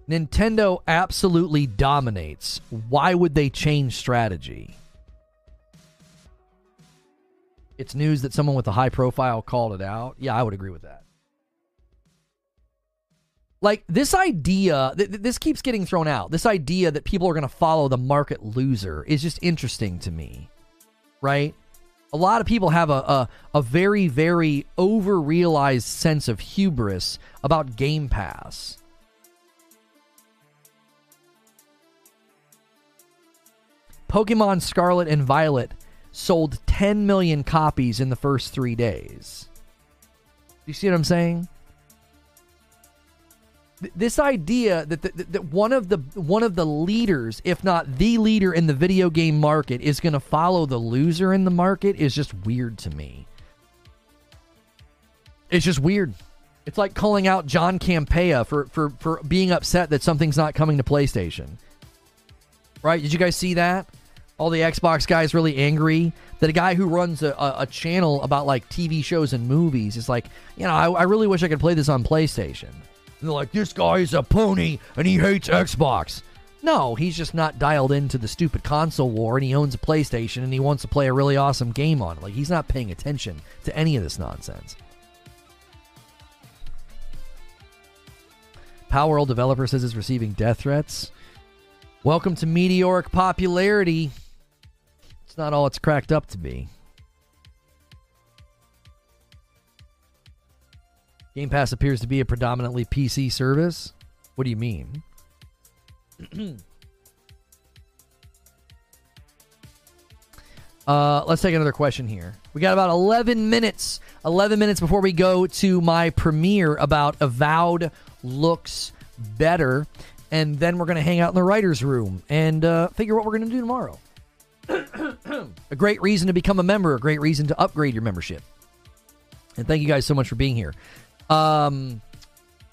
Nintendo absolutely dominates. Why would they change strategy? It's news that someone with a high profile called it out. Yeah, I would agree with that. Like this idea, th- th- this keeps getting thrown out. This idea that people are going to follow the market loser is just interesting to me, right? A lot of people have a, a, a very, very over realized sense of hubris about Game Pass. Pokemon Scarlet and Violet sold 10 million copies in the first three days. You see what I'm saying? this idea that, that one of the one of the leaders, if not the leader in the video game market, is going to follow the loser in the market is just weird to me. It's just weird. It's like calling out John Campea for, for, for being upset that something's not coming to PlayStation. Right? Did you guys see that? All the Xbox guys really angry that a guy who runs a, a, a, channel about like TV shows and movies is like, you know, I, I really wish I could play this on PlayStation. And they're like, this guy is a pony and he hates Xbox. No, he's just not dialed into the stupid console war and he owns a PlayStation and he wants to play a really awesome game on it. Like, he's not paying attention to any of this nonsense. Palworld developer says it's receiving death threats. Welcome to meteoric popularity not all it's cracked up to be. Game Pass appears to be a predominantly PC service. What do you mean? uh, let's take another question here. We got about 11 minutes. 11 minutes before we go to my premiere about Avowed Looks Better. And then we're going to hang out in the writer's room and uh, figure what we're going to do tomorrow a great reason to become a member, a great reason to upgrade your membership. And thank you guys so much for being here. Um,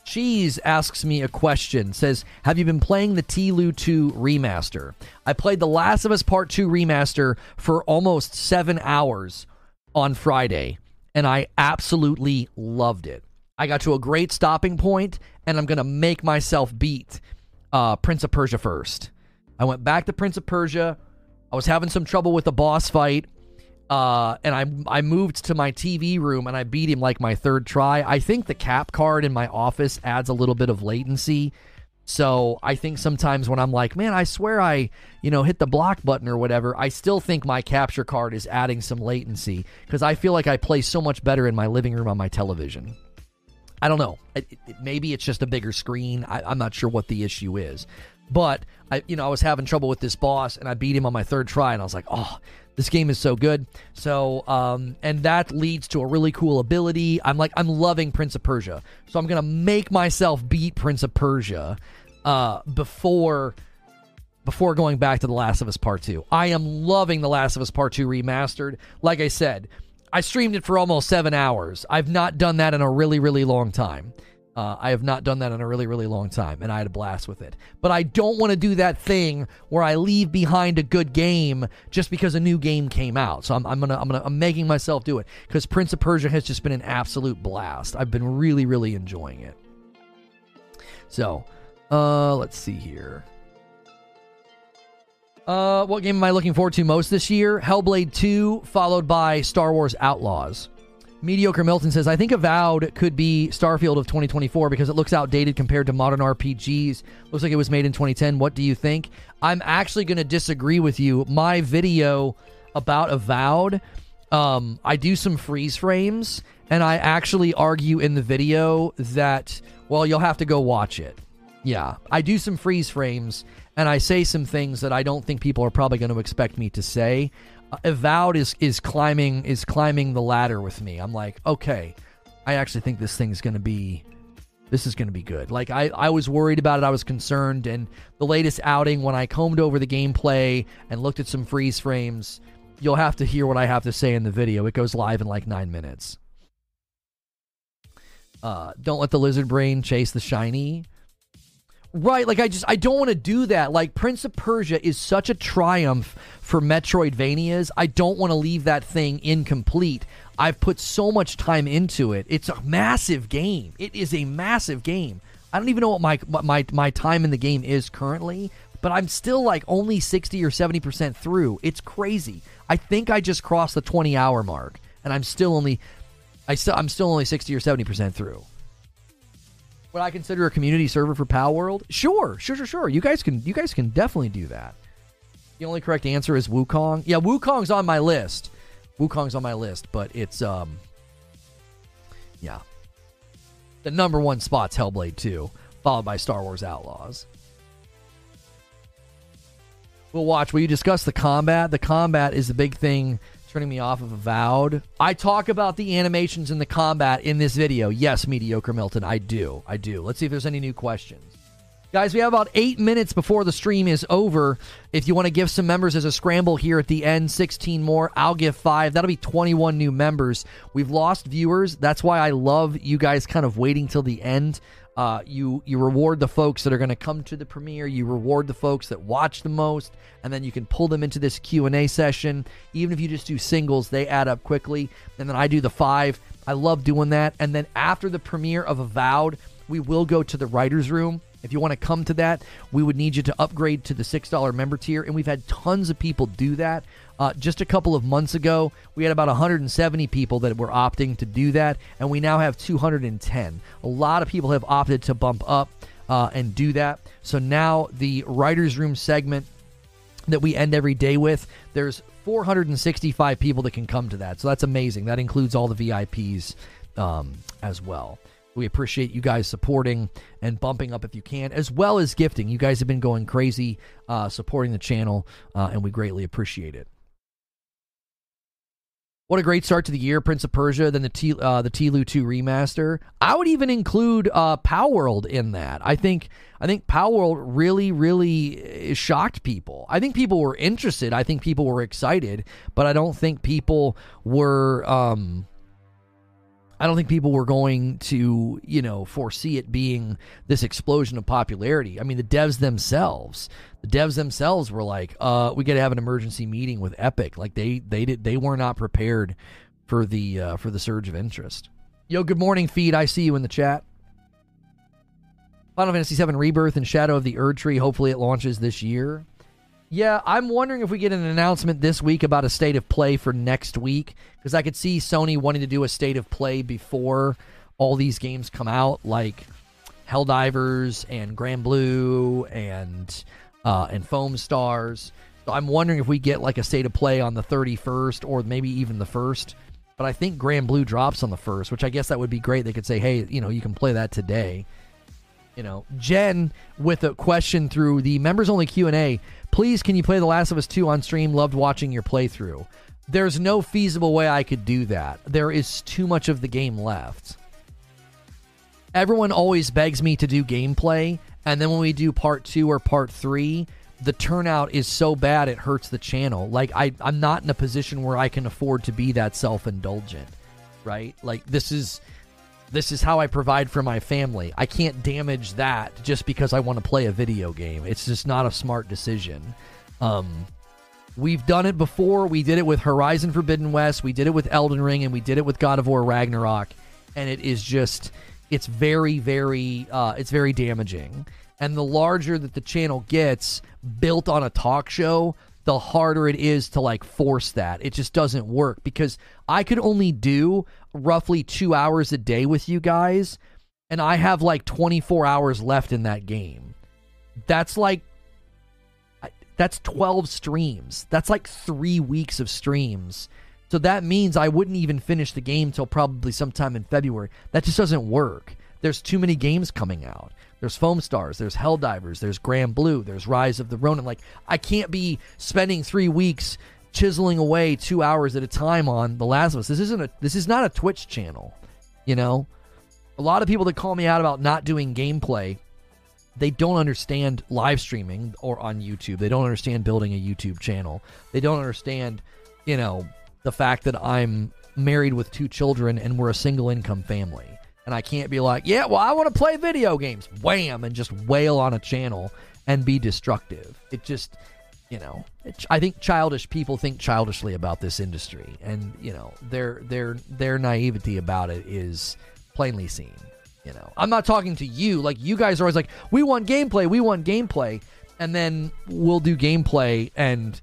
Cheese asks me a question. Says, "Have you been playing the TLOU 2 remaster? I played The Last of Us Part 2 remaster for almost 7 hours on Friday, and I absolutely loved it. I got to a great stopping point, and I'm going to make myself beat uh, Prince of Persia first. I went back to Prince of Persia, I was having some trouble with the boss fight. Uh, and I I moved to my TV room and I beat him like my third try. I think the cap card in my office adds a little bit of latency. So I think sometimes when I'm like, man, I swear I, you know, hit the block button or whatever, I still think my capture card is adding some latency because I feel like I play so much better in my living room on my television. I don't know. It, it, maybe it's just a bigger screen. I, I'm not sure what the issue is. But I, you know, I was having trouble with this boss, and I beat him on my third try, and I was like, oh, this game is so good. So, um, and that leads to a really cool ability. I'm like, I'm loving Prince of Persia, so I'm gonna make myself beat Prince of Persia uh, before before going back to The Last of Us Part Two. I am loving The Last of Us Part Two remastered. Like I said, I streamed it for almost seven hours. I've not done that in a really, really long time. Uh, I have not done that in a really, really long time, and I had a blast with it. But I don't want to do that thing where I leave behind a good game just because a new game came out. So I'm, I'm gonna, I'm gonna, I'm making myself do it because Prince of Persia has just been an absolute blast. I've been really, really enjoying it. So, uh, let's see here. Uh, what game am I looking forward to most this year? Hellblade 2, followed by Star Wars Outlaws. Mediocre Milton says, I think Avowed could be Starfield of 2024 because it looks outdated compared to modern RPGs. Looks like it was made in 2010. What do you think? I'm actually going to disagree with you. My video about Avowed, um, I do some freeze frames, and I actually argue in the video that, well, you'll have to go watch it. Yeah, I do some freeze frames, and I say some things that I don't think people are probably going to expect me to say. Avowed is is climbing is climbing the ladder with me. I'm like, okay, I actually think this thing's to be this is to be good. Like I I was worried about it, I was concerned and the latest outing when I combed over the gameplay and looked at some freeze frames, you'll have to hear what I have to say in the video. It goes live in like 9 minutes. Uh, don't let the lizard brain chase the shiny. Right, like I just I don't want to do that. Like Prince of Persia is such a triumph for Metroidvanias. I don't want to leave that thing incomplete. I've put so much time into it. It's a massive game. It is a massive game. I don't even know what my my my time in the game is currently, but I'm still like only 60 or 70% through. It's crazy. I think I just crossed the 20 hour mark and I'm still only I still I'm still only 60 or 70% through. Would I consider a community server for Palworld? Sure, sure, sure, sure. You guys can you guys can definitely do that. The only correct answer is Wukong. Yeah, Wukong's on my list. Wukong's on my list, but it's um yeah. The number one spot's Hellblade 2, followed by Star Wars Outlaws. We'll watch. Will you discuss the combat? The combat is the big thing turning me off of Avowed. I talk about the animations and the combat in this video. Yes, Mediocre Milton, I do. I do. Let's see if there's any new questions. Guys, we have about eight minutes before the stream is over. If you want to give some members as a scramble here at the end, 16 more, I'll give five. That'll be 21 new members. We've lost viewers. That's why I love you guys kind of waiting till the end. Uh, you you reward the folks that are going to come to the premiere. You reward the folks that watch the most, and then you can pull them into this Q and A session. Even if you just do singles, they add up quickly. And then I do the five. I love doing that. And then after the premiere of Avowed, we will go to the writers' room. If you want to come to that, we would need you to upgrade to the $6 member tier. And we've had tons of people do that. Uh, just a couple of months ago, we had about 170 people that were opting to do that. And we now have 210. A lot of people have opted to bump up uh, and do that. So now the writer's room segment that we end every day with, there's 465 people that can come to that. So that's amazing. That includes all the VIPs um, as well. We appreciate you guys supporting and bumping up if you can, as well as gifting. You guys have been going crazy uh, supporting the channel, uh, and we greatly appreciate it. What a great start to the year, Prince of Persia, then the T, uh, the TLOU 2 remaster. I would even include uh, World in that. I think I think Palworld really, really shocked people. I think people were interested. I think people were excited, but I don't think people were. Um, I don't think people were going to, you know, foresee it being this explosion of popularity. I mean, the devs themselves, the devs themselves were like, uh, we got to have an emergency meeting with Epic. Like they they did they were not prepared for the uh, for the surge of interest. Yo, good morning, feed. I see you in the chat. Final Fantasy VII Rebirth and Shadow of the Erdtree. Hopefully, it launches this year. Yeah, I'm wondering if we get an announcement this week about a state of play for next week because I could see Sony wanting to do a state of play before all these games come out, like Helldivers and Granblue and uh, and Foamstars. So I'm wondering if we get like a state of play on the 31st or maybe even the first. But I think Granblue drops on the first, which I guess that would be great. They could say, hey, you know, you can play that today. You know, Jen with a question through the members only Q and A. Please, can you play The Last of Us 2 on stream? Loved watching your playthrough. There's no feasible way I could do that. There is too much of the game left. Everyone always begs me to do gameplay, and then when we do part two or part three, the turnout is so bad it hurts the channel. Like I, I'm not in a position where I can afford to be that self-indulgent, right? Like this is this is how I provide for my family. I can't damage that just because I want to play a video game. It's just not a smart decision. Um, we've done it before. We did it with Horizon Forbidden West. We did it with Elden Ring, and we did it with God of War Ragnarok. And it is just, it's very, very, uh, it's very damaging. And the larger that the channel gets, built on a talk show, the harder it is to like force that. It just doesn't work because I could only do roughly two hours a day with you guys, and I have like 24 hours left in that game. That's like, that's 12 streams. That's like three weeks of streams. So that means I wouldn't even finish the game till probably sometime in February. That just doesn't work. There's too many games coming out. There's Foamstars, there's Helldivers, there's Granblue, there's Rise of the Ronin. Like, I can't be spending three weeks chiseling away two hours at a time on The Last of Us. This isn't a this is not a Twitch channel. You know? A lot of people that call me out about not doing gameplay, they don't understand live streaming or on YouTube. They don't understand building a YouTube channel. They don't understand, you know, the fact that I'm married with two children and we're a single income family. And I can't be like, yeah, well, I want to play video games. Wham! And just wail on a channel and be destructive. It just, you know, it, I think childish people think childishly about this industry. And, you know, their, their, their naivety about it is plainly seen. You know, I'm not talking to you. Like, you guys are always like, we want gameplay, we want gameplay. And then we'll do gameplay and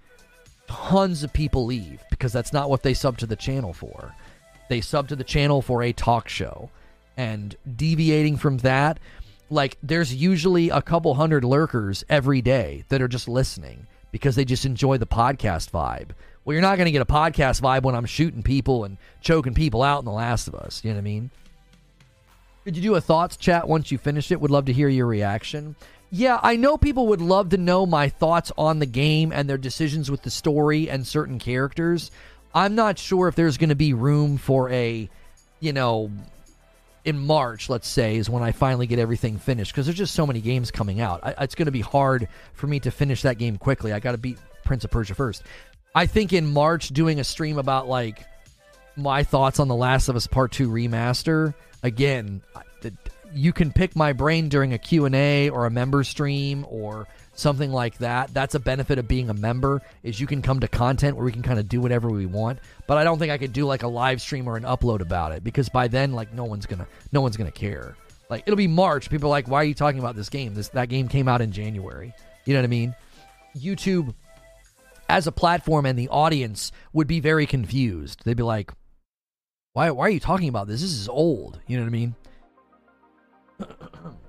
tons of people leave because that's not what they sub to the channel for. They sub to the channel for a talk show. And deviating from that, like there's usually a couple hundred lurkers every day that are just listening because they just enjoy the podcast vibe. Well, you're not going to get a podcast vibe when I'm shooting people and choking people out in The Last of Us. You know what I mean? Could you do a thoughts chat once you finish it? Would love to hear your reaction. Yeah, I know people would love to know my thoughts on the game and their decisions with the story and certain characters. I'm not sure if there's going to be room for a, you know, in March, let's say, is when I finally get everything finished because there's just so many games coming out. I, it's going to be hard for me to finish that game quickly. I got to beat Prince of Persia first. I think in March, doing a stream about like my thoughts on The Last of Us Part 2 remaster, again, you can pick my brain during a Q&A or a member stream or something like that. That's a benefit of being a member is you can come to content where we can kind of do whatever we want. But I don't think I could do like a live stream or an upload about it because by then like no one's gonna no one's gonna care. Like it'll be March. People are like, why are you talking about this game? This that game came out in January. You know what I mean? YouTube as a platform and the audience would be very confused. They'd be like, why why are you talking about this? This is old. You know what I mean?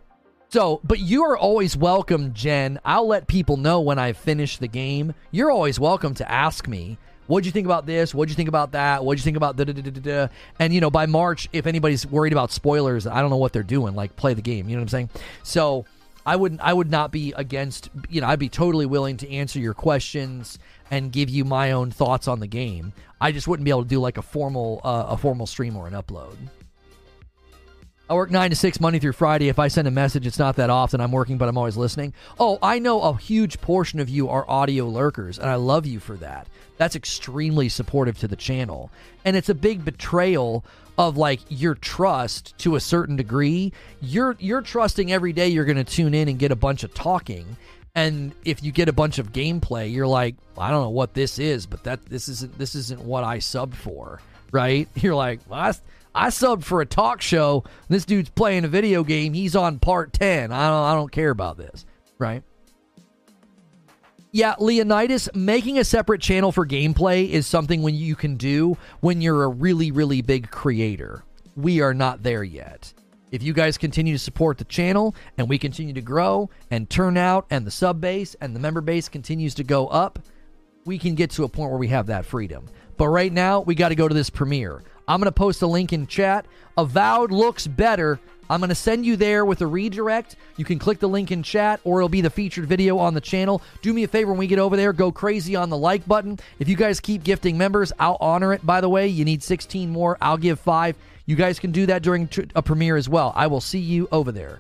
So, but you are always welcome, Jen. I'll let people know when I've finished the game. You're always welcome to ask me, what'd you think about this? What'd you think about that? What'd you think about da da da da da? And, you know, by March, if anybody's worried about spoilers, I don't know what they're doing. Like, play the game. You know what I'm saying? So, I wouldn't. I would not be against you know I'd be totally willing to answer your questions and give you my own thoughts on the game. I just wouldn't be able to do like a formal uh, a formal stream or an upload. I work nine to six Monday through Friday. If I send a message, it's not that often. I'm working, but I'm always listening. Oh, I know a huge portion of you are audio lurkers, and I love you for that. That's extremely supportive to the channel. And it's a big betrayal of like your trust to a certain degree. You're you're trusting every day you're gonna tune in and get a bunch of talking. And if you get a bunch of gameplay, you're like, I don't know what this is, but that this isn't this isn't what I sub for, right? You're like, well, I subbed for a talk show. This dude's playing a video game. He's on part 10. I don't, I don't care about this, right? Yeah, Leonidas, making a separate channel for gameplay is something when you can do when you're a really, really big creator. We are not there yet. If you guys continue to support the channel and we continue to grow and turn out and the sub base and the member base continues to go up, we can get to a point where we have that freedom. But right now, we got to go to this premiere. I'm going to post a link in chat. Avowed looks better. I'm going to send you there with a redirect. You can click the link in chat or it'll be the featured video on the channel. Do me a favor when we get over there, go crazy on the like button. If you guys keep gifting members, I'll honor it, by the way. You need 16 more, I'll give five. You guys can do that during a premiere as well. I will see you over there.